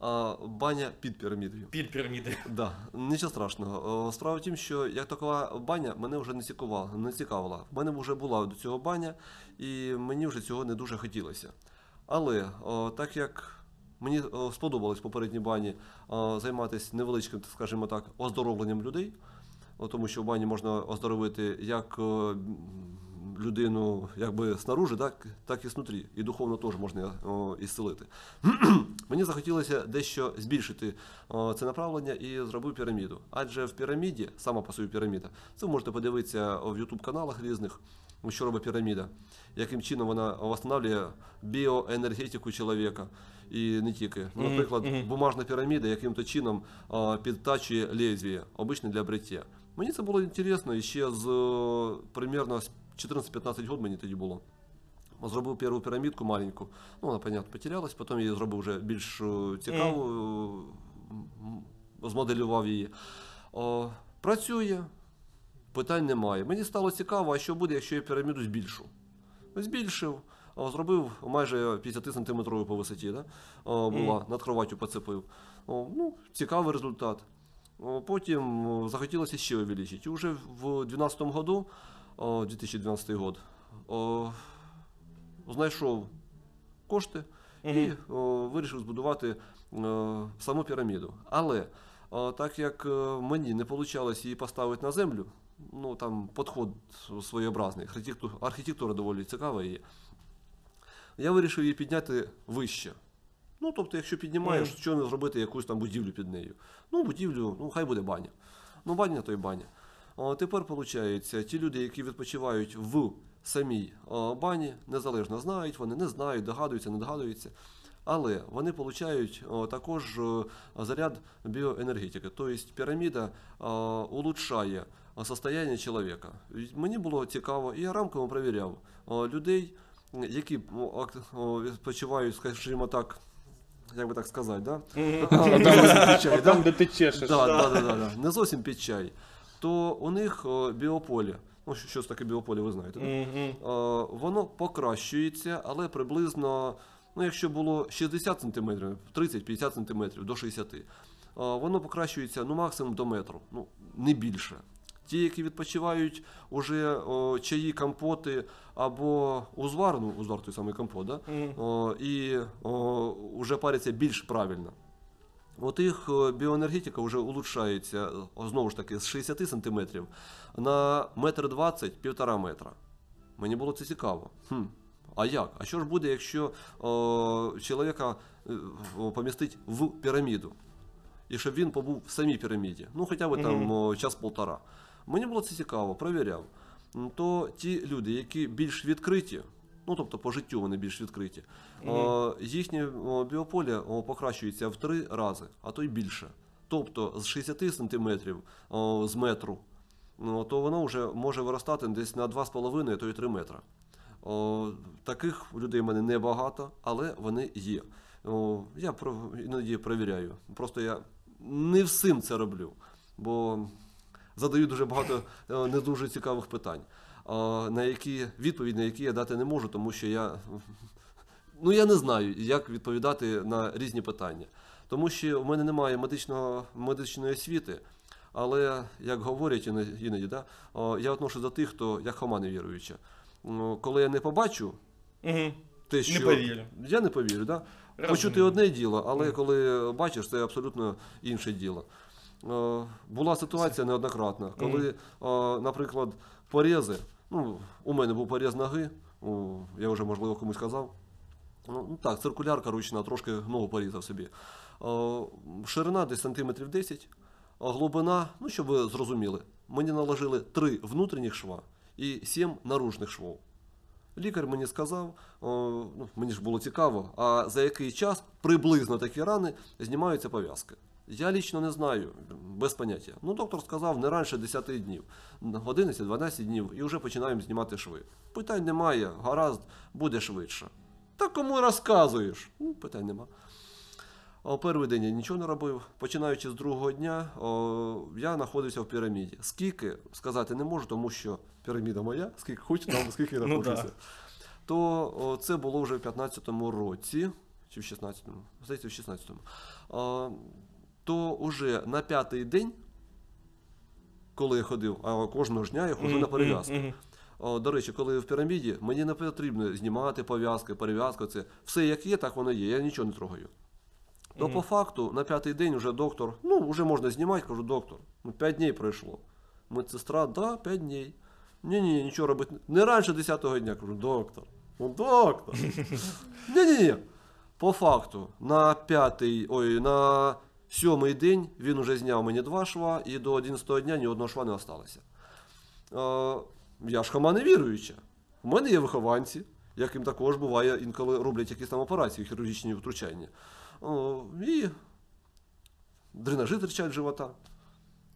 Speaker 1: А, баня під пірамідою.
Speaker 2: Під пірамідою.
Speaker 1: Да, нічого страшного. О, Справа в тім, що як така баня мене вже не цікавила. Не цікавила. В мене вже була до цього баня, і мені вже цього не дуже хотілося. Але о, так як мені о, сподобалось в попередній бані о, займатися невеличким, скажімо так, оздоровленням людей, о, тому що в бані можна оздоровити як о, людину якби снаружи, так, так і снутрі. І духовно теж можна о, ісцелити. [clears throat] Мені захотілося дещо збільшити о, це направлення і зробив піраміду. Адже в піраміді, сама по собі піраміда, це ви можете подивитися в YouTube каналах різних, що робить піраміда, яким чином вона встановлює біоенергетику чоловіка. І не тільки. Ну,
Speaker 2: Мгм,
Speaker 1: Наприклад, бумажна піраміда яким-то чином а, підтачує лезвіє, обичне для бриття. Мені це було інтересно, і ще з примерно з 14-15 років мені тоді було. Зробив першу пірамідку маленьку. Ну, вона, понятно, потерялась, потім її зробив вже більш е, цікаву, е, змоделював її. О, працює, питань немає. Мені стало цікаво, а що буде, якщо я піраміду збільшу. Збільшив, зробив майже 50 сантиметрову по висоті, да? о, була, над кроваттю поцепив. О, ну, цікавий результат. Потім захотілося ще увеличити. І вже в 2012 году, о, 2012 год, о, знайшов кошти і о, вирішив збудувати е, саму піраміду. Але о, так як е, мені не вийшло її поставити на землю, ну там підход своєобразний, архітектура, архітектура доволі цікава є. Я вирішив її підняти вище. Ну, тобто, якщо піднімаєш,
Speaker 2: Мгм.
Speaker 1: що не зробити якусь там будівлю під нею. Ну, будівлю, ну хай буде баня. Ну, баня то й баня. Тепер, виходить, ті люди, які відпочивають в самій бані, незалежно знають, вони не знають, догадуються, не догадуються. Але вони отримують також заряд біоенергетики. Тобто піраміда улучшає о, состояние чоловіка. Мені було цікаво, і я рамками перевіряв людей, які відпочивають, скажімо так, як би так сказати, да?
Speaker 3: Там, де ти чешеш.
Speaker 1: Не зовсім під чай. То у них о, біополе. Ну, що, таке біополе, ви знаєте. О, воно покращується, але приблизно, ну, якщо було 60 см, 30-50 см до 60 о, воно покращується ну, максимум до метру, ну, не більше. Ті, які відпочивають уже о, чаї, компоти або узвар, ну, узвар той самий компот, да?
Speaker 2: Мгм.
Speaker 1: о, і о, вже паряться більш правильно. От їх е, біоенергетика вже улучшається знову ж таки з 60 см на метр 20 півтора метра. Мені було це цікаво. Хм. А як? А що ж буде, якщо о, чоловіка е, помістить в піраміду? І щоб він побув в самій піраміді, ну хоча б там час-полтора. Мені було це цікаво, провіряв. То ті люди, які більш відкриті, ну тобто по життю вони більш відкриті, о, їхнє біополе покращується в три рази, а то й більше. Тобто з 60 сантиметрів з метру, ну, то воно вже може виростати десь на 2,5, то й 3 метра. Таких людей в мене небагато, але вони є. О, я іноді перевіряю. Просто я не всім це роблю, бо задаю дуже багато е, не дуже цікавих питань, е, на які відповідь на які я дати не можу, тому що я, [laughs] ну, я не знаю, як відповідати на різні питання. Тому що в мене немає медичного, медичної освіти, але, як говорять іноді, іноді да, я отношу до тих, хто як хома невіруюча. Коли я не побачу
Speaker 2: Угу.
Speaker 1: те, що
Speaker 2: повірю.
Speaker 1: я не повірю, да? Почути одне діло, але коли бачиш, це абсолютно інше діло. Була ситуація неоднократна, коли, е, наприклад, порези, ну, у мене був поріз ноги, я вже, можливо, комусь казав. Ну, ну, так, циркулярка ручна, трошки ногу порізав собі. Е, Ширина десь сантиметрів 10, а глибина, ну, щоб ви зрозуміли, мені наложили три внутрішніх шва і сім наружних швов. Лікар мені сказав, о, ну, мені ж було цікаво, а за який час приблизно такі рани знімаються пов'язки. Я лічно не знаю, без поняття. Ну, доктор сказав не раніше 10 днів, 11-12 днів, і вже починаємо знімати шви. Питань немає, гаразд, буде швидше. Та кому розказуєш? Ну, питань нема. О, перший день я нічого не робив. Починаючи з другого дня, о, я знаходився в піраміді. Скільки сказати не можу, тому що піраміда моя, скільки хочу, там скільки я
Speaker 2: Ну,
Speaker 1: знаходжуся. То о, це було вже в 15-му році, чи в 16-му, здається, в 16-му. То вже на п'ятий день, коли я ходив, а кожного ж дня я ходжу на перев'язку. До речі, коли в піраміді, мені не потрібно знімати пов'язки, перев'язку. Це все як є, так воно є. Я нічого не трогаю. То по факту на п'ятий день вже доктор, ну вже можна знімати, кажу, доктор, ну 5 днів пройшло. Медсестра, да, 5 днів. Ні, ні, нічого робити. Не раніше 10-го дня, кажу, доктор. Ну, доктор. Ні, ні, ні. По факту, на п'ятий, ой, на сьомий день він уже зняв мені два шва, і до 11-го дня ні одного шва не осталося. Е, я ж хама не віруюча. У мене є вихованці, яким також буває інколи роблять якісь там операції, хірургічні втручання. О, і дренажі терчать з живота.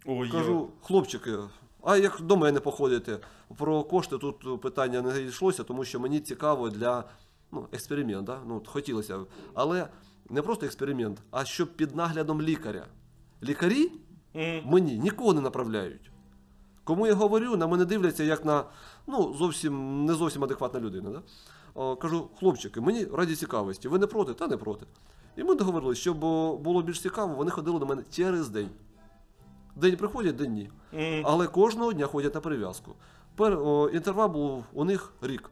Speaker 2: Ой,
Speaker 1: Кажу, хлопчики, а як до мене походите? Про кошти тут питання не йшлося, тому що мені цікаво для ну, експеримент, да? ну, от хотілося. Але не просто експеримент, а щоб під наглядом лікаря. Лікарі мені нікого не направляють. Кому я говорю, на мене дивляться як на ну, зовсім не зовсім адекватна людина. Да? О, кажу, хлопчики, мені раді цікавості, ви не проти, та не проти. І ми договорилися, щоб було більш цікаво, вони ходили до мене через день. День приходять, день ні. Але кожного дня ходять на перев'язку. Пер, о, інтервал був у них рік.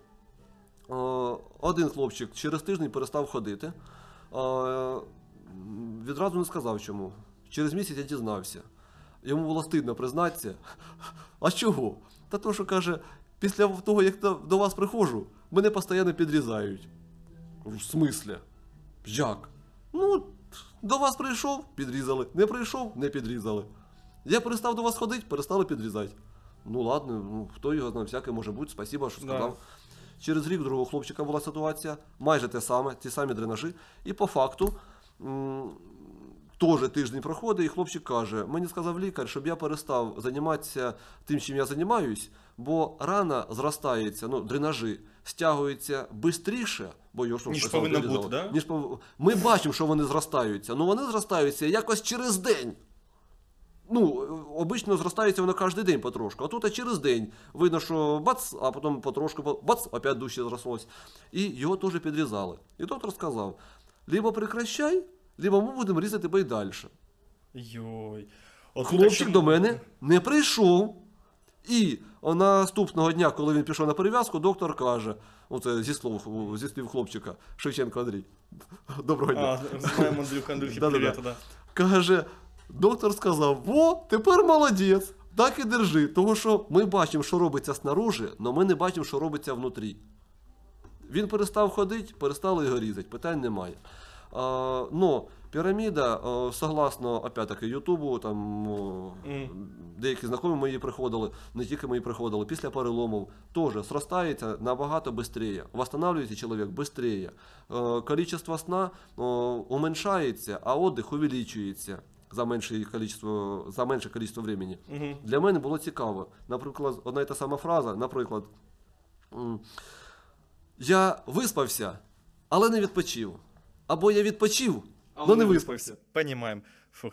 Speaker 1: О, один хлопчик через тиждень перестав ходити. Відразу не сказав чому. Через місяць я дізнався. Йому було стидно признатися. А чого? Та то, що каже, після того, як до, вас приходжу, мене постійно підрізають. В смислі? Як? Ну, до вас прийшов, підрізали. Не прийшов, не підрізали. Я перестав до вас ходити, перестали підрізати. Ну ладно, ну хто його знає, всяке може бути, спасибо, що
Speaker 2: Да.
Speaker 1: Через рік другого хлопчика була ситуація, майже те саме, ті самі дренажі. І по факту теж тиждень проходить, і хлопчик каже: мені сказав лікар, щоб я перестав займатися тим, чим я займаюсь, бо рана зростається, ну, дренажі стягуються швидше, бо його
Speaker 2: Ніж повинно бути, да?
Speaker 1: Ніж пов- Ми бачимо, що вони зростаються, але вони зростаються якось через день. Ну, обично зростається воно кожен день потрошку, а тут а через день видно, що бац, а потім потрошку, бац, опять дужче зрослось. І його теж підрізали. І доктор сказав: либо прекращай, либо ми будемо різати тебе і далі.
Speaker 2: Йой. От
Speaker 1: Хлопчик до мене не прийшов. І наступного дня, коли він пішов на перев'язку, доктор каже: оце зі слов зі слів хлопчика Шевченко Андрій. [laughs] Доброго дня.
Speaker 2: А, знаємо Андрюха, Андрюхи, [laughs] привіт, да.
Speaker 1: Каже, доктор сказав: Во, тепер молодець, так і держи. Тому що ми бачимо, що робиться снаружи, але ми не бачимо, що робиться внутрі. Він перестав ходити, перестали його різати, питань немає. А, но піраміда, согласно опять-таки Ютубу, там деякі знайомі мої приходили, не тільки мої приходили, після переломів теж зростається набагато швидше, восстанавливається чоловік швидше. Количество сна о, уменьшається, а отдих увеличується за менше количество, за менше количество времени.
Speaker 2: Угу.
Speaker 1: Для мене було цікаво. Наприклад, одна і та сама фраза, наприклад, я виспався, але не відпочив. Або я відпочив, але не виспався.
Speaker 2: Понімаємо. Фух.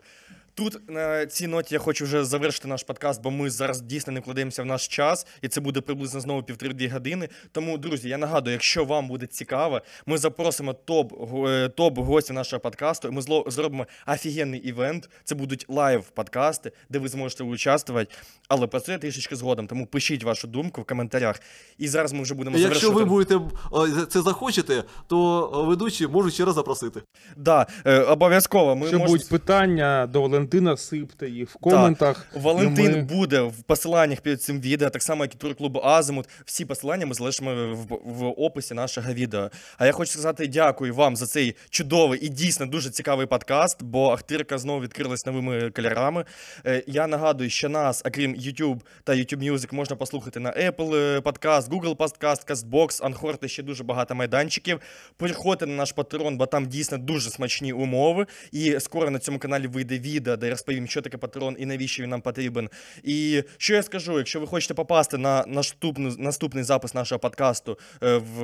Speaker 2: Тут на цій ноті я хочу вже завершити наш подкаст, бо ми зараз дійсно не вкладаємося в наш час, і це буде приблизно знову півтори-дві години. Тому, друзі, я нагадую, якщо вам буде цікаво, ми запросимо топ, е, топ гостів нашого подкасту. і Ми зло- зробимо офігенний івент. Це будуть live подкасти, де ви зможете участвувати. Але про це трішечки згодом. Тому пишіть вашу думку в коментарях. І зараз ми вже будемо
Speaker 1: І Якщо ви будете е, це захочете, то е, ведучі можуть ще раз запросити.
Speaker 2: Да, е, обов'язково. Ми можемо-
Speaker 3: будуть питання до Валентина, сипте їх в коментах.
Speaker 2: Валентин
Speaker 3: ми-
Speaker 2: буде в посиланнях під цим відео, так само як і турклубу Азимут. Всі посилання ми залишимо в, в описі нашого відео. А я хочу сказати дякую вам за цей чудовий і дійсно дуже цікавий подкаст, бо Ахтирка знову відкрилась новими кольорами. Е, Я нагадую, що нас, окрім YouTube та YouTube Music, можна послухати на Apple е, Podcast, Google Podcast, CastBox, Anchor та ще дуже багато майданчиків. Переходьте на наш Patreon, бо там дійсно дуже смачні умови. І скоро на цьому каналі вийде відео, де розповім, що таке Patreon і навіщо він нам потрібен. І що я скажу, якщо ви хочете попасти на наступну, наступний запис нашого подкасту е, в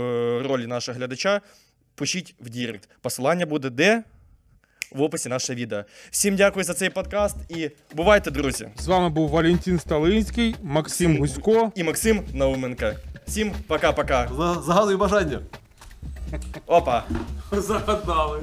Speaker 2: ролі нашого глядача, пишіть в Direct. Посилання буде де? В описі нашого відео. Всім дякую за цей подкаст і бувайте, друзі!
Speaker 3: З вами був Валентин Сталинський, Максим Гусько.
Speaker 2: І Максим Науменко. Всім пока-пока.
Speaker 1: За- Загадую бажання.
Speaker 2: Опа! [laughs]
Speaker 3: Загадали.